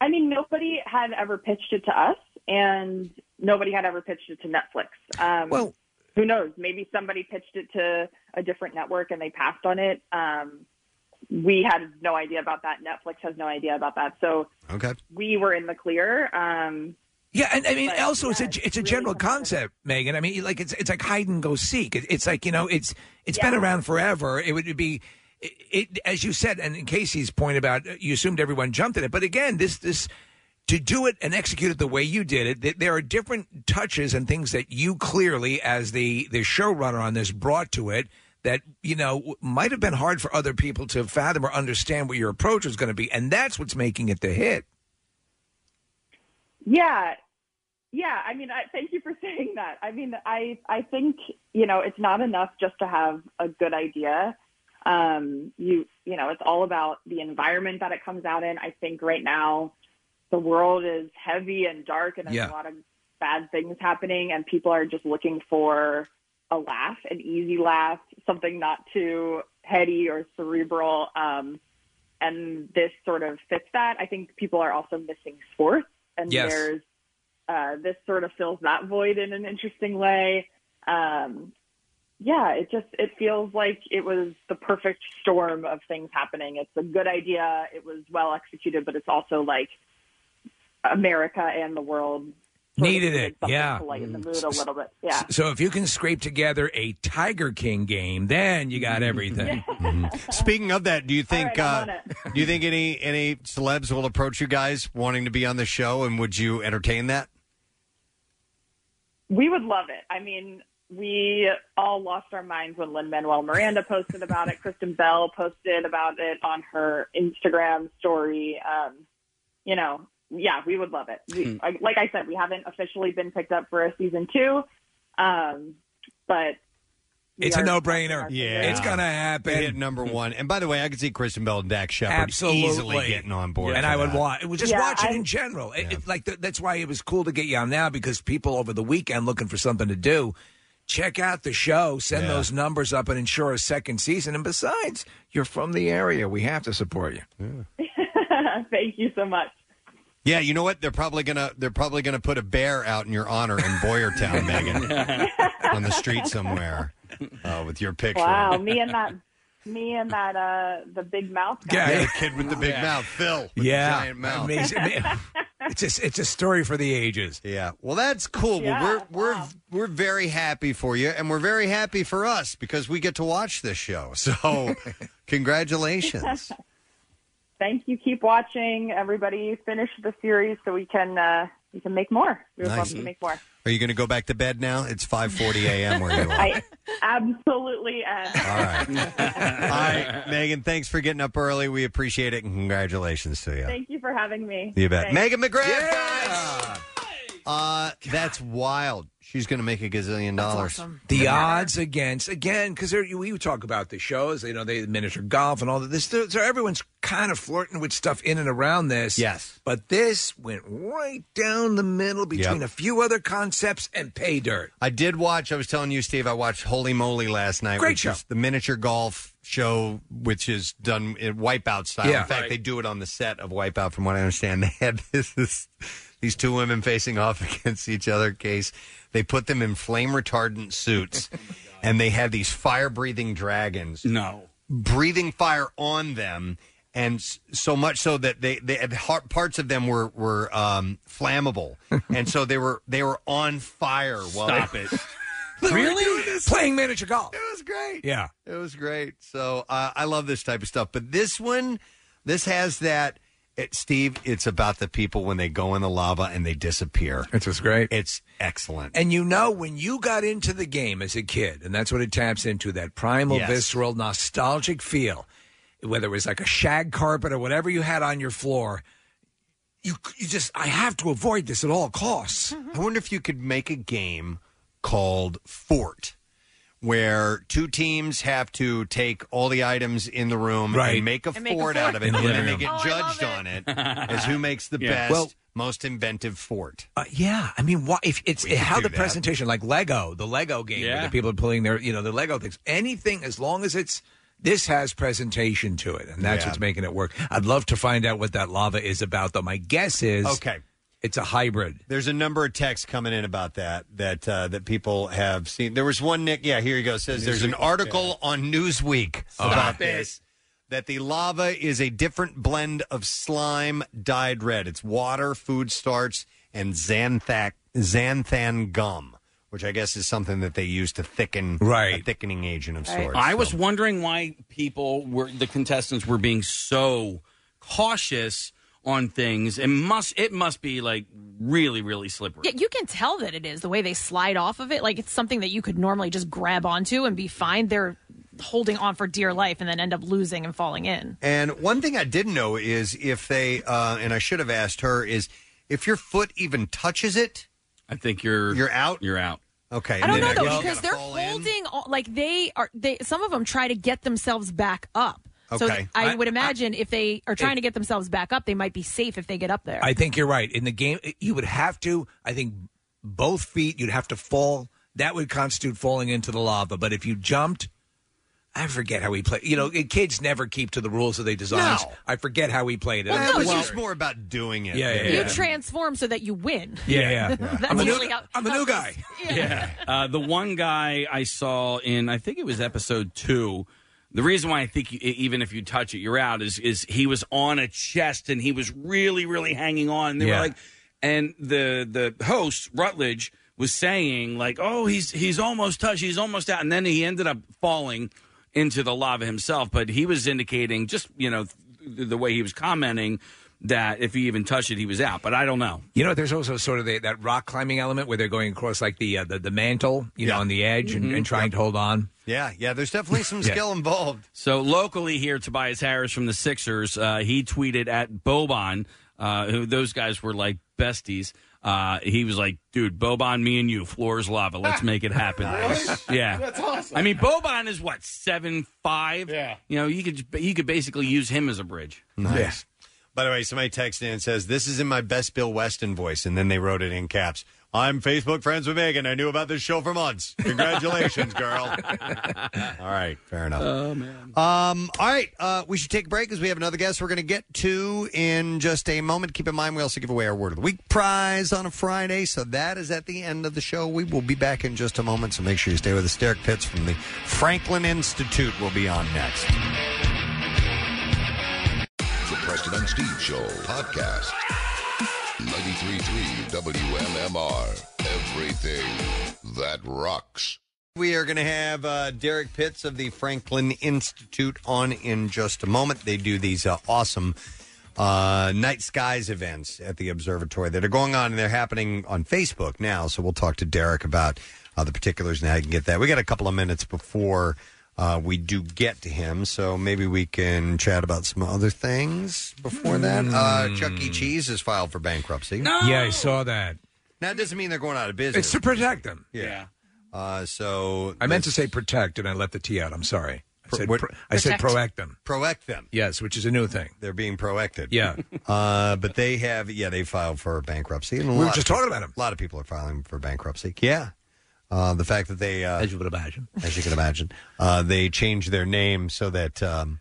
I mean, nobody had ever pitched it to us, and nobody had ever pitched it to Netflix. Um, well, who knows? Maybe somebody pitched it to a different network and they passed on it. Um, we had no idea about that. Netflix has no idea about that. So Okay. we were in the clear. Um, Yeah, and I mean, But, also it's a it's a general concept, Megan. I mean, like it's it's like hide and go seek. It, it's like you know, it's it's been around forever. It would be. It, it, as you said, and in Casey's point about uh, you assumed everyone jumped at it, but again, this this to do it and execute it the way you did it, th- there are different touches and things that you clearly, as the the showrunner on this, brought to it that you know might have been hard for other people to fathom or understand what your approach was going to be, and that's what's making it the hit. Yeah. Yeah, I mean, I, thank you for saying that. I mean, I I think you know it's not enough just to have a good idea. Um, you you know, it's all about the environment that it comes out in. I think right now the world is heavy and dark, and there's Yeah. a lot of bad things happening, and people are just looking for a laugh, an easy laugh, something not too heady or cerebral. Um, and this sort of fits that. I think people are also missing sports, and Yes. there's uh, this sort of fills that void in an interesting way. Um, yeah, it just it feels like it was the perfect storm of things happening. It's a good idea. It was well executed, but it's also like America and the world Needed needed it, yeah. to lighten the mood a little bit. Yeah. So if you can scrape together a Tiger King game, then you got everything. Speaking of that, do you think right, I'm uh, do you think any any celebs will approach you guys wanting to be on the show, and would you entertain that? We would love it. I mean, we all lost our minds when Lin-Manuel Miranda posted about it. Kristen Bell posted about it on her Instagram story. Um, you know, yeah, we would love it. We, Hmm. Like I said, we haven't officially been picked up for a season two, um, but we It's a no-brainer. Yeah, It's gonna happen. They hit number one, and by the way, I could see Kristen Bell and Dax Shepard Absolutely easily getting on board, and I would that. watch. It was just Yeah, watch it I- in general. It, it- like th- that's why it was cool to get you on now because people over the weekend looking for something to do. Check out the show, send Yeah. those numbers up, and ensure a second season. And besides, you're from the area, we have to support you. Thank you so much. Yeah, you know what? They're probably gonna they're probably gonna put a bear out in your honor in Boyertown, Megan, on the street somewhere uh, with your picture. Wow, me and that, me and that, uh, the big mouth guy. Yeah, the kid with the big mouth, Phil. With Yeah. the giant mouth. Amazing. it's a, it's a story for the ages. Yeah. Well, that's cool. Yeah, well, we're we're we're very happy for you, and we're very happy for us because we get to watch this show. So, congratulations. Thank you. Keep watching. Everybody, finish the series so we can uh, we can make more. We would Nice. love to make more. Are you going to go back to bed now? It's five forty a.m. where you are. I absolutely am. All right. All right, Megan. Thanks for getting up early. We appreciate it, and congratulations to you. Thank you for having me. You bet. Thanks. Megan McGrath, guys. Uh, that's wild. She's going to make a gazillion dollars. The odds against again because we talk about the shows, you know, they miniature golf and all that. This, so everyone's kind of flirting with stuff in and around this. Yes, but this went right down the middle between Yep. a few other concepts and pay dirt. I did watch. I was telling you, Steve. I watched Holey Moley last night. Great which show. is the miniature golf show, which is done in Wipeout style. Yeah. in fact, Right. they do it on the set of Wipeout. From what I understand, they had this, this these two women facing off against each other. Case they put them in flame retardant suits, and they had these fire breathing dragons. No, breathing fire on them. And s- so much so that they, they had har- parts of them were were um, flammable, and so they were they were on fire. While Stop they, it. Really? Playing miniature golf. It was great. Yeah. It was great. So uh, I love this type of stuff. But this one, this has that. It, Steve, it's about the people when they go in the lava and they disappear. It's just great. It's excellent. And you know, when you got into the game as a kid, and that's what it taps into that primal, Yes. visceral, nostalgic feel, whether it was like a shag carpet or whatever you had on your floor, you, you just, I have to avoid this at all costs. I wonder if you could make a game called Fort, where two teams have to take all the items in the room Right. and make a And make a fort out of it, fort. and then they living get room. judged on it as who makes the Yeah. best, Well- most inventive fort. Uh, yeah, I mean, why, if it's We could how do the that. presentation, like Lego, the Lego game, where Yeah. the people are pulling their, you know, the Lego things. Anything, as long as it's this has presentation to it, and that's Yeah. what's making it work. I'd love to find out what that lava is about, though. My guess is Okay. It's a hybrid. There's a number of texts coming in about that that uh, that people have seen. There was one Nick, yeah, here you go. Says there's an Newsweek, article on Newsweek Stop about it. this that the lava is a different blend of slime dyed red. It's water, food starch, and xanthac xanthan gum, which I guess is something that they use to thicken Right. a thickening agent of sorts. I So- was wondering why people were the contestants were being so cautious on things. It must it must be like really really slippery. Yeah, you can tell that it is the way they slide off of it. Like it's something that you could normally just grab onto and be fine. They're holding on for dear life and then end up losing and falling in. And one thing I didn't know is if they, uh, and I should have asked her, is if your foot even touches it, I think you're you're out. You're out. Okay, I don't know though because they're holding all, like they are. They some of them try to get themselves back up. So I, I- would imagine if they are trying to get themselves back up, they might be safe if they get up there. I think you're right. In the game, you would have to, I think, both feet, you'd have to fall. That would constitute falling into the lava. But if you jumped, I forget how we play. You know, kids never keep to the rules that they design. No. I forget how we played it. Well, It it was was- just more about doing it. Yeah, yeah, you transform so that you win. Yeah, yeah. That's I'm, a new, how- I'm a new guy. Yeah. Uh, the one guy I saw in, I think it was episode two. The reason why I think you, even if you touch it, you're out is is he was on a chest and he was really, really hanging on. And they Yeah. were like, and the the host Rutledge was saying like, oh, he's he's almost touched, he's almost out, and then he ended up falling into the lava himself. But he was indicating just you know th- the way he was commenting that if he even touched it, he was out. But I don't know. You know, there's also sort of the, that rock climbing element where they're going across like the uh, the, the mantle, you know, on the edge and, Mhm. and trying to hold on. Yeah, yeah. There's definitely some Yeah. skill involved. So locally here, Tobias Harris from the Sixers, uh, he tweeted at Boban, uh, who those guys were like besties. Uh, he was like, "Dude, Boban, me and you, floor is lava. Let's make it happen." Yeah, That's awesome. I mean, Boban is what seven five. Yeah, you know, you could you could basically use him as a bridge. Nice. By the way, somebody texted in and says, This is in my best Bill Weston voice. And then they wrote it in caps. I'm Facebook friends with Megan. I knew about this show for months. Congratulations, girl. all right, fair enough. Oh, man. Um, all right, uh, we should take a break because we have another guest we're going to get to in just a moment. Keep in mind, we also give away our Word of the Week prize on a Friday, so that is at the end of the show. We will be back in just a moment, so make sure you stay with us. Derrick Pitts from the Franklin Institute will be on next. Preston and Steve Show podcast. 93.3 WMMR. Everything that rocks. We are going to have uh, Derrick Pitts of the Franklin Institute on in just a moment. They do these uh, awesome uh, night skies events at the observatory that are going on, and they're happening on Facebook now. So we'll talk to Derrick about uh, the particulars and how you can get that. We got a couple of minutes before uh, we do get to him, so maybe we can chat about some other things before that. Uh, Chuck E. Cheese has filed for bankruptcy. Yeah, I saw that. Now, it doesn't mean they're going out of business. It's to protect them. Yeah. Uh, so I meant to say protect, and I let the T out. I'm sorry. I said, what- pro- I said Protect. proact them. Proact them. Yes, which is a new thing. They're being proacted. Yeah. uh, but they have, yeah, they filed for bankruptcy. And a We were lot just of talking people- about 'em. A lot of people are filing for bankruptcy. Yeah. Uh, the fact that they, uh, As you would imagine. as you can imagine, uh, they changed their name so that um,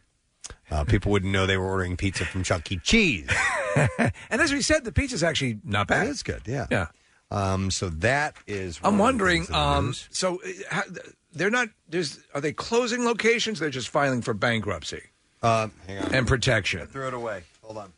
uh, people wouldn't know they were ordering pizza from Chuck E. Cheese. and as we said, the pizza's actually not bad. It's good. Yeah. Yeah. Um, so that is. one I'm of the wondering. things in the Um, news. so uh, how, they're not. There's. Are they closing locations? They're just filing for bankruptcy Uh, hang on. and protection. Throw it away. Hold on.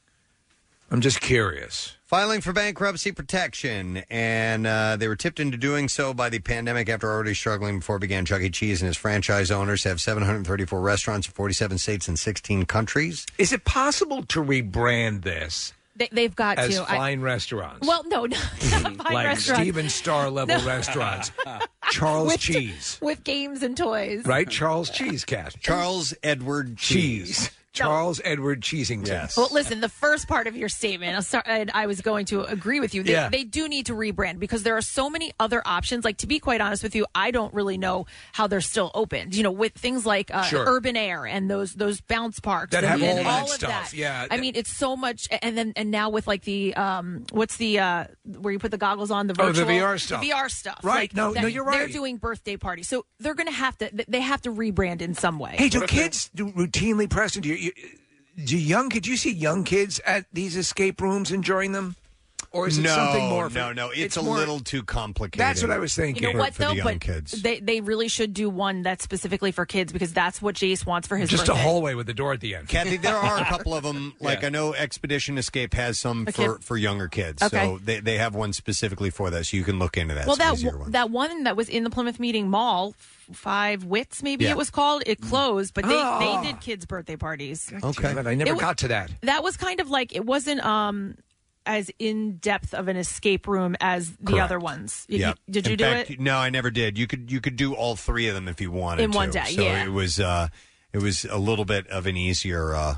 I'm just curious. Filing for bankruptcy protection, and uh, they were tipped into doing so by the pandemic after already struggling before it began. Chuck E. Cheese and his franchise owners have 734 restaurants in 47 states and 16 countries. Is it possible to rebrand this They, they've got as to. I- fine restaurants? well, no, not fine like restaurants. Steven Star level No. restaurants. Charles With- Cheese, with games and toys. right? Charles Cheese Cat. Charles Edward Cheese. Charles Edward Cheesington. Well, listen, the first part of your statement, I'm sorry, and I was going to agree with you. They, Yeah. they do need to rebrand because there are so many other options. Like, to be quite honest with you, I don't really know how they're still open. You know, with things like uh, Sure. urban air and those those bounce parks That and, have all and that of stuff. Yeah. I mean, it's so much. And then and now with like the um, what's the uh, where you put the goggles on the Oh, the virtual VR stuff. the VR stuff. Right. Like, No, that- no, you're wrong. They're right. doing birthday parties, so they're going to have to. They have to rebrand in some way. Hey, do kids do routinely, Preston? Do you, you do young? Could you see young kids at these escape rooms enjoying them, or is it no, something more? For, no, no. It's, a more- little too complicated. That's what I was thinking. You know what for though? the young but kids. they they really should do one that's specifically for kids because that's what Jace wants for his Just birthday. a hallway with the door at the end. Kathy, there are a couple of them. Like I know Expedition Escape has some Okay. for, for younger kids. Okay. So they, they have one specifically for that. So you can look into that. well, It's an that easier w- one. that one that was in the Plymouth Meeting Mall, f- Five Wits maybe Yeah. it was called. It closed, but they Oh. they did kids' birthday parties. Okay. But I never It wa- got to that. That was kind of like it wasn't um as in depth of an escape room as the Correct. other ones. Y- Yeah. Did you In do fact, it? No, I never did. You could you could do all three of them if you wanted In one to. day, So yeah. it was uh, it was a little bit of an easier uh,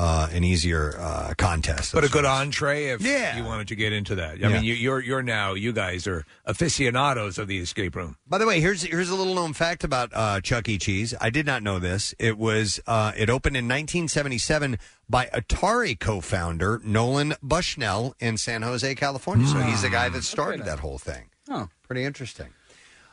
uh, an easier uh, contest. But a good entree if Yeah. you wanted to get into that. I Yeah. mean, you, you're you're now you guys are aficionados of the escape room. By the way, here's here's a little known fact about uh, Chuck E. Cheese. I did not know this. It was uh, it opened in 1977 by Atari co-founder Nolan Bushnell in San Jose, California. So he's the guy that started that whole thing. Oh, pretty interesting.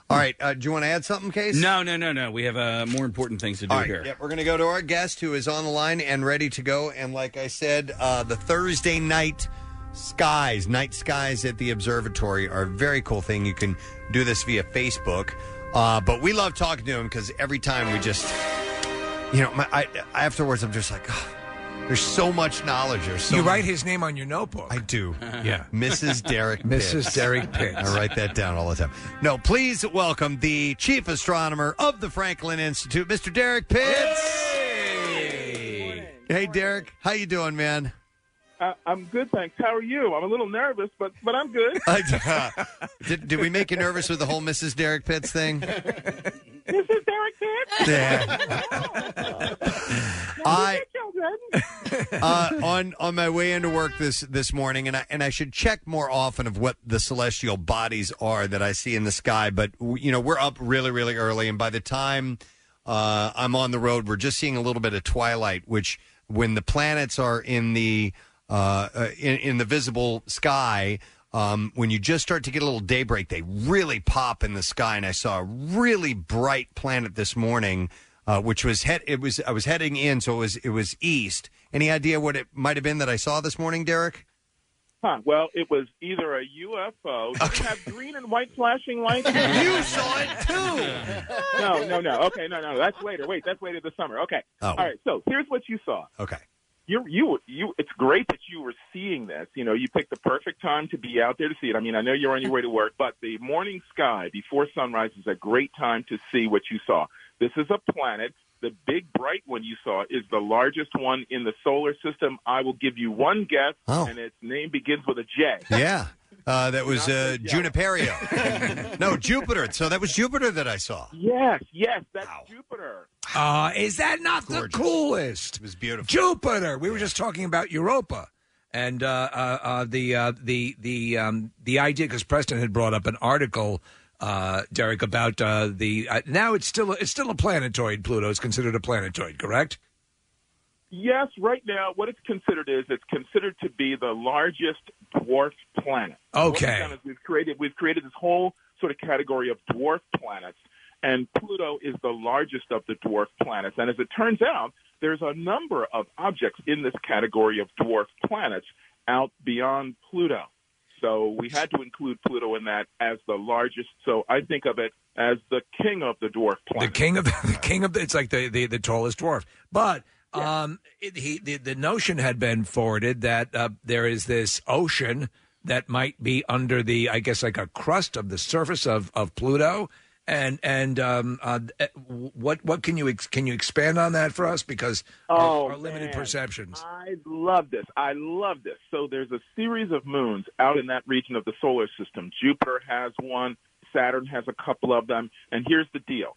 All right, uh, do you want to add something, Case? No, no, no, no. We have uh, more important things to do All right, here. yep, we're going to go to our guest who is on the line and ready to go. And like I said, uh, the Thursday night skies, night skies at the observatory are a very cool thing. You can do this via Facebook. Uh, but we love talking to him because every time we just, you know, my, I, afterwards I'm just like, "Ah, there's so much knowledge. There's so you much- write his name on your notebook. I do. Yeah. Mrs. Derrick Mrs. Pitts. Derrick Pitts. I write that down all the time. No, please welcome the chief astronomer of the Franklin Institute, Mr. Derrick Pitts. Hey, Derrick. How you doing, man? Uh, I'm good, thanks. How are you? I'm a little nervous, but but I'm good. did, did we make you nervous with the whole Mrs. Derrick Pitts thing? this is Derrick Pitts. Yeah. I uh, on on my way into work this this morning, and I and I should check more often of what the celestial bodies are that I see in the sky. But you know, we're up really really early, and by the time uh, I'm on the road, we're just seeing a little bit of twilight. Which, when the planets are in the uh, uh, in, in the visible sky. Um, when you just start to get a little daybreak, they really pop in the sky. And I saw a really bright planet this morning, uh, which was head. It was I was heading in, so it was it was east. Any idea what it might have been that I saw this morning, Derrick? Huh. Well, it was either a UFO. Does it have green and white flashing lights? you saw it too. No, no, no. Okay, no, no. That's later. Wait, that's later this summer. Okay. Oh. All right. So here's what you saw. Okay. You, you, you. It's great that you were seeing this. You know, you picked the perfect time to be out there to see it. I mean, I know you're on your way to work, but the morning sky before sunrise is a great time to see what you saw. This is a planet. The big bright one you saw is the largest one in the solar system. I will give you one guess, Oh. and its name begins with a J. Yeah. Uh, that was uh, Juniperio. no, Jupiter. So that was Jupiter that I saw. Yes, yes, that's Jupiter. Uh, is that not the coolest? It was beautiful. Jupiter. We were just talking about Europa. And uh, uh, uh, the uh, the the um, the idea because Preston had brought up an article, uh, Derrick, about uh, the uh, now it's still it's still a planetoid. Pluto is considered a planetoid, correct? Yes, right now, what it's considered is it's considered to be the largest dwarf planet. Okay. done is we've created we've created this whole sort of category of dwarf planets, and Pluto is the largest of the dwarf planets. And as it turns out, there's a number of objects in this category of dwarf planets out beyond Pluto. So we had to include Pluto in that as the largest. So I think of it as the king of the dwarf planets. The king of the king of the, it's like the, the, the tallest dwarf. But um, it, he, the, the notion had been forwarded that uh, there is this ocean that might be under the, I guess, like a crust of the surface of, of Pluto. And and um, uh, eh, what what can you ex- can you expand on that for us because Oh, our, our limited man. perceptions. I love this. I love this. So there's a series of moons out in that region of the solar system. Jupiter has one, Saturn has a couple of them, and here's the deal.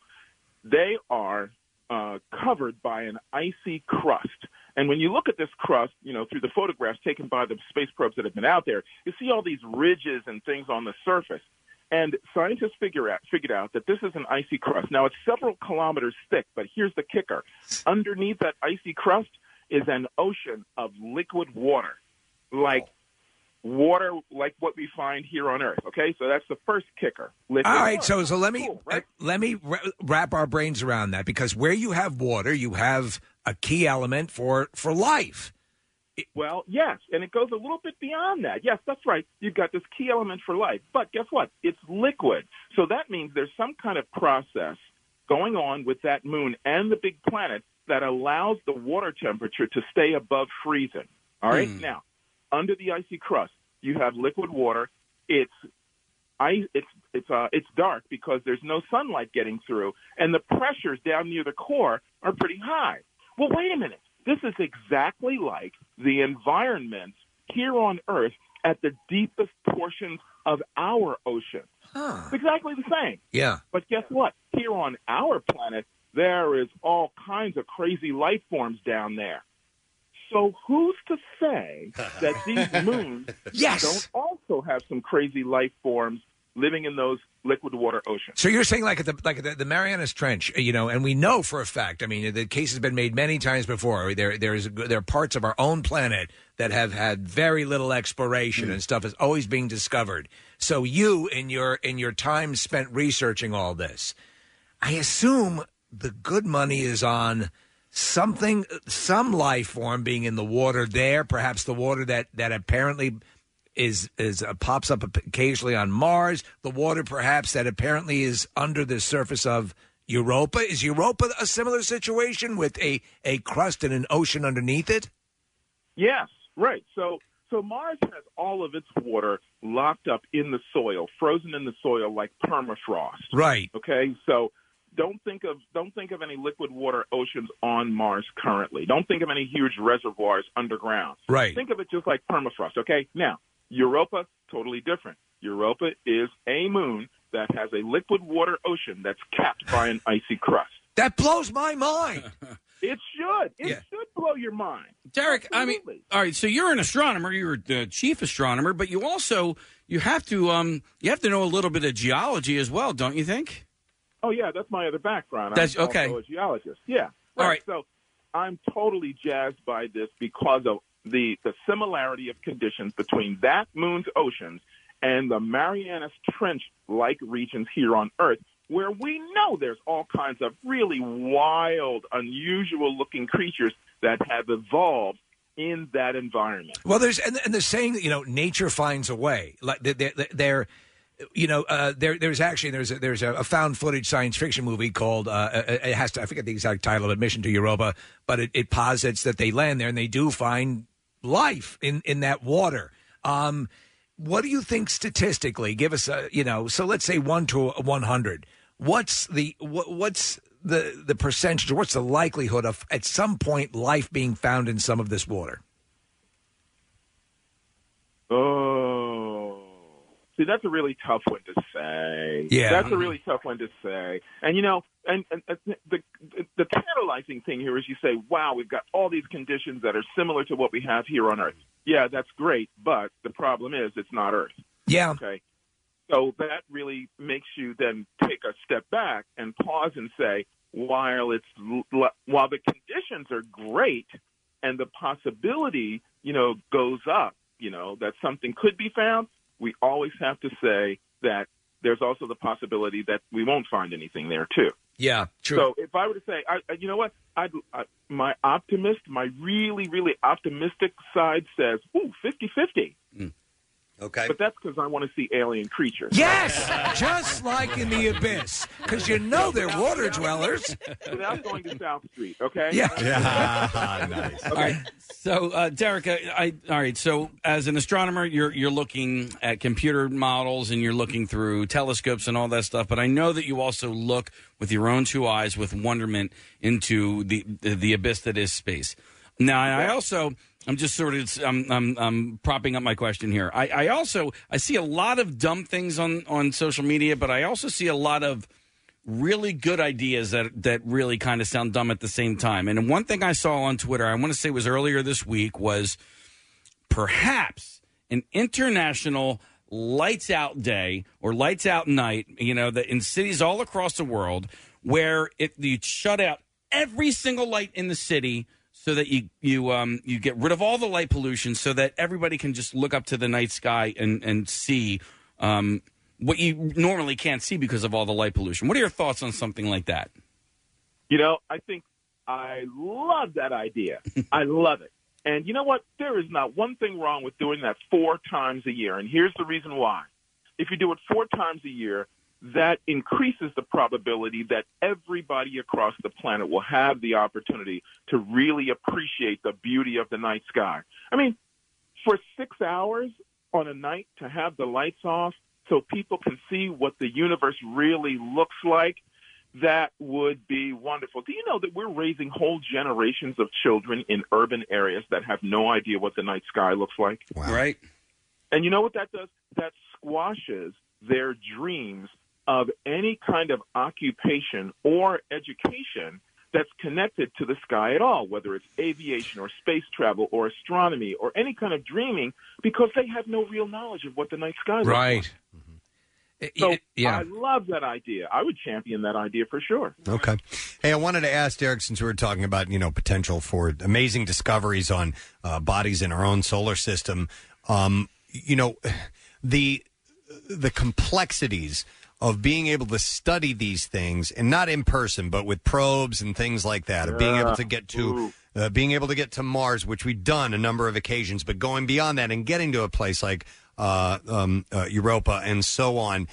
They are uh, covered by an icy crust. And when you look at this crust, you know, through the photographs taken by the space probes that have been out there, you see all these ridges and things on the surface. And scientists figure out, figured out that this is an icy crust. Now, it's several kilometers thick, but here's the kicker. Underneath that icy crust is an ocean of liquid water, like water like what we find here on Earth. Okay, so that's the first kicker. Liquid All right, so so let me uh, let me ra- wrap our brains around that because where you have water, you have a key element for for life. Well, yes, and it goes a little bit beyond that. Yes, that's right. You've got this key element for life. But guess what? It's liquid. So that means there's some kind of process going on with that moon and the big planet that allows the water temperature to stay above freezing. All right? Hmm. Now, under the icy crust, you have liquid water. It's I, it's it's uh, it's dark because there's no sunlight getting through, and the pressures down near the core are pretty high. Well, wait a minute. This is exactly like the environment here on Earth at the deepest portions of our ocean. It's exactly the same. Yeah. But guess what? Here on our planet, there is all kinds of crazy life forms down there. So who's to say that these moons Yes. don't also have some crazy life forms living in those liquid water oceans? So you're saying like at the like the, the Marianas Trench, uh, you know, and we know for a fact. I mean, the case has been made many times before. There there's there are parts of our own planet that have had very little exploration hmm. and stuff is always being discovered. So you in your in your time spent researching all this, I assume the good money is on something some life form being in the water there perhaps the water that that apparently is is uh, pops up occasionally on Mars. The water, perhaps, that apparently is under the surface of Europa. Is Europa a similar situation with a a crust and an ocean underneath it? Yes, right. So so Mars has all of its water locked up in the soil, frozen in the soil like permafrost. Right. Okay, so don't think of don't think of any liquid water oceans on Mars currently. Don't think of any huge reservoirs underground. Right. Think of it just like permafrost. Okay. Now Europa totally different. Europa is a moon that has a liquid water ocean that's capped by an icy crust. That blows my mind. It should. It should blow your mind. Derrick, I mean, all right. So you're an astronomer. You're the chief astronomer, but you also you have to um you have to know a little bit of geology as well, don't you think? Oh yeah, that's my other background. That's- I'm okay. a geologist. Yeah. All right. So I'm totally jazzed by this because of the the similarity of conditions between that moon's oceans and the Marianas Trench like regions here on Earth, where we know there's all kinds of really wild, unusual looking creatures that have evolved in that environment. Well, there's and, and the saying that you know nature finds a way. Like they're, they're, they're you know, uh, there there's actually there's a, there's a, found footage science fiction movie called uh, it has to I forget the exact title of Mission to Europa, but it, it posits that they land there and they do find life in in that water. Um, what do you think statistically? Give us a you know. So let's say one to one hundred. What's the what, what's the the percentage what's the likelihood of at some point life being found in some of this water? Oh, see, that's a really tough one to say. Yeah. that's a really tough one to say. And you know, and, and, and the the tantalizing thing here is you say, "Wow, we've got all these conditions that are similar to what we have here on Earth." Yeah, that's great, but the problem is it's not Earth. Yeah. Okay. So that really makes you then take a step back and pause and say, while it's while the conditions are great and the possibility, you know, goes up, you know, that something could be found, we always have to say that there's also the possibility that we won't find anything there too. Yeah, true. So if I were to say, I, you know what, I'd, I, my optimist, my really, really optimistic side says, ooh, 50-50. Okay. But that's because I want to see alien creatures. Yes, just like in the abyss, because you know they're water dwellers. Without going to South Street, okay? Yeah. nice. All right. So, uh, Derrick, I, I all right. So, as an astronomer, you're you're looking at computer models and you're looking through telescopes and all that stuff. But I know that you also look with your own two eyes with wonderment into the the, the abyss that is space. Now, I also. I'm just sort of I'm, I'm, I'm propping up my question here. I, I also I see a lot of dumb things on, on social media, but I also see a lot of really good ideas that that really kind of sound dumb at the same time. And one thing I saw on Twitter, I want to say was earlier this week, was perhaps an international lights out day or lights out night. You know, that in cities all across the world where it you shut out every single light in the city. So that you you um you get rid of all the light pollution, so that everybody can just look up to the night sky and and see um, what you normally can't see because of all the light pollution. What are your thoughts on something like that? You know, I think I love that idea. I love it. And you know what? There is not one thing wrong with doing that four times a year. And here's the reason why. If you do it four times a year, that increases the probability that everybody across the planet will have the opportunity to really appreciate the beauty of the night sky. I mean, for six hours on a night to have the lights off so people can see what the universe really looks like, that would be wonderful. Do you know that we're raising whole generations of children in urban areas that have no idea what the night sky looks like? Right. And you know what that does? That squashes their dreams of any kind of occupation or education that's connected to the sky at all, whether it's aviation or space travel or astronomy or any kind of dreaming, because they have no real knowledge of what the night sky looks like. Right. So Yeah. I love that idea. I would champion that idea for sure. Okay. Hey, I wanted to ask Derrick, since we were talking about you know potential for amazing discoveries on uh, bodies in our own solar system, um, you know, the the complexities of being able to study these things and not in person, but with probes and things like that, of being able to get to uh, being able to get to Mars, which we've done a number of occasions, but going beyond that and getting to a place like uh, um, uh, Europa and so on.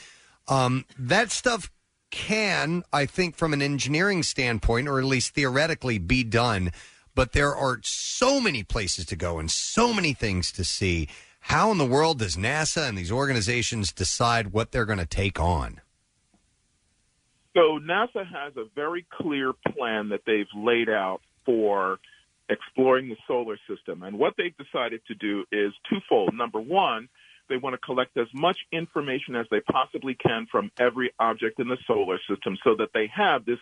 Um, that stuff can, I think, from an engineering standpoint, or at least theoretically, be done. But there are so many places to go and so many things to see. How in the world does NASA and these organizations decide what they're going to take on? So NASA has a very clear plan that they've laid out for exploring the solar system. And what they've decided to do is twofold. Number one, they want to collect as much information as they possibly can from every object in the solar system so that they have this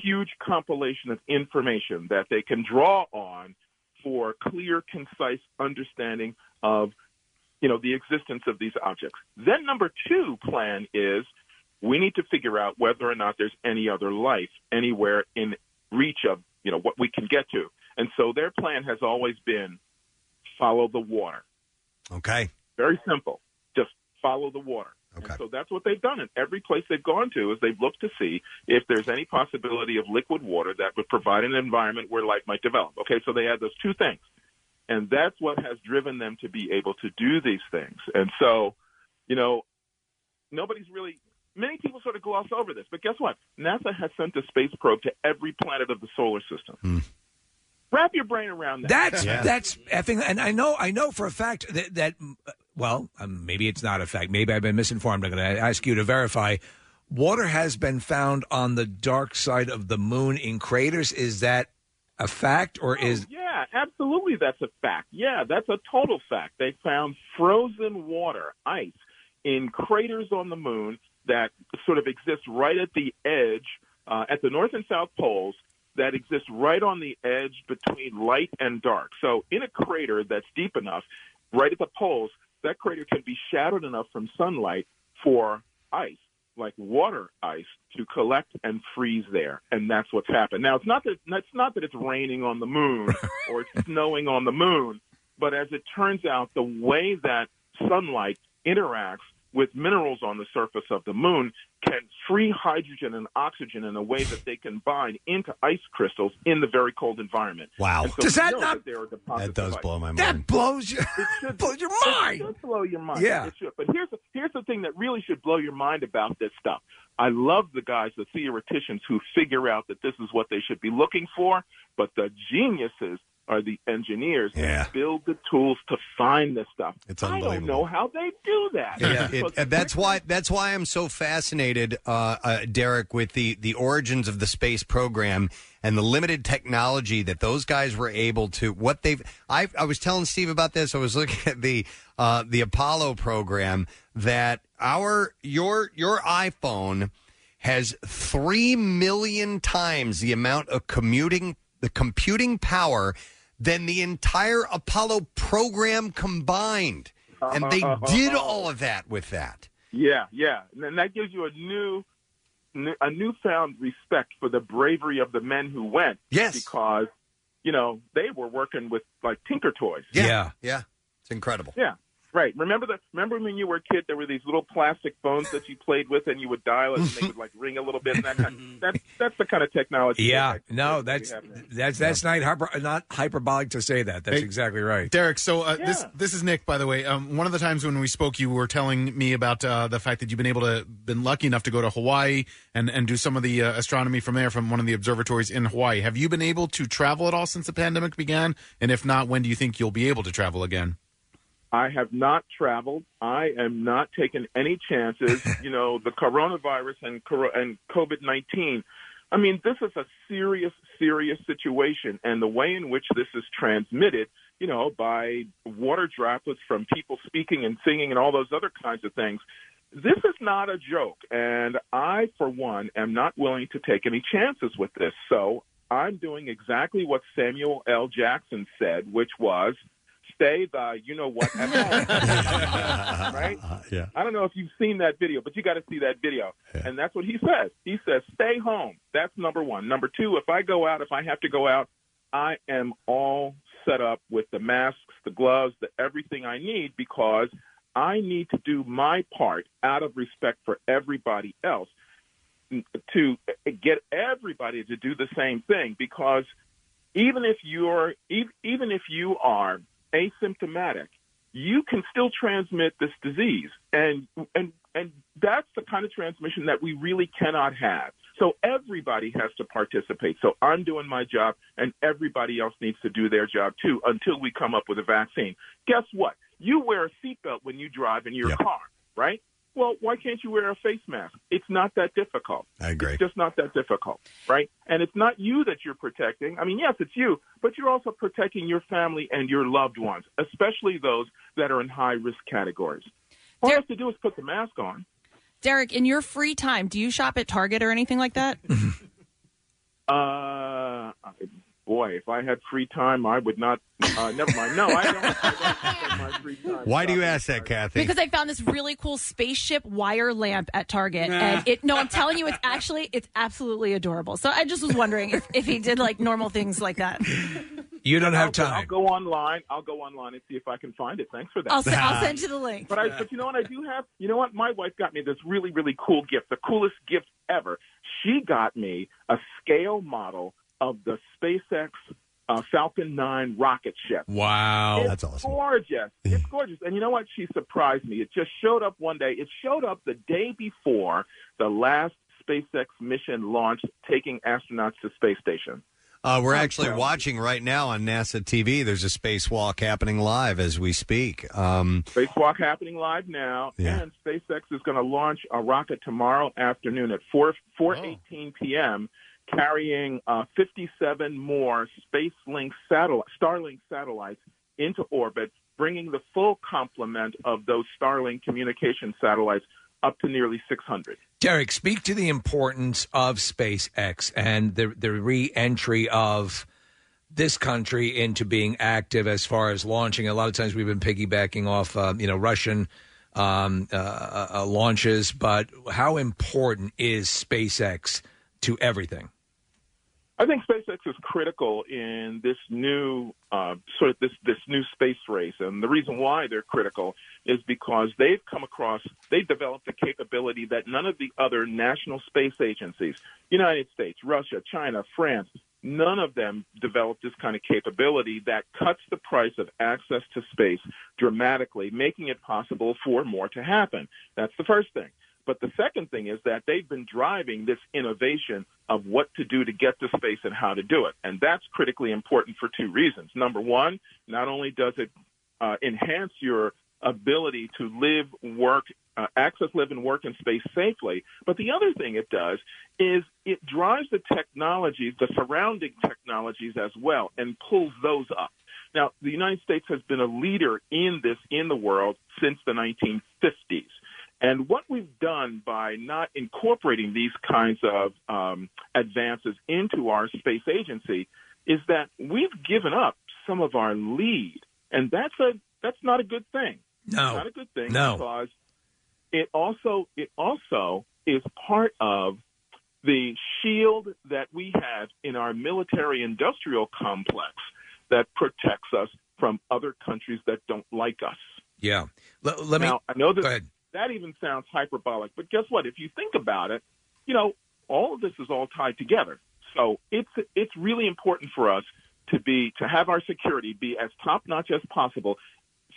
huge compilation of information that they can draw on for clear, concise understanding of you know the existence of these objects. Then number two plan is we need to figure out whether or not there's any other life anywhere in reach of you know what we can get to. And so their plan has always been follow the water. Okay. Very simple. Just follow the water. Okay. And so that's what they've done in every place they've gone to is they've looked to see if there's any possibility of liquid water that would provide an environment where life might develop. Okay, so they had those two things. And that's what has driven them to be able to do these things. And so, you know, nobody's really many people sort of gloss over this, but guess what? NASA has sent a space probe to every planet of the solar system. Wrap your brain around that. That's that's effing, and I know I know for a fact that that uh, well, um, maybe it's not a fact. Maybe I've been misinformed. I'm going to ask you to verify. Water has been found on the dark side of the moon in craters. Is that a fact, or is Yeah, absolutely. That's a fact. Yeah, that's a total fact. They found frozen water, ice, in craters on the moon that sort of exists right at the edge, uh, at the north and south poles, that exist right on the edge between light and dark. So, in a crater that's deep enough, right at the poles, that crater can be shadowed enough from sunlight for ice, like water ice, to collect and freeze there, and that's what's happened. Now, it's not that it's not that it's raining on the moon or it's snowing on the moon, but as it turns out, the way that sunlight interacts with minerals on the surface of the moon can free hydrogen and oxygen in a way that they can bind into ice crystals in the very cold environment. Wow. So Does that not- there are deposits That does ice. blow my mind. that blows your It should blows your It mind? should blow your mind. Yeah. It should. But here's here's the thing that really should blow your mind about this stuff. I love the guys, the theoreticians who figure out that this is what they should be looking for, but the geniuses are the engineers that build the tools to find this stuff. It's unbelievable. I don't know how they do that. It- Because and that's why that's why I'm so fascinated, uh, uh, Derrick, with the the origins of the space program and the limited technology that those guys were able to. What they've, I I was telling Steve about this. I was looking at the uh, the Apollo program that our your your iPhone has three million times the amount of commuting the computing power than the entire Apollo program combined. And they uh-huh. did all of that with that. Yeah, yeah, and that gives you a new, a newfound respect for the bravery of the men who went. Yes, because you know they were working with like Tinker Toys. Yeah, yeah, it's incredible. Yeah, right. Remember the remember when you were a kid? There were these little plastic phones that you played with, and you would dial it, and they would like ring a little bit. And that kind, that's that's the kind of technology. Yeah, that- no, that we that's that's that's not hyper, not hyperbolic to say that. That's Hey, exactly right. Derrick, so uh, this this is Nick, by the way. Um, one of the times when we spoke, you were telling me about uh, the fact that you've been able to been lucky enough to go to Hawaii and and do some of the uh, astronomy from there from one of the observatories in Hawaii. Have you been able to travel at all since the pandemic began? And if not, when do you think you'll be able to travel again? I have not traveled. I am not taking any chances. you know, the coronavirus and coro- and COVID nineteen. I mean, this is a serious, serious situation, and the way in which this is transmitted, you know, by water droplets from people speaking and singing and all those other kinds of things. This is not a joke, and I, for one, am not willing to take any chances with this. So I'm doing exactly what Samuel L. Jackson said, which was stay the you know what at home. right? Uh, yeah. I don't know if you've seen that video, but you got to see that video. And that's what he says. He says, stay home. That's number one. Number two, if I go out, if I have to go out, I am all set up with the masks, the gloves, the everything I need because I need to do my part out of respect for everybody else to get everybody to do the same thing because even if you're even if you are asymptomatic you can still transmit this disease. And and and that's the kind of transmission that we really cannot have. So everybody has to participate. So i'm doing my job and everybody else needs to do their job too until we come up with a vaccine. Guess what? You wear a seatbelt when you drive in your car right well why can't you wear a face mask it's not that difficult I agree. it's just not that difficult, right? And it's not you that you're protecting. I mean, yes, it's you, but you're also protecting your family and your loved ones, especially those that are in high risk categories. All you have to do is put the mask on. Derrick, in your free time, do you shop at Target or anything like that? Uh, Boy, if I had free time, I would not. Uh, never mind. No, I don't. I don't my free time. Why do you ask that, Kathy? Because I found this really cool spaceship wire lamp at Target, and it. No, I'm telling you, it's actually it's absolutely adorable. So I just was wondering if, if he did like normal things like that. You don't have Okay, I'll time. go online. I'll go online and see if I can find it. Thanks for that. I'll, se- I'll send you the link. But I, but you know what? I do have. You know what? My wife got me this really, really cool gift, the coolest gift ever. She got me a scale model of the SpaceX uh, Falcon 9 rocket ship. Wow, It's that's awesome. Gorgeous. It's gorgeous. And you know what? She surprised me. It just showed up one day. It showed up the day before the last SpaceX mission launch, taking astronauts to space station. Uh, we're actually watching right now on NASA TV. There's a spacewalk happening live as we speak. Um, Spacewalk happening live now, Yeah. and SpaceX is going to launch a rocket tomorrow afternoon at 4 Oh. 4:18 p.m. carrying uh, 57 more SpaceLink satellite Starlink satellites into orbit, bringing the full complement of those Starlink communication satellites up to nearly 600. Derrick, speak to the importance of SpaceX and the the re-entry of this country into being active as far as launching. A lot of times we've been piggybacking off, uh, you know, Russian um, uh, uh, launches, but how important is SpaceX to everything? I think SpaceX is critical in this new uh, sort of this this new space race, and the reason why they're critical is because they've come across they've developed a capability that none of the other national space agencies, United States, Russia, China, France, none of them developed this kind of capability that cuts the price of access to space dramatically, making it possible for more to happen. That's the first thing. But the second thing is that they've been driving this innovation of what to do to get to space and how to do it. And that's critically important for two reasons. Number one, not only does it uh, enhance your ability to live, work, uh, access, live, and work in space safely, but the other thing it does is it drives the technologies, the surrounding technologies as well, and pulls those up. Now, the United States has been a leader in this in the world since the 1950s. And what we've done by not incorporating these kinds of um, advances into our space agency is that we've given up some of our lead, and that's a that's not a good thing. No. It's not a good thing No. because it also it also is part of the shield that we have in our military industrial complex that protects us from other countries that don't like us. Yeah. Let, let me. Now, I know that Go ahead. That even sounds hyperbolic, but guess what? If you think about it, you know, all of this is all tied together. So it's it's really important for us to be to have our security be as top notch as possible,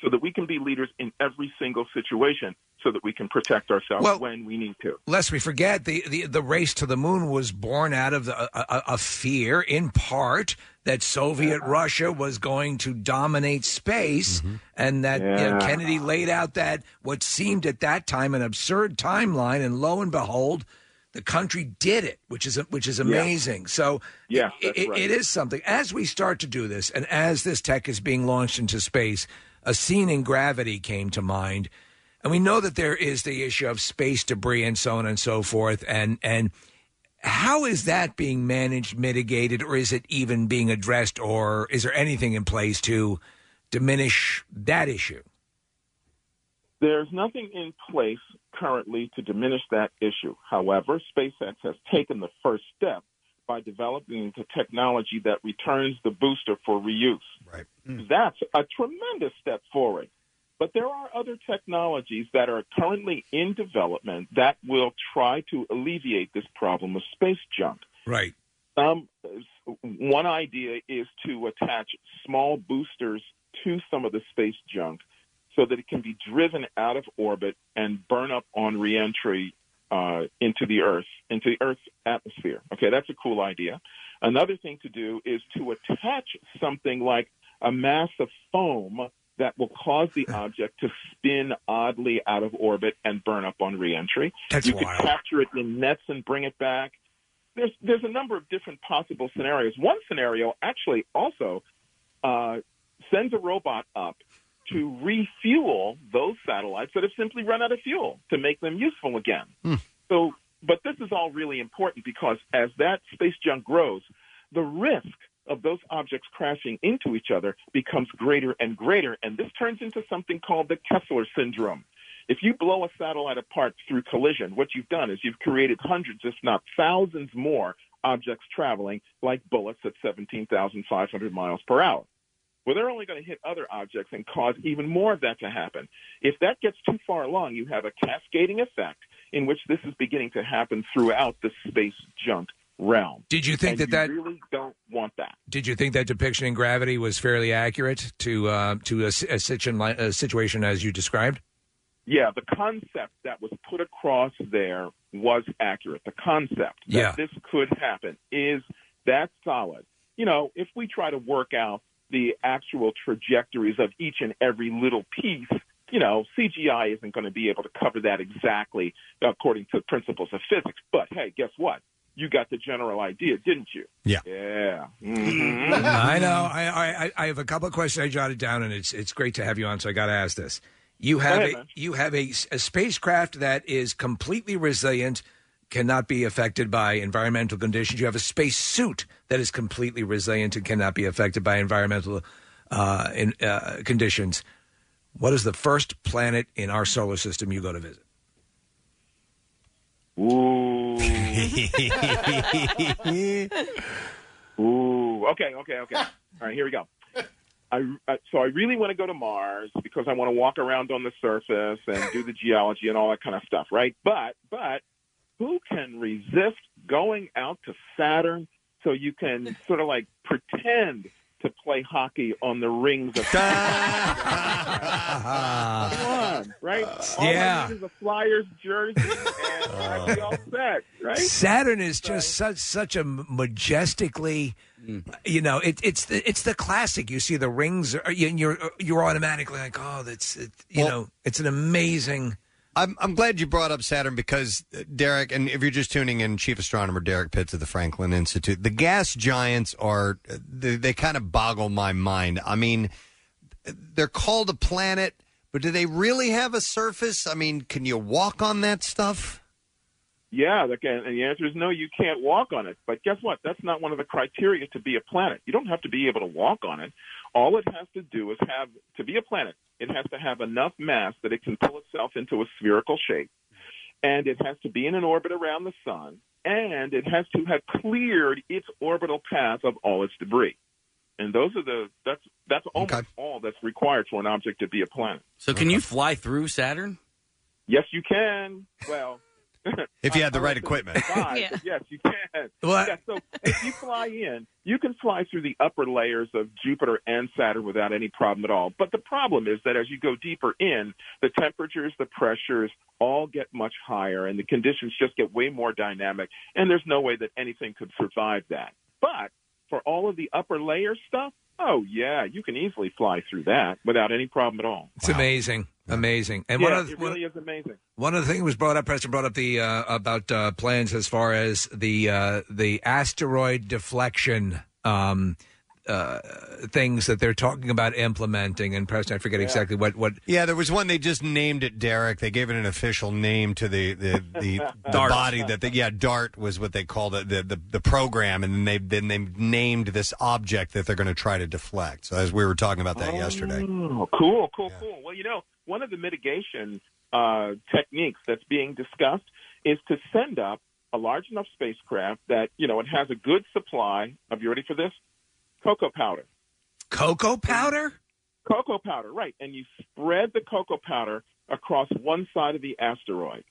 so that we can be leaders in every single situation, so that we can protect ourselves Well- when we need to. Lest we forget, the, the, the race to the moon was born out of the, a, a, a fear, in part, that Soviet Russia was going to dominate space, mm-hmm. and that you know, Yeah. Kennedy laid out that what seemed at that time an absurd timeline, and lo and behold, the country did it, which is which is amazing. So Yes, it- it- right. it is something. As we start to do this, and as this tech is being launched into space, a scene in Gravity came to mind. And we know that there is the issue of space debris and so on and so forth. And and how is that being managed, mitigated, or is it even being addressed, or is there anything in place to diminish that issue? There's nothing in place currently to diminish that issue. However, SpaceX has taken the first step by developing the technology that returns the booster for reuse. Right. That's a tremendous step forward. But there are other technologies that are currently in development that will try to alleviate this problem of space junk. Right. Um, one idea is to attach small boosters to some of the space junk so that it can be driven out of orbit and burn up on reentry uh, into the Earth, into the Earth's atmosphere. Okay, that's a cool idea. Another thing to do is to attach something like a mass of foam that will cause the object to spin oddly out of orbit and burn up on reentry. That's you wild. could capture it in nets and bring it back there's there's a number of different possible scenarios. One scenario actually also uh, sends a robot up to refuel those satellites that have simply run out of fuel to make them useful again. Hmm. So, but this is all really important because as that space junk grows, the risk of those objects crashing into each other becomes greater and greater. And this turns into something called the Kessler syndrome. If you blow a satellite apart through collision, what you've done is you've created hundreds, if not thousands more objects traveling like bullets at 17,500 miles per hour. Well, they're only going to hit other objects and cause even more of that to happen. If that gets too far along, you have a cascading effect in which this is beginning to happen throughout the space junk realm. Did you think And that that- you really don't want that? Did you think that depiction in Gravity was fairly accurate to uh, to a, a, situ- a situation as you described? Yeah, the concept that was put across there was accurate. The concept that Yeah. this could happen is that solid. You know, if we try to work out the actual trajectories of each and every little piece, you know, CGI isn't going to be able to cover that exactly according to principles of physics. But hey, guess what? You got the general idea, didn't you? Yeah. Yeah. Mhm. I know. I, I I have a couple of questions I jotted down, and it's it's great to have you on. So I got to ask this: you have ahead, a, man. you have a, a spacecraft that is completely resilient, cannot be affected by environmental conditions. You have a space suit that is completely resilient and cannot be affected by environmental uh, in, uh, conditions. What is the first planet in our solar system you go to visit? Ooh. Ooh. Okay. Okay. Okay. All right. Here we go. I, I so I really want to go to Mars because I want to walk around on the surface and do the geology and all that kind of stuff, right? But but who can resist going out to Saturn so you can sort of like pretend to play hockey on the rings of Come on, right? Uh, all Yeah. I need is a Flyers jersey and I'd be all set, right? Saturn is just such such a majestically, mm. you know, it, it's the it's the classic. You see the rings, uh, are- and you're uh, you're automatically like, oh, that's it, you know, it's an amazing. I'm I'm glad you brought up Saturn because uh, Derrick, and if you're just tuning in, Chief Astronomer Derrick Pitts of the Franklin Institute, the gas giants are they, they kind of boggle my mind. I mean, they're called a planet, but do they really have a surface? I mean, can you walk on that stuff? Yeah, and the answer is no, you can't walk on it. But guess what? That's not one of the criteria to be a planet. You don't have to be able to walk on it. All it has to do is have, to be a planet, it has to have enough mass that it can pull itself into a spherical shape. And it has to be in an orbit around the sun. And it has to have cleared its orbital path of all its debris. And those are the, that's, that's almost all that's required for an object to be a planet. So can you fly through Saturn? Yes, you can. Well, If you had the I- I right equipment. think five, Yeah. Yes, you can. Well, yeah, so if you fly in, you can fly through the upper layers of Jupiter and Saturn without any problem at all. But the problem is that as you go deeper in, the temperatures, the pressures all get much higher, and the conditions just get way more dynamic. And there's no way that anything could survive that. But for all of the upper layer stuff, oh yeah, you can easily fly through that without any problem at all. It's amazing, amazing. And yeah, one of the, it really is amazing. One of the things was brought up. Preston brought up the uh, about uh, plans as far as the uh, the asteroid deflection um, uh, things that they're talking about implementing. And Preston, I forget exactly what what. Yeah, there was one they just named it Derrick. They gave it an official name to the the the, the Dart. body that they, yeah Dart was what they called it the, the the program, and then they then they named this object that they're going to try to deflect. So as we were talking about that yesterday. Oh, cool, cool, cool. Well, you know, one of the mitigation uh, techniques that's being discussed is to send up a large enough spacecraft that you know it has a good supply of. You ready for this? Cocoa powder. Cocoa powder. Cocoa powder, right? And you spread the cocoa powder across one side of the asteroid.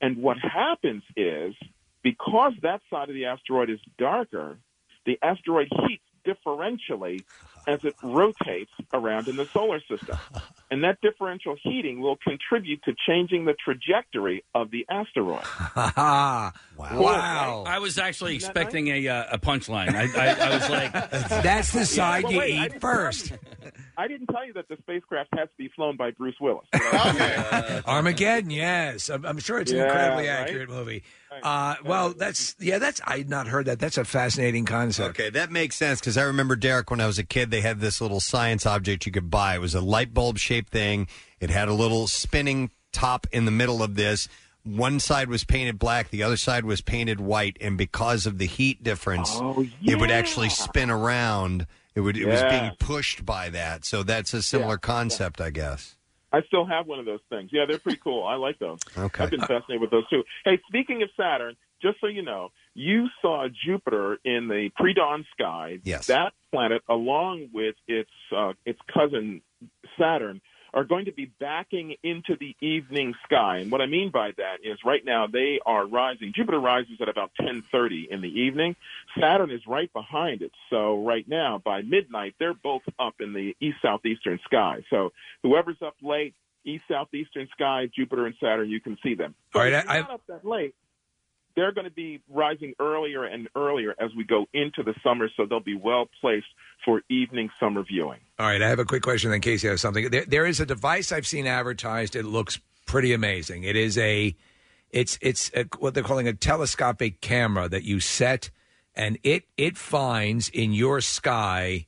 And what happens is, because that side of the asteroid is darker, the asteroid heats differentially as it rotates around in the solar system. And that differential heating will contribute to changing the trajectory of the asteroid. wow! Wow. I was actually expecting a uh, a punchline. I, I, I was like, That's the side but you wait, I eat didn't first. I didn't tell you that the spacecraft has to be flown by Bruce Willis. Armageddon, yes, I'm, I'm sure it's an Yeah, incredibly right? accurate movie. Uh, well, that's yeah, that's I had not heard that. That's a fascinating concept. Okay, that makes sense because I remember Derrick when I was a kid. They had this little science object you could buy. It was a light bulb shaped thing. It had a little spinning top in the middle of this. one side was painted black, the other side was painted white, and because of the heat difference, Oh, it would actually spin around. It would. It was Yeah. being pushed by that. So that's a similar concept, I guess. I still have one of those things. Yeah, they're pretty cool. I like those. Okay. I've been fascinated with those too. Hey, speaking of Saturn, just so you know, you saw Jupiter in the pre-dawn sky. Yes. That planet, along with its uh, its cousin Saturn, are going to be backing into the evening sky. And what I mean by that is, right now they are rising. Jupiter rises at about 10:30 in the evening. Saturn is right behind it. So right now, by midnight, they're both up in the east southeastern sky. So whoever's up late, east southeastern sky, Jupiter and Saturn, you can see them. All right, I- not up that late. They're going to be rising earlier and earlier as we go into the summer, so they'll be well placed for evening summer viewing. All right, I have a quick question. Then Casey has something. There, there is a device I've seen advertised. It looks pretty amazing. It is a, it's it's a, what they're calling a telescopic camera that you set, and it it finds in your sky,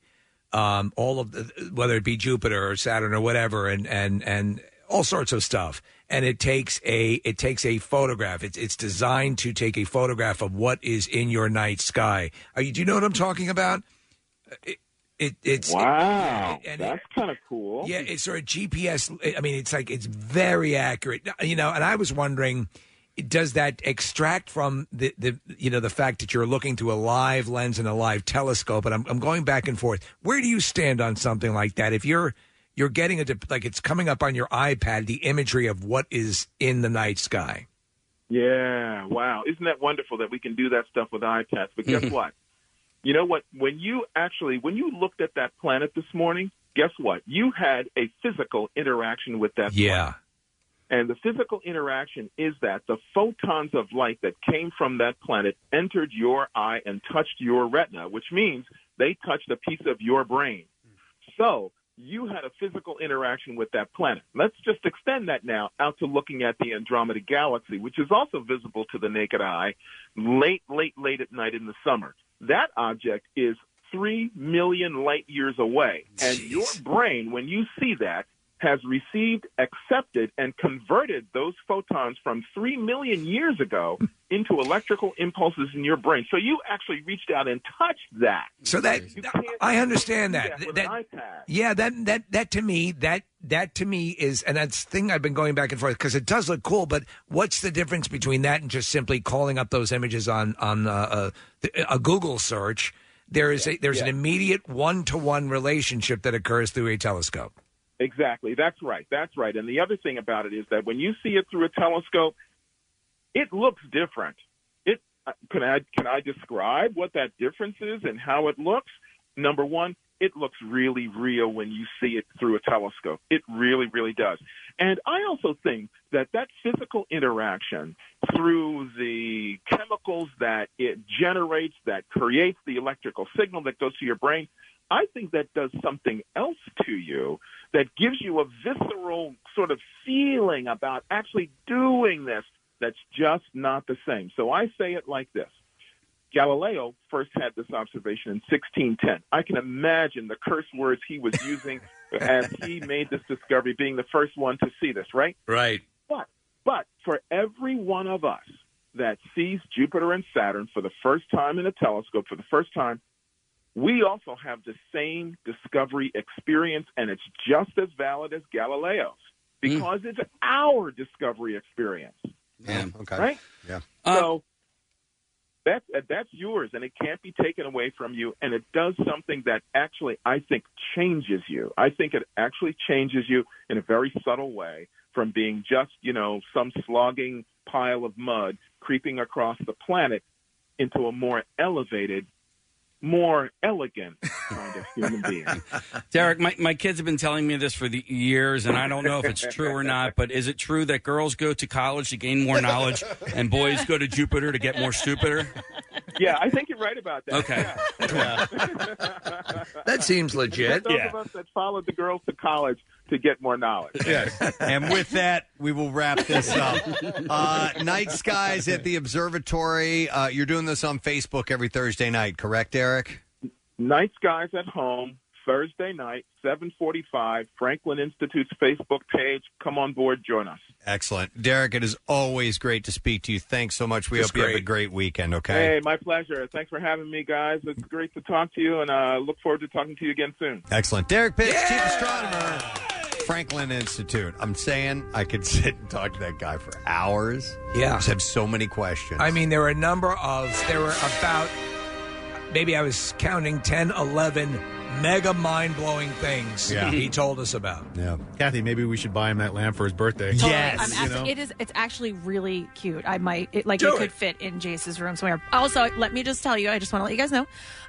um, all of the whether it be Jupiter or Saturn or whatever, and and and all sorts of stuff. And it takes a it takes a photograph. It's it's designed to take a photograph of what is in your night sky. Are you, do you know what I'm talking about? It, it it's Wow, and that's kind of cool. yeah, it's sort of GPS. I mean, it's like it's very accurate, you know. And I was wondering, does that extract from the the you know the fact that you're looking through a live lens and a live telescope? And I'm I'm going back and forth. Where do you stand on something like that? If you're you're getting a like it's coming up on your iPad, the imagery of what is in the night sky. Yeah, wow. Isn't that wonderful that we can do that stuff with iPads? But guess what? You know what? When you actually, when you looked at that planet this morning, guess what? You had a physical interaction with that Yeah. And the physical interaction is that the photons of light that came from that planet entered your eye and touched your retina, which means they touched a piece of your brain. So you had a physical interaction with that planet. Let's just extend that now out to looking at the Andromeda Galaxy, which is also visible to the naked eye late, late, late at night in the summer. That object is three million light years away. And your brain, when you see that, has received, accepted, and converted those photons from three million years ago into electrical impulses in your brain. So you actually reached out and touched that. So that I understand that. that That- Yeah, that that that to me that that to me is and that's the thing I've been going back and forth because it does look cool. But what's the difference between that and just simply calling up those images on on uh, a, a Google search? There is a there's an immediate one to one relationship that occurs through a telescope. Exactly. That's right. That's right. And the other thing about it is that when you see it through a telescope, it looks different. It uh, can I can I describe what that difference is and how it looks? Number one, it looks really real when you see it through a telescope. It really, really does. And I also think that that physical interaction through the chemicals that it generates, that creates the electrical signal that goes to your brain, I think that does something else to you that gives you a visceral sort of feeling about actually doing this that's just not the same. So I say it like this. Galileo first had this observation in 1610. I can imagine the curse words he was using as he made this discovery, being the first one to see this, right? Right. But but for every one of us that sees Jupiter and Saturn for the first time in a telescope for the first time, we also have the same discovery experience, and it's just as valid as Galileo's because it's our discovery experience. Yeah. Okay. Right? Yeah. Uh, so that's that's yours, and it can't be taken away from you. And it does something that actually I think changes you. I think it actually changes you in a very subtle way from being just you know some slogging pile of mud creeping across the planet into a more elevated, more elegant kind of human being. Derrick, my, my kids have been telling me this for the years, and I don't know if it's true or not, but is it true that girls go to college to gain more knowledge and boys go to Jupiter to get more stupider? Yeah, I think you're right about that. Okay. Yeah. That seems legit. Those Yeah. of us that followed the girls to college to get more knowledge. Yes. and with that, we will wrap this up. Uh, night skies at the observatory. Uh, you're doing this on Facebook every Thursday night, correct, Eric? Night skies at home, Thursday night, 745, Franklin Institute's Facebook page. Come on board, join us. Excellent. Derrick, it is always great to speak to you. Thanks so much. We Just hope you have a great. great weekend, okay? Hey, my pleasure. Thanks for having me, guys. It's great to talk to you, and uh, look forward to talking to you again soon. Excellent. Derrick Pitts, Chief Astronomer, Franklin Institute. I'm saying I could sit and talk to that guy for hours. Yeah. I just have so many questions. I mean, there were a number of, there were about, maybe I was counting 10, 11 mega mind blowing things Yeah. he told us about. Yeah. Kathy, maybe we should buy him that lamp for his birthday. Totally. You I'm actually, know? it is. It's actually really cute. I might it, like Do it could fit in Jace's room somewhere. Also, let me just tell you. I just want to let you guys know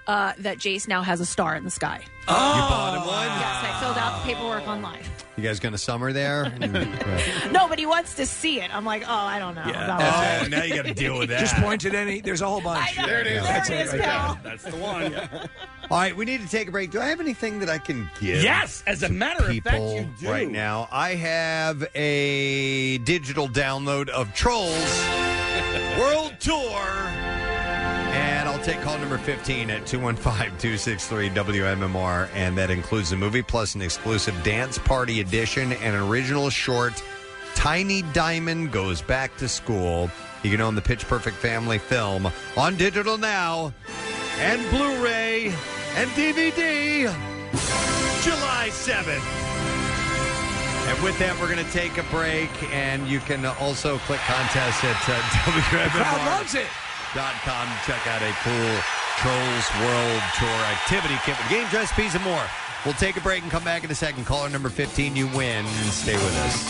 uh, that Jace now has a star in the sky. Oh, You bought him one? Yes, I filled out the paperwork online. You guys going to summer there? No, but he wants to see it. I'm like, oh, I don't know. about Oh, now you got to deal with that. Just point at any, there's a whole bunch. I know. There it is. That's There it it is, right pal. there. That's the one. All right, we need to take a break. Do I have anything that I can give? Yes, as a to matter of fact, people you do. right now. I have a digital download of Trolls World Tour. Take call number 15 at 215 263 WMMR. And that includes the movie plus an exclusive dance party edition and an original short. Tiny Diamond Goes Back to School. You can own the Pitch Perfect family film on digital now and Blu ray and DVD July 7th. And with that, we're going to take a break, and you can also click contest at uh, crowd loves it. WMMR.com to check out a cool Trolls World Tour activity kit with games, recipes, and more. We'll take a break and come back in a second. Caller number 15, you win. Stay with us.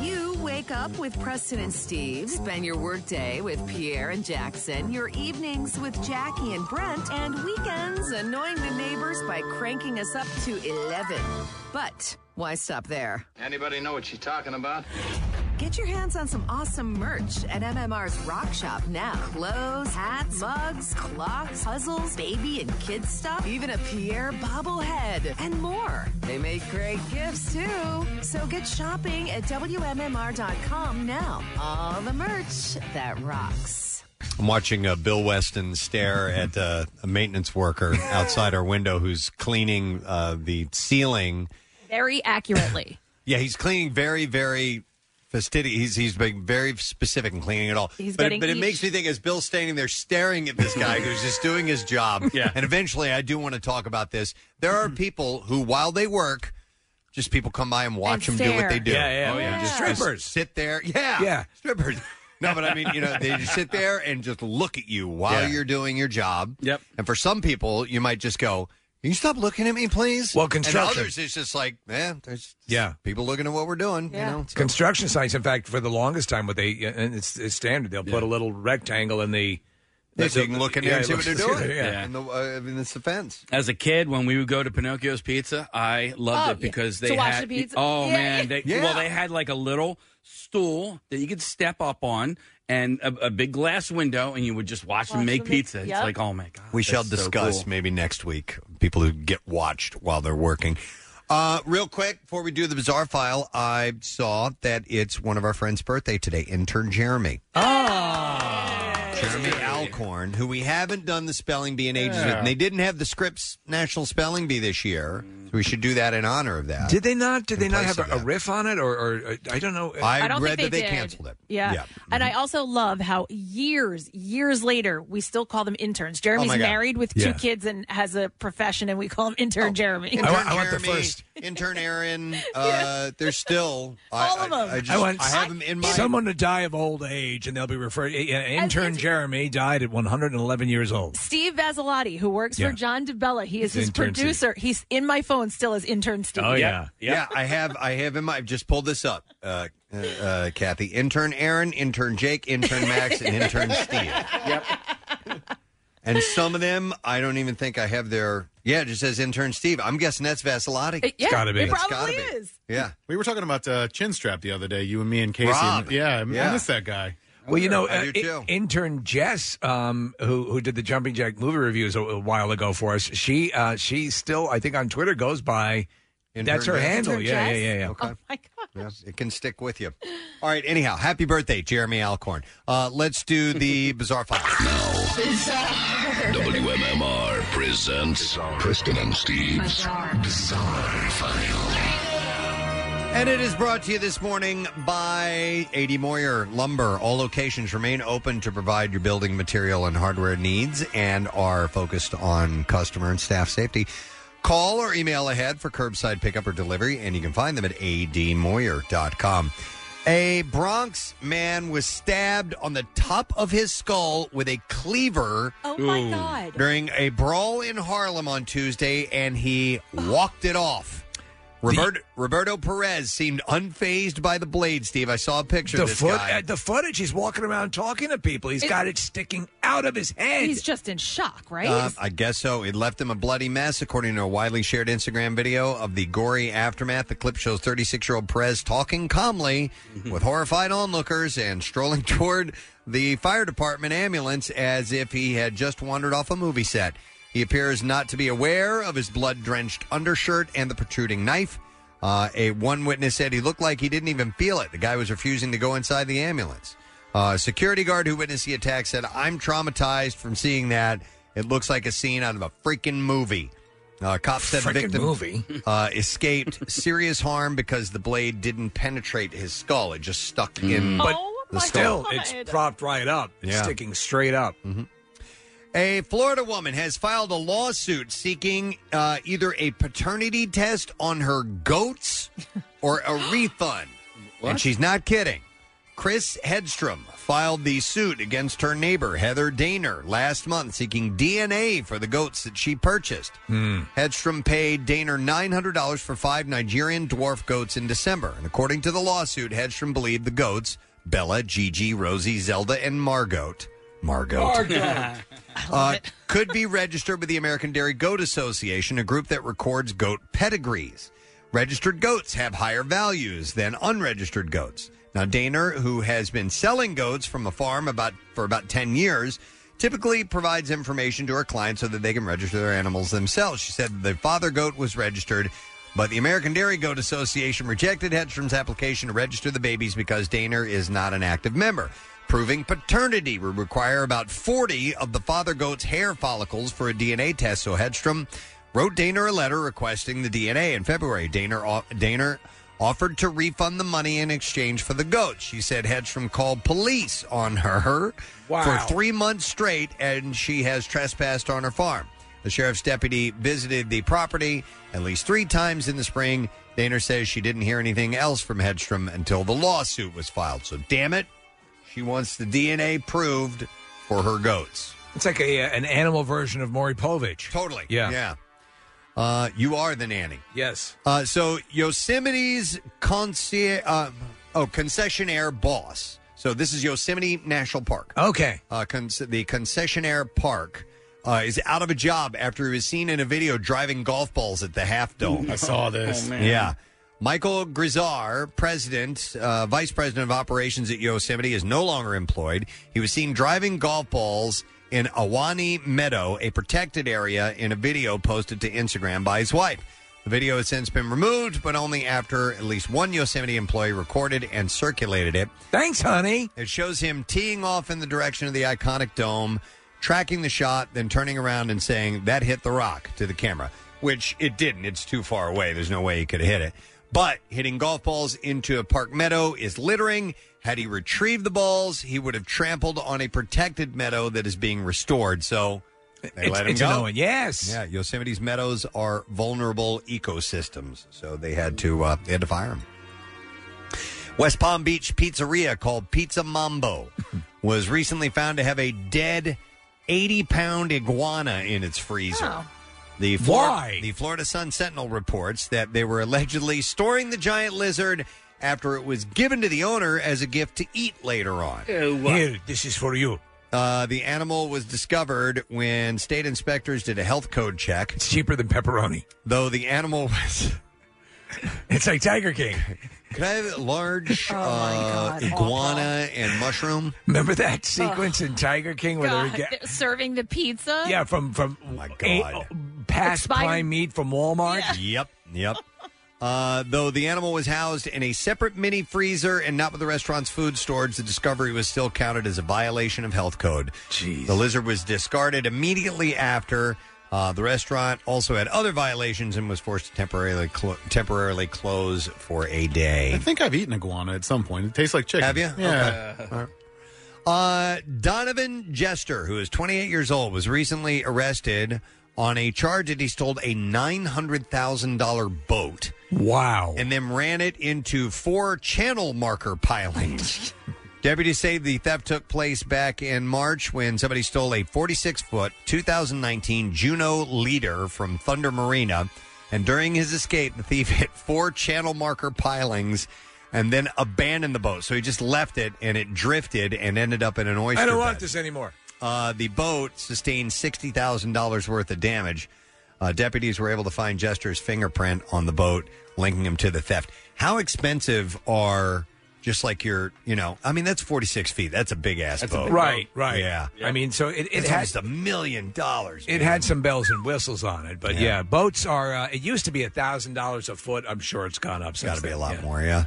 You wake up with Preston and Steve, spend your workday with Pierre and Jackson, your evenings with Jackie and Brent, and weekends annoying the neighbors by cranking us up to 11. But why stop there? Anybody know what she's talking about? Get your hands on some awesome merch at MMR's Rock Shop now. Clothes, hats, mugs, clocks, puzzles, baby and kids stuff, even a Pierre bobblehead, and more. They make great gifts too. So get shopping at WMMR.com now. All the merch that rocks. I'm watching uh, Bill Weston stare at uh, a maintenance worker outside our window who's cleaning uh, the ceiling. Very accurately. Yeah, he's cleaning very, very fastidious. He's he's being very specific in cleaning it all. He's but getting but it each- makes me think as Bill's standing there staring at this guy who's just doing his job. Yeah. And eventually, I do want to talk about this. There are mm-hmm. people who, while they work. Just people come by and watch And them do what they stare. do. Yeah, yeah, oh, yeah. Just, Strippers. just sit there. Yeah, Yeah. strippers. No, but I mean, you know, they just sit there and just look at you while Yeah. you're doing your job. Yep. And for some people, you might just go, "Can you stop looking at me, please?" Well, construction. And construction- others, it's just like, man, there's Yeah. people looking at what we're doing. You know, So- Construction sites, in fact, for the longest time, what they and it's, it's standard. They'll put a little rectangle in the. Yeah, so you can look in there and see what they're doing. Yeah. And the, uh, I mean, it's the fence. As a kid, when we would go to Pinocchio's Pizza, I loved Oh, it because yeah. they To watch had. the pizza? Oh Yeah, man, they, Yeah. well they had like a little stool that you could step up on and a, a big glass window, and you would just watch, them make them make- pizza. Yep. It's like, oh my god, We shall that's so discuss cool. maybe next week people who get watched while they're working. Uh, real quick, before we do the bizarre file, I saw that it's one of our friends' birthday today, intern Jeremy. Jeremy Alcorn, who we haven't done the spelling bee in ages with. Yeah. And they didn't have the Scripps National Spelling Bee this year, so we should do that in honor of that. Did they not? Did they not have a, a riff on it, or, or uh, I don't know. I, I don't read think that they did. canceled it. Yeah. Yeah. And I also love how years, years later, we still call them interns. Jeremy's Oh God. married with Yeah. two kids and has a profession, and we call him intern Jeremy. Intern I want the Jeremy, first. intern Aaron. Uh, They're still I, All of I- them. I, just, I want I have them in my. someone to die of old age, and they'll be referred. Uh, intern Jeremy died at 111 years old. Steve Vasilati, who works Yeah. for John DeBella, he is He's his intern Steve. producer. He's in my phone still as intern Steve. Oh yeah, Yeah, I have. I have in my. I've just pulled this up, uh, uh, uh, Kathy. Intern Aaron, intern Jake, intern Max, and intern Steve. Yep. And some of them, I don't even think I have their. Yeah, it just says intern Steve. I'm guessing that's Vasilati. Uh, yeah, gotta be. It It's probably gotta be. is. Yeah. We were talking about uh, chin strap the other day, you and me and Casey. Rob. And, yeah, I Yeah. miss that guy. Well, you know, uh, i- intern Jess, um, who who did the Jumping Jack movie reviews a, a while ago for us, she uh, she still I think on Twitter goes by Intern that's her Jess? handle. Intern Yeah, yeah, Jess? yeah, yeah. Okay. Oh my god. Yes, it can stick with you. All right. Anyhow, happy birthday, Jeremy Alcorn. Uh, let's do the bizarre file. WMMR presents Preston and Steve's Bizarre, File. And it is brought to you this morning by AD Moyer Lumber. All locations remain open to provide your building material and hardware needs and are focused on customer and staff safety. Call or email ahead for curbside pickup or delivery, and you can find them at admoyer.com. A Bronx man was stabbed on the top of his skull with a cleaver. Oh, my Ooh. God. During a brawl in Harlem on Tuesday, and he walked it off. Roberto, Roberto Perez seemed unfazed by the blade, Steve. I saw a picture The of this foot, guy. uh, the footage. He's walking around talking to people. He's It- got it sticking out of his head. He's just in shock, right? Uh, I guess so. It left him a bloody mess, according to a widely shared Instagram video of the gory aftermath. The clip shows 36 year old Perez talking calmly with horrified onlookers and strolling toward the fire department ambulance as if he had just wandered off a movie set. He appears not to be aware of his blood drenched undershirt and the protruding knife. Uh, a one witness said he looked like he didn't even feel it. The guy was refusing to go inside the ambulance. Uh, a security guard who witnessed the attack said, "I'm traumatized from seeing that. It looks like a scene out of a freaking movie." Uh, cops said the Frickin' victim movie. uh, escaped serious harm because the blade didn't penetrate his skull; it just stuck in. but the still, it's propped right up. It's Yeah. sticking straight up. A Florida woman has filed a lawsuit seeking uh, either a paternity test on her goats or a refund. And she's not kidding. Chris Hedstrom filed the suit against her neighbor, Heather Daner, last month seeking DNA for the goats that she purchased. Hedstrom paid Daner $900 for five Nigerian dwarf goats in December. And according to the lawsuit, Hedstrom believed the goats, Bella, Gigi, Rosie, Zelda, and Margot, Margot, uh, could be registered with the American Dairy Goat Association, a group that records goat pedigrees. Registered goats have higher values than unregistered goats. Now, Daner, who has been selling goats from a farm about for about ten years, typically provides information to her clients so that they can register their animals themselves. She said the father goat was registered, but the American Dairy Goat Association rejected Hedstrom's application to register the babies because Daner is not an active member. Proving paternity would require about 40 of the father goat's hair follicles for a DNA test. So Hedstrom wrote Daner a letter requesting the DNA in February. Daner, Daner offered to refund the money in exchange for the goat. She said Hedstrom called police on her Wow. for three months straight, and she has trespassed on her farm. The sheriff's deputy visited the property at least three times in the spring. Daner says she didn't hear anything else from Hedstrom until the lawsuit was filed. So, damn it, she wants the DNA proved for her goats. It's like a uh, an animal version of Maury Povich. Totally. Yeah. Yeah. Uh, you are the nanny. Yes. Uh, so Yosemite's conci- uh, oh concessionaire boss. So this is Yosemite National Park. Okay. Uh, con- the concessionaire park uh, is out of a job after he was seen in a video driving golf balls at the Half Dome. I saw this. Oh, man. Yeah. Michael Grizar, president, uh, vice president of operations at Yosemite, is no longer employed. He was seen driving golf balls in Awani Meadow, a protected area, in a video posted to Instagram by his wife. The video has since been removed, but only after at least one Yosemite employee recorded and circulated it. Thanks, honey. It shows him teeing off in the direction of the iconic dome, tracking the shot, then turning around and saying, That hit the rock to the camera, which it didn't. It's too far away. There's no way he could have hit it. But hitting golf balls into a park meadow is littering. Had he retrieved the balls, he would have trampled on a protected meadow that is being restored. So they It's- let him it's go. annoying. Yes. Yeah, Yosemite's meadows are vulnerable ecosystems, so they had to uh, they had to fire him. West Palm Beach pizzeria called Pizza Mambo was recently found to have a dead 80 pound iguana in its freezer. The Flor- Why? The Florida Sun Sentinel reports that they were allegedly storing the giant lizard after it was given to the owner as a gift to eat later on. Here, this is for you. Uh, the animal was discovered when state inspectors did a health code check. It's cheaper than pepperoni. Though the animal was. It's like Tiger King. Could I have a large Oh, uh, iguana and mushroom? Remember that sequence in Tiger King where they God, would get they're serving the pizza. yeah from from my a- God. past Expired- prime meat from Walmart. Yep, yep. Uh, though the animal was housed in a separate mini freezer and not with the restaurant's food storage, the discovery was still counted as a violation of health code. Jeez. The lizard was discarded immediately after. Uh, the restaurant also had other violations and was forced to temporarily clo- temporarily close for a day. I think I've eaten iguana at some point. It tastes like chicken. Have you? Yeah. Okay. Uh, Donovan Jester, who is 28 years old, was recently arrested on a charge that he stole a $900,000 boat. Wow. And then ran it into four channel marker pilings. Deputies say the theft took place back in March when somebody stole a 46 foot 2019 Juno leader from Thunder Marina. And during his escape, the thief hit four channel marker pilings and then abandoned the boat. So he just left it and it drifted and ended up in an oyster I don't bed. want this anymore. Uh, the boat sustained sixty thousand dollars worth of damage. Uh, deputies were able to find Jester's fingerprint on the boat, linking him to the theft. How expensive are just like your, you know, I mean, that's forty six feet. That's a big ass boat, right, right. Yeah, I mean, so it, it It's had almost a million dollars. It had some bells and whistles on it, but Yeah. yeah, boats are. Uh, it used to be a thousand dollars a foot. I'm sure it's gone up. It's got to be a lot yeah. more, yeah.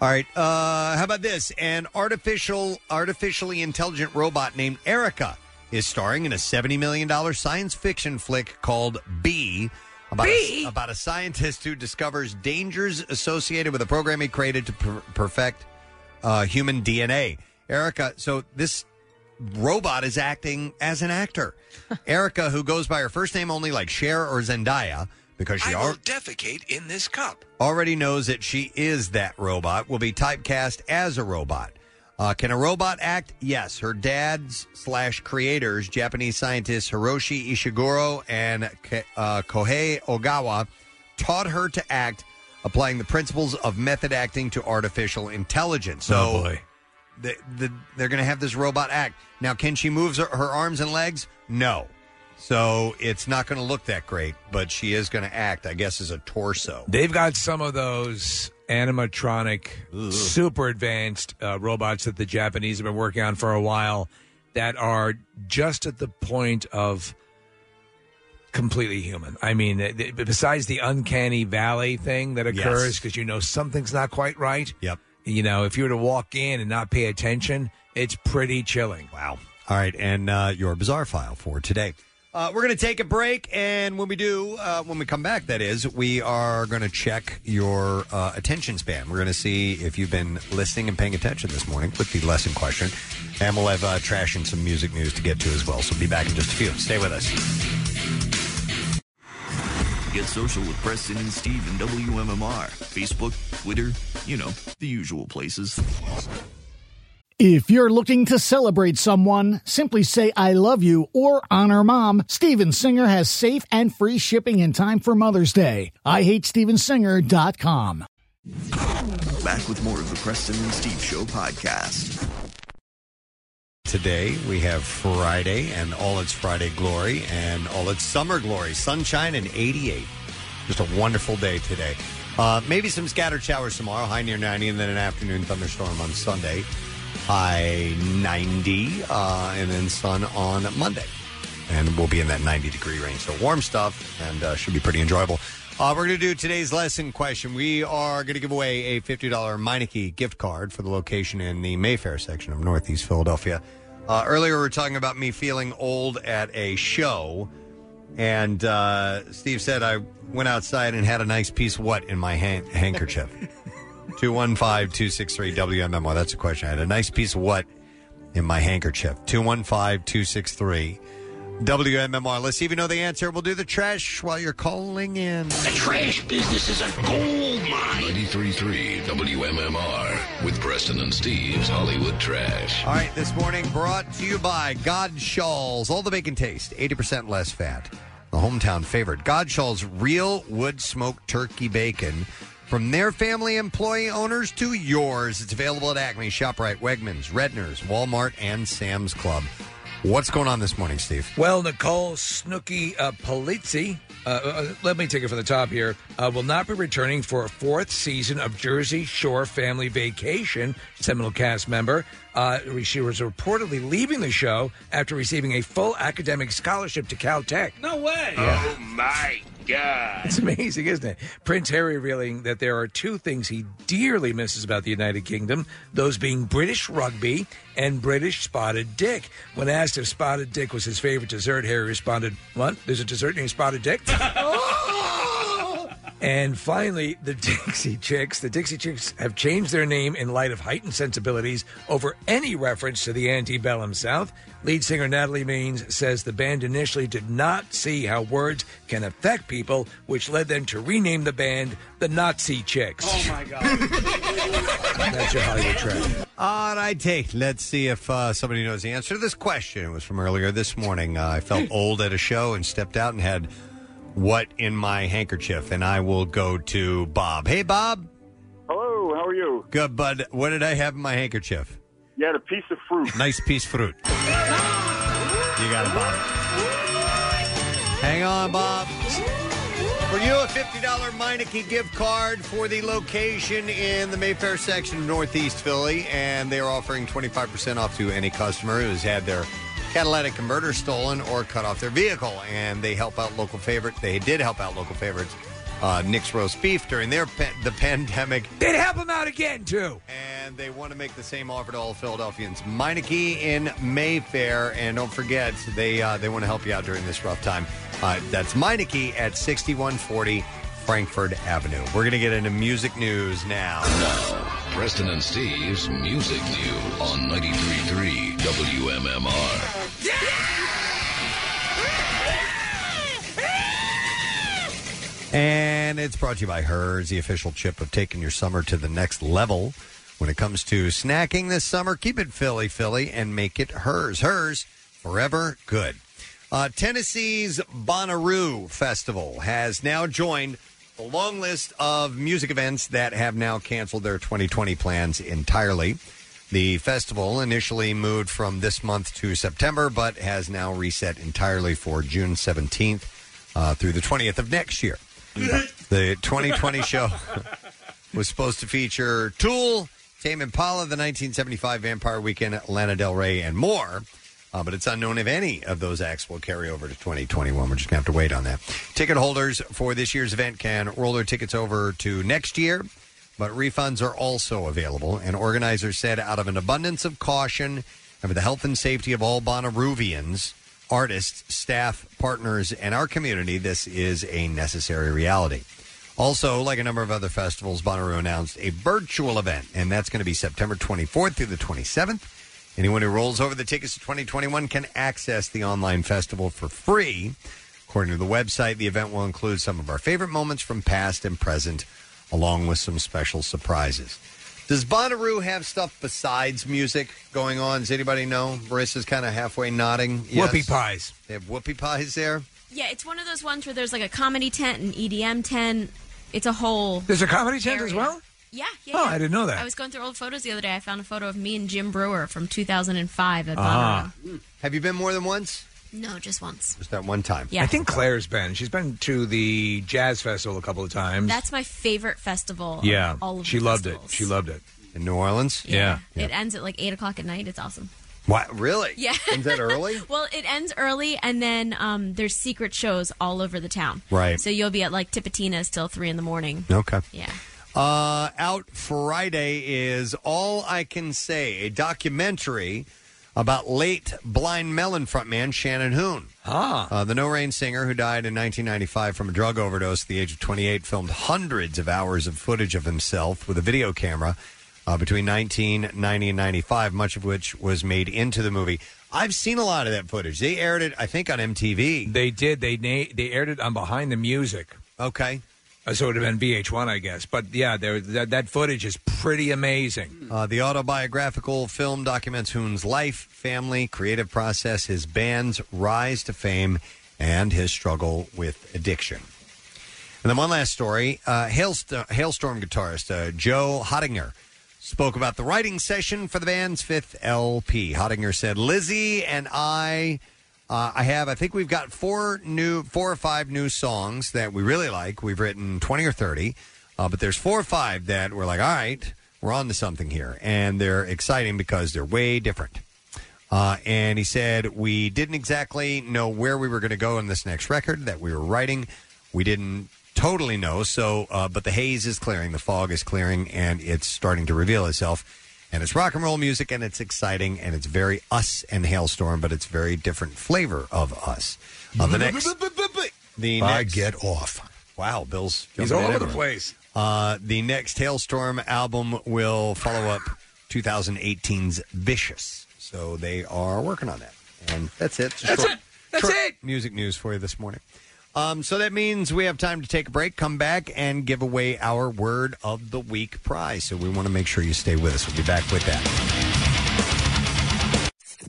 All right. Uh, how about this? An artificial, artificially intelligent robot named Erica is starring in a seventy million dollar science fiction flick called Bee. About A, about a scientist who discovers dangers associated with a program he created to per- perfect uh, human DNA. Erica, so this robot is acting as an actor. Erica, who goes by her first name only, like Cher or Zendaya, because she I al- defecate in this cup. already knows that she is that robot, will be typecast as a robot. Uh, can a robot act? Yes. Her dad's slash creators, Japanese scientists Hiroshi Ishiguro and Ke- uh, Kohei Ogawa, taught her to act, applying the principles of method acting to artificial intelligence. So Oh, boy. The, the, they're going to have this robot act. Now, can she move her, her arms and legs? No. So it's not going to look that great, but she is going to act, I guess, as a torso. They've got some of those animatronic, super advanced uh, robots that the Japanese have been working on for a while that are just at the point of completely human. I mean, th- th- besides the uncanny valley thing that occurs because you know something's not quite right. Yep. You know, if you were to walk in and not pay attention, it's pretty chilling. Wow. All right, and uh, your bizarre file for today. Uh, we're going to take a break, and when we do, uh, when we come back, that is, we are going to check your uh, attention span. We're going to see if you've been listening and paying attention this morning with the lesson question, and we'll have uh, trash and some music news to get to as well. So be back in just a few. Stay with us. Get social with Preston and Steve and WMMR. Facebook, Twitter, you know, the usual places. If you're looking to celebrate someone, simply say I love you or honor mom. Steven Singer has safe and free shipping in time for Mother's Day. I hate stevensinger.com. Back with more of the Preston and Steve Show podcast. Today we have Friday and all its Friday glory and all its summer glory. Sunshine and 88. Just a wonderful day today. Uh, maybe some scattered showers tomorrow, high near 90, and then an afternoon thunderstorm on Sunday, high 90, uh, and then sun on Monday. And we'll be in that 90 degree range. So warm stuff and uh, should be pretty enjoyable. Uh, we're going to do today's lesson question. We are going to give away a $50 Meineke gift card for the location in the Mayfair section of Northeast Philadelphia. Uh, earlier, we were talking about me feeling old at a show, and uh, Steve said I went outside and had a nice piece of what in my han- handkerchief? 215 263 WMMR. That's a question. I had a nice piece of what in my handkerchief? 215 263 WMMR. Let's see if you know the answer. We'll do the trash while you're calling in. The trash business is a gold mine. 93.3 WMMR with Preston and Steve's Hollywood Trash. All right, this morning brought to you by Godshall's. All the bacon taste, 80% less fat. The hometown favorite. Godshall's real wood smoked turkey bacon. From their family employee owners to yours. It's available at Acme, ShopRite, Wegmans, Redner's, Walmart, and Sam's Club. What's going on this morning, Steve? Well, Nicole Snooki uh, Polizzi, uh, uh, let me take it from the top here, uh, will not be returning for a fourth season of Jersey Shore Family Vacation. Seminole cast member. Uh, she was reportedly leaving the show after receiving a full academic scholarship to Caltech. No way. Oh my God. It's amazing, isn't it? Prince Harry revealing that there are two things he dearly misses about the United Kingdom, those being British rugby and British spotted dick. When asked if spotted dick was his favorite dessert, Harry responded, What? There's a dessert named spotted dick? And finally, the Dixie Chicks. The Dixie Chicks have changed their name in light of heightened sensibilities over any reference to the antebellum South. Lead singer Natalie Maines says the band initially did not see how words can affect people, which led them to rename the band the Nazi Chicks. Oh my God. That's your Hollywood track. All right, hey, let's see if uh, somebody knows the answer to this question. It was from earlier this morning. Uh, I felt old at a show and stepped out and had what in my handkerchief, and I will go to Bob. Hey, Bob. Hello, how are you? Good, bud. What did I have in my handkerchief? You had a piece of fruit. Nice piece of fruit. You got it, Bob. Hang on, Bob. For you, a $50 Meineke gift card for the location in the Mayfair section of Northeast Philly, and they're offering 25% off to any customer who's had their catalytic converter stolen or cut off their vehicle. And they help out local favorite. They did help out local favorites, uh, Nick's Roast Beef, during their pa- the pandemic. They'd help them out again, too. And they want to make the same offer to all Philadelphians. Meineke in Mayfair, and don't forget they uh, they want to help you out during this rough time. Uh, that's Meineke at 6140 Frankford Avenue. We're going to get into music news now. Preston and Steve's Music News on 93.3 WMMR. And it's brought to you by Herr's, the official chip of taking your summer to the next level. When it comes to snacking this summer, keep it Philly, Philly, and make it Herr's. Herr's, forever good. Uh, Tennessee's Bonnaroo Festival has now joined the long list of music events that have now canceled their 2020 plans entirely. The festival initially moved from this month to September, but has now reset entirely for June 17th uh, through the 20th of next year. The 2020 show was supposed to feature Tool, Tame Impala, the 1975 Vampire Weekend, Lana Del Rey, and more. Uh, but it's unknown if any of those acts will carry over to 2021. We're just going to have to wait on that. Ticket holders for this year's event can roll their tickets over to next year, but refunds are also available. And organizers said, out of an abundance of caution and for the health and safety of all Bonnaroovians, artists, staff, partners, and our community, this is a necessary reality. Also, like a number of other festivals, Bonnaroo announced a virtual event, and that's going to be September 24th through the 27th. Anyone who rolls over the tickets to 2021 can access the online festival for free. According to the website, the event will include some of our favorite moments from past and present, along with some special surprises. Does Bonnaroo have stuff besides music going on? Does anybody know? Marissa's kind of halfway nodding. Whoopie pies. They have whoopie pies there. Yeah, it's one of those ones where there's like a comedy tent, an EDM tent. It's a whole. There's a comedy tent as well? Yeah, yeah. Oh, yeah. I didn't know that. I was going through old photos the other day. I found a photo of me and Jim Breuer from 2005 at Bonnaroo. Ah. Have you been more than once? No, just once. Just that one time. Yeah. I think Claire's been. She's been to the Jazz Festival a couple of times. That's my favorite festival. of yeah. all of she the loved festivals. it. She loved it. In New Orleans? Yeah. It ends at like eight o'clock at night. It's awesome. What? Really? Yeah. Ends that early? well, it ends early, and then um, there's secret shows all over the town. Right. So you'll be at like Tipitina's till three in the morning. Okay. Yeah. Uh, out Friday is All I Can Say, a documentary about late Blind Melon frontman Shannon Hoon. Ah. Uh, the No Rain singer who died in 1995 from a drug overdose at the age of 28 filmed hundreds of hours of footage of himself with a video camera uh, between 1990 and 95, much of which was made into the movie. I've seen a lot of that footage. They aired it, I think, on MTV. They did. They na- they aired it on Behind the Music. Okay. Uh, so it would have been VH1, I guess. But yeah, there that, that footage is pretty amazing. Uh, the autobiographical film documents Hoon's life, family, creative process, his band's rise to fame, and his struggle with addiction. And then one last story: uh, Hailst- Halestorm guitarist uh, Joe Hottinger spoke about the writing session for the band's fifth LP. Hottinger said, "Lzzy and I." Uh, I have, I think we've got four new, four or five new songs that we really like. We've written 20 or 30, uh, but there's four or five that we're like, all right, we're on to something here. And they're exciting because they're way different. Uh, and he said, we didn't exactly know where we were going to go in this next record that we were writing. we didn't totally know. So, uh, but the haze is clearing, the fog is clearing, and it's starting to reveal itself. And it's rock and roll music, and it's exciting, and it's very us and Halestorm, but it's very different flavor of us. Uh, the next, the I next, get off. Wow, Bill's He's jumping all in over the everywhere. place. Uh, the next Halestorm album will follow up 2018's Vicious. So they are working on that. And that's it. That's short- it. That's it. Music news for you this morning. Um, so that means we have time to take a break, come back, and give away our Word of the Week prize. So we want to make sure you stay with us. We'll be back with that.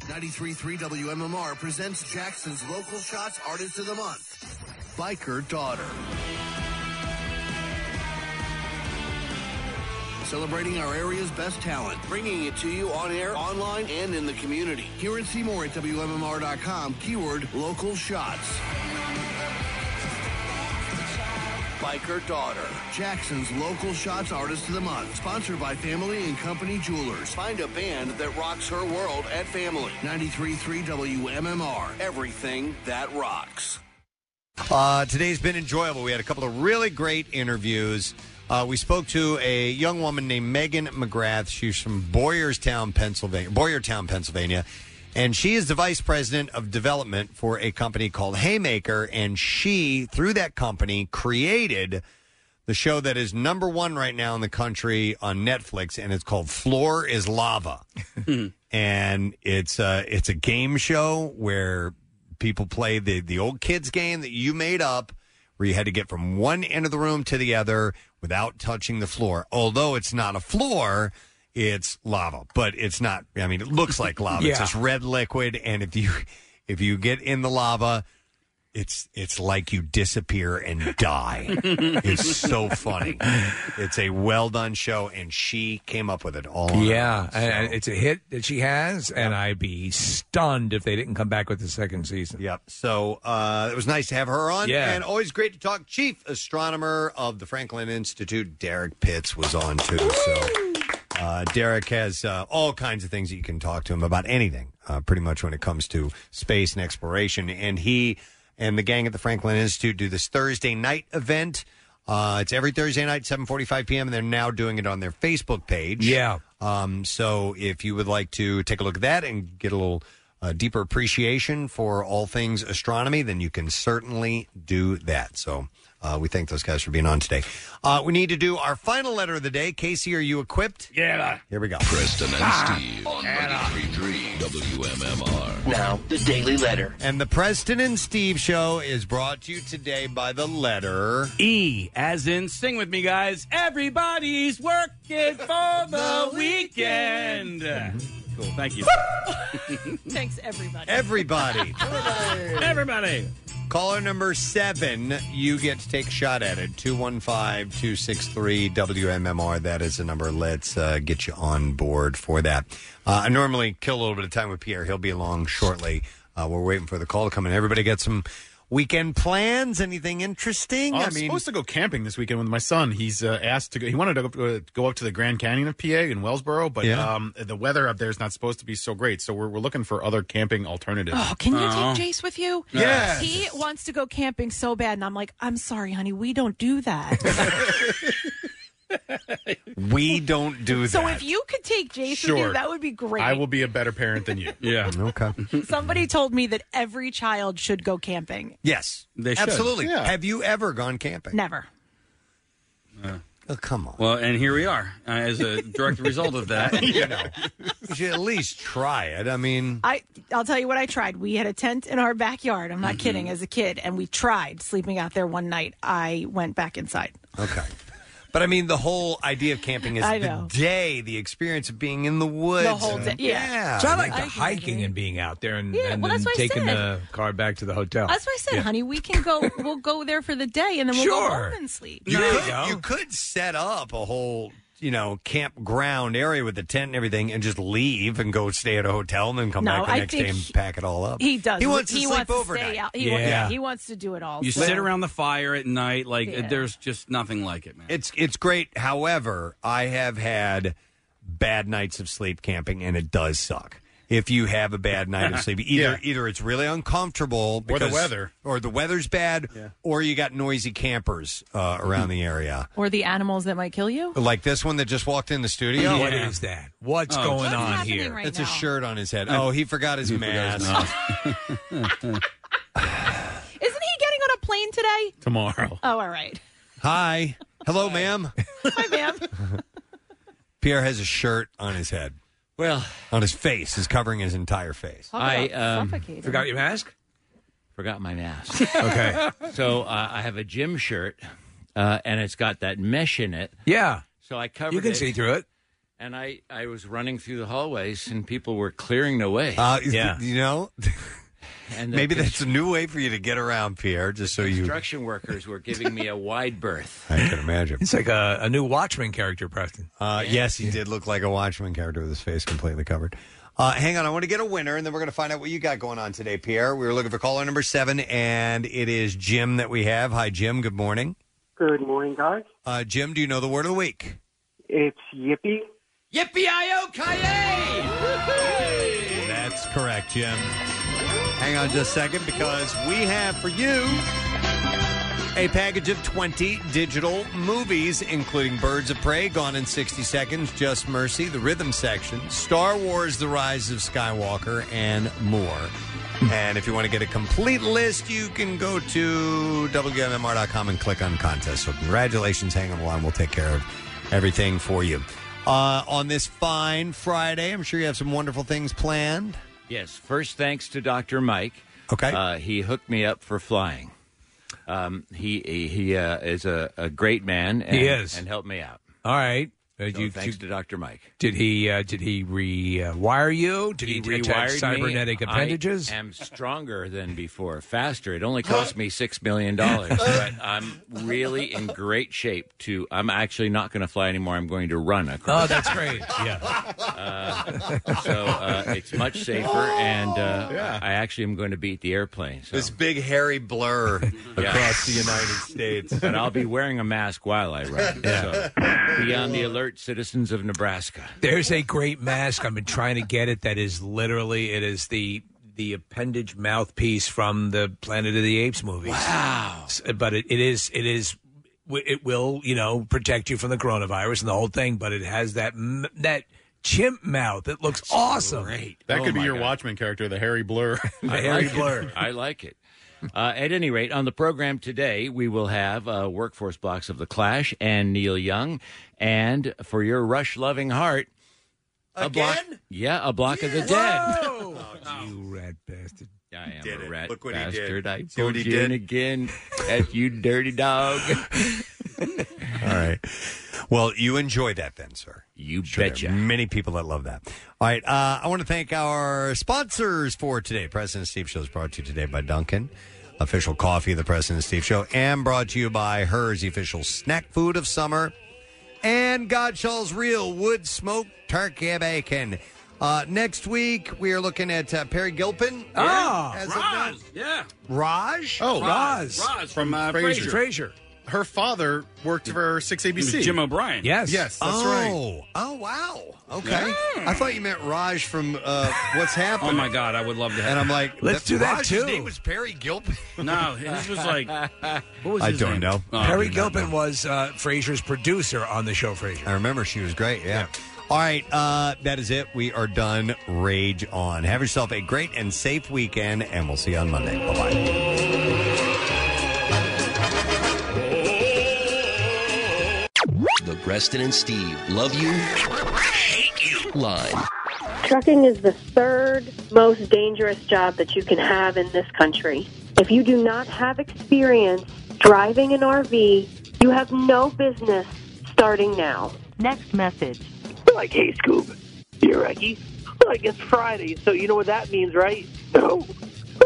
93.3 WMMR presents Jackson's Local Shots Artist of the Month, Biker Daughter. Celebrating our area's best talent, bringing it to you on air, online, and in the community. Here and see more at WMMR.com, keyword local shots. Biker Daughter, Jackson's Local Shots Artist of the Month, sponsored by Family and Company Jewelers. Find a band that rocks her world at Family. 93.3 WMMR, everything that rocks. Uh, today's been enjoyable. We had a couple of really great interviews. Uh, we spoke to a young woman named Megan McGrath. She's from Boyertown, Pennsylvania. Boyertown, Pennsylvania, and she is the vice president of development for a company called Haymaker. And she, through that company, created the show that is number one right now in the country on Netflix, and it's called Floor is Lava. and it's uh, it's a game show where people play the the old kids game that you made up, where you had to get from one end of the room to the other without touching the floor. Although it's not a floor. It's lava, but it's not. I mean, it looks like lava. It's Yeah. this red liquid, and if you if you get in the lava, it's it's like you disappear and die. it's so funny. It's a well done show, and she came up with it all. on her Yeah, own. and and it's a hit that she has, and I'd be stunned if they didn't come back with the second season. Yep. So uh, it was nice to have her on. Yeah. And always great to talk. Chief astronomer of the Franklin Institute, Derrick Pitts, was on too. So uh, Derrick has uh, all kinds of things that you can talk to him about anything, uh, pretty much when it comes to space and exploration. And he and the gang at the Franklin Institute do this Thursday night event. Uh, it's every Thursday night, 7:45 p.m. and they're now doing it on their Facebook page. Yeah. Um, so if you would like to take a look at that and get a little uh, deeper appreciation for all things astronomy, then you can certainly do that. So uh, we thank those guys for being on today. Uh, we need to do our final letter of the day. Casey, are you equipped? Yeah. Here we go. Preston and Ah. Steve on 93.3 WMMR. Now, the Daily Letter. And the Preston and Steve show is brought to you today by the letter E, as in sing with me, guys. Everybody's working for the weekend. Cool. Thank you. Thanks, everybody. Everybody. Everybody. Caller number seven, you get to take a shot at it. 215 263 WMMR. That is the number. Let's uh, get you on board for that. Uh, I normally kill a little bit of time with Pierre. He'll be along shortly. Uh, we're waiting for the call to come in. Everybody get some weekend plans? Anything interesting? Oh, I I'm mean, supposed to go camping this weekend with my son. He's uh, asked to go. He wanted to go, uh, go up to the Grand Canyon of PA in Wellsboro, but Yeah. um, the weather up there is not supposed to be so great. So we're, we're looking for other camping alternatives. Oh, can you take Jace with you? Yes. He wants to go camping so bad, and I'm like, I'm sorry, honey, we don't do that. we don't do so that. So if you could take Jason, Sure. you, that would be great. I will be a better parent than you. yeah. Okay. Somebody told me that every child should go camping. Yes. They should. Absolutely. Yeah. Have you ever gone camping? Never. Oh, come on. Well, and here we are uh, as a direct result of that. you know, you should at least try it. I mean, I I'll tell you what I tried. We had a tent in our backyard. I'm not Mm-hmm. kidding. As a kid, and we tried sleeping out there one night. I went back inside. Okay. But I mean, the whole idea of camping is I the know. day, the experience of being in the woods. The whole day, yeah. Yeah. So I like the I- hiking and being out there and, Yeah, and well, then that's what I taking said. the car back to the hotel. That's what I said, Yeah. honey. We can go. We'll go there for the day, and then we'll go Sure. home and sleep. You, There could, you could set up a whole, you know, campground area with the tent and everything and just leave and go stay at a hotel and then come No, back the I next think day and he- pack it all up. He does. He wants to he sleep wants to overnight. stay out. He, wa- Yeah. yeah, he wants to do it all. You so- sit around the fire at night, like Yeah. there's just nothing like it, man. It's it's great. However, I have had bad nights of sleep camping, and it does suck. If you have a bad night of sleep. Either either it's really uncomfortable Or the weather. or the weather's bad, or you got noisy campers uh, around the area. Or the animals that might kill you. Like this one that just walked in the studio. What is that? What's Oh, going what's on happening here? right It's now? a shirt on his head. Oh, he forgot his He forgot mask. his Isn't he getting on a plane today? Tomorrow. Oh, all right. Hi. Hello, ma'am. Hi, ma'am. Pierre has a shirt on his head. Well, on his face is covering his entire face. I um, Forgot your mask? Forgot my mask. Okay. So uh, I have a gym shirt, uh, and it's got that mesh in it. Yeah. So I covered You can it, see through it. And I, I was running through the hallways, and people were clearing the way. Uh, You know, And the maybe cons- that's a new way for you to get around, Pierre, just so you. construction workers were giving me a wide berth. I can imagine. It's like a, a new Watchmen character, Preston. Uh, Yes, he did look like a Watchman character with his face completely covered. Uh, hang on, I want to get a winner, and then we're going to find out what you got going on today, Pierre. We were looking for caller number seven, and it is Jim that we have. Hi, Jim. Good morning. Good morning, guys. Uh, Jim, do you know the word of the week? It's Yippee. Yippee I That's correct, Jim. Hang on just a second because we have for you a package of 20 digital movies, including Birds of Prey, Gone in 60 Seconds, Just Mercy, The Rhythm Section, Star Wars The Rise of Skywalker, and more. And if you want to get a complete list, you can go to WMMR.com and click on contest. So, congratulations, hang on the line. We'll take care of everything for you. Uh, on this fine Friday, I'm sure you have some wonderful things planned. Yes. First, thanks to Dr. Mike. Okay. Uh, he hooked me up for flying. Um, he he, he uh, is a, a great man. And, He is. and helped me out. All right. Uh, So you- thanks you- to Dr. Mike. Did he uh, did he rewire you? Did he, attach rewired cybernetic me. appendages? I am stronger than before, faster. It only cost me six million dollars, but I'm really in great shape. To I'm actually not going to fly anymore. I'm going to run across. Oh, that's great. Yeah. Uh, so uh, it's much safer, and uh, I actually am going to beat the airplane. So. This big hairy blur across the United States. and I'll be wearing a mask while I run. Yeah. So be on the alert, citizens of Nebraska. There's a great mask. I've been trying to get it. That is literally it is the the appendage mouthpiece from the Planet of the Apes movies. Wow! But it, it is it is it will you know protect you from the coronavirus and the whole thing. But it has that that chimp mouth. It looks awesome. Great. That Oh, could be your God. Watchmen character, the hairy blur. The I hairy like blur. It. I like it. Uh, at any rate, on the program today, we will have uh, workforce blocks of the Clash and Neil Young, and for your Rush loving heart, a block. Yeah, a block of the dead. Oh, you rat bastard! I am Did a it. rat Look what he did. bastard. I See what pulled he you in did? again. At you, dirty dog. All right. Well, you enjoy that then, sir. You Sure, betcha. many people that love that. All right. Uh, I want to thank our sponsors for today. President Steve Show is brought to you today by Dunkin', official coffee of the President Steve Show, and brought to you by Herr's, the official snack food of summer, and Godshall's Real Wood Smoked Turkey Bacon. Uh, next week, we are looking at uh, Peri Gilpin. Ah, as of now. Raj, yeah. Raj? Oh, Roz. Raj from uh, Frasier. Frasier. Frasier. Her father worked for 6ABC. Jim O'Brien. Yes. Yes, that's oh. right. Oh, wow. Okay. I thought you meant Raj from uh, What's Happening. Oh my God, I would love to have. And I'm like, Let's do that, Raj's too. name was Peri Gilpin. no, his was like. What was I his don't name? know. Oh, Perry I do not Gilpin know. was uh, Frasier's producer on the show Frasier. I remember she was great. Yeah. All right. Uh, that is it. We are done. Rage on. Have yourself a great and safe weekend, and we'll see you on Monday. Bye bye. Preston and Steve love you, hate you line. Trucking is the third most dangerous job that you can have in this country. If you do not have experience driving an RV, you have no business starting now. Next message. Like, hey, Scoob, you ready? Like, it's Friday, so you know what that means, right? No.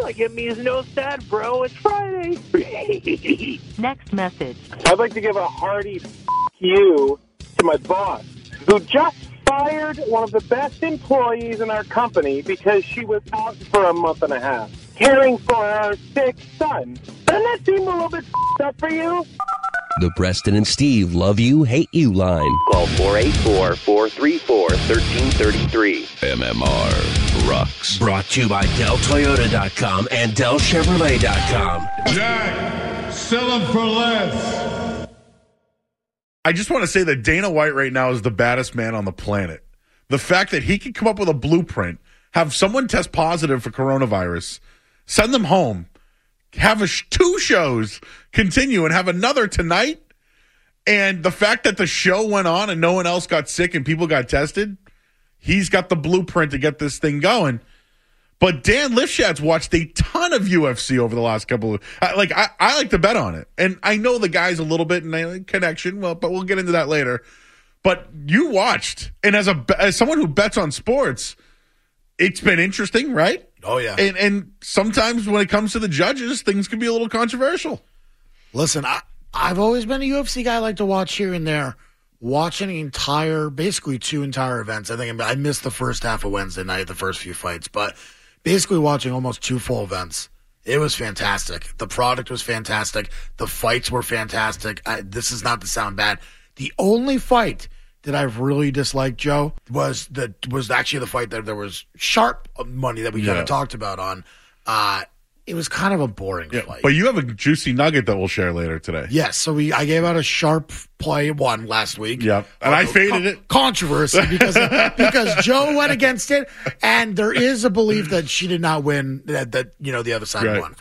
Like, it means no sad, bro. It's Friday. Next message. I'd like to give a hearty f- you to my boss, who just fired one of the best employees in our company because she was out for a month and a half caring for her sick son. Doesn't that seem a little bit f- up for you? The Preston and Steve love you, hate you line. Call 484 434 1333. MMR rocks. Brought to you by DellToyota.com and DellChevrolet.com. Jack, sell them for less. I just want to say that Dana White right now is the baddest man on the planet. The fact that he can come up with a blueprint, have someone test positive for coronavirus, send them home, have a sh- two shows, continue, and have another tonight. And the fact that the show went on and no one else got sick and people got tested, he's got the blueprint to get this thing going. But Dan Lifshat's watched a ton of UFC over the last couple of I- like I, I like to bet on it, and I know the guys a little bit in a connection. Well, but we'll get into that later. But you watched, and as a as someone who bets on sports, it's been interesting, right? Oh yeah. And and sometimes when it comes to the judges, things can be a little controversial. Listen, I, I've always been a UFC guy. I like to watch here and there. Watching the entire, basically two entire events. I think I missed the first half of Wednesday night, the first few fights, but basically watching almost two full events. It was fantastic. The product was fantastic. The fights were fantastic. I, this is not to sound bad. The only fight that I've really disliked, Joe, was the was actually the fight that there was sharp money that we kind of talked about on. Uh, it was kind of a boring fight. But you have a juicy nugget that we'll share later today. Yes, so we I gave out a sharp play one last week. Yep. And I faded con- it. Controversy because because Joe went against it, and there is a belief that she did not win. That that you know the other side Right. won.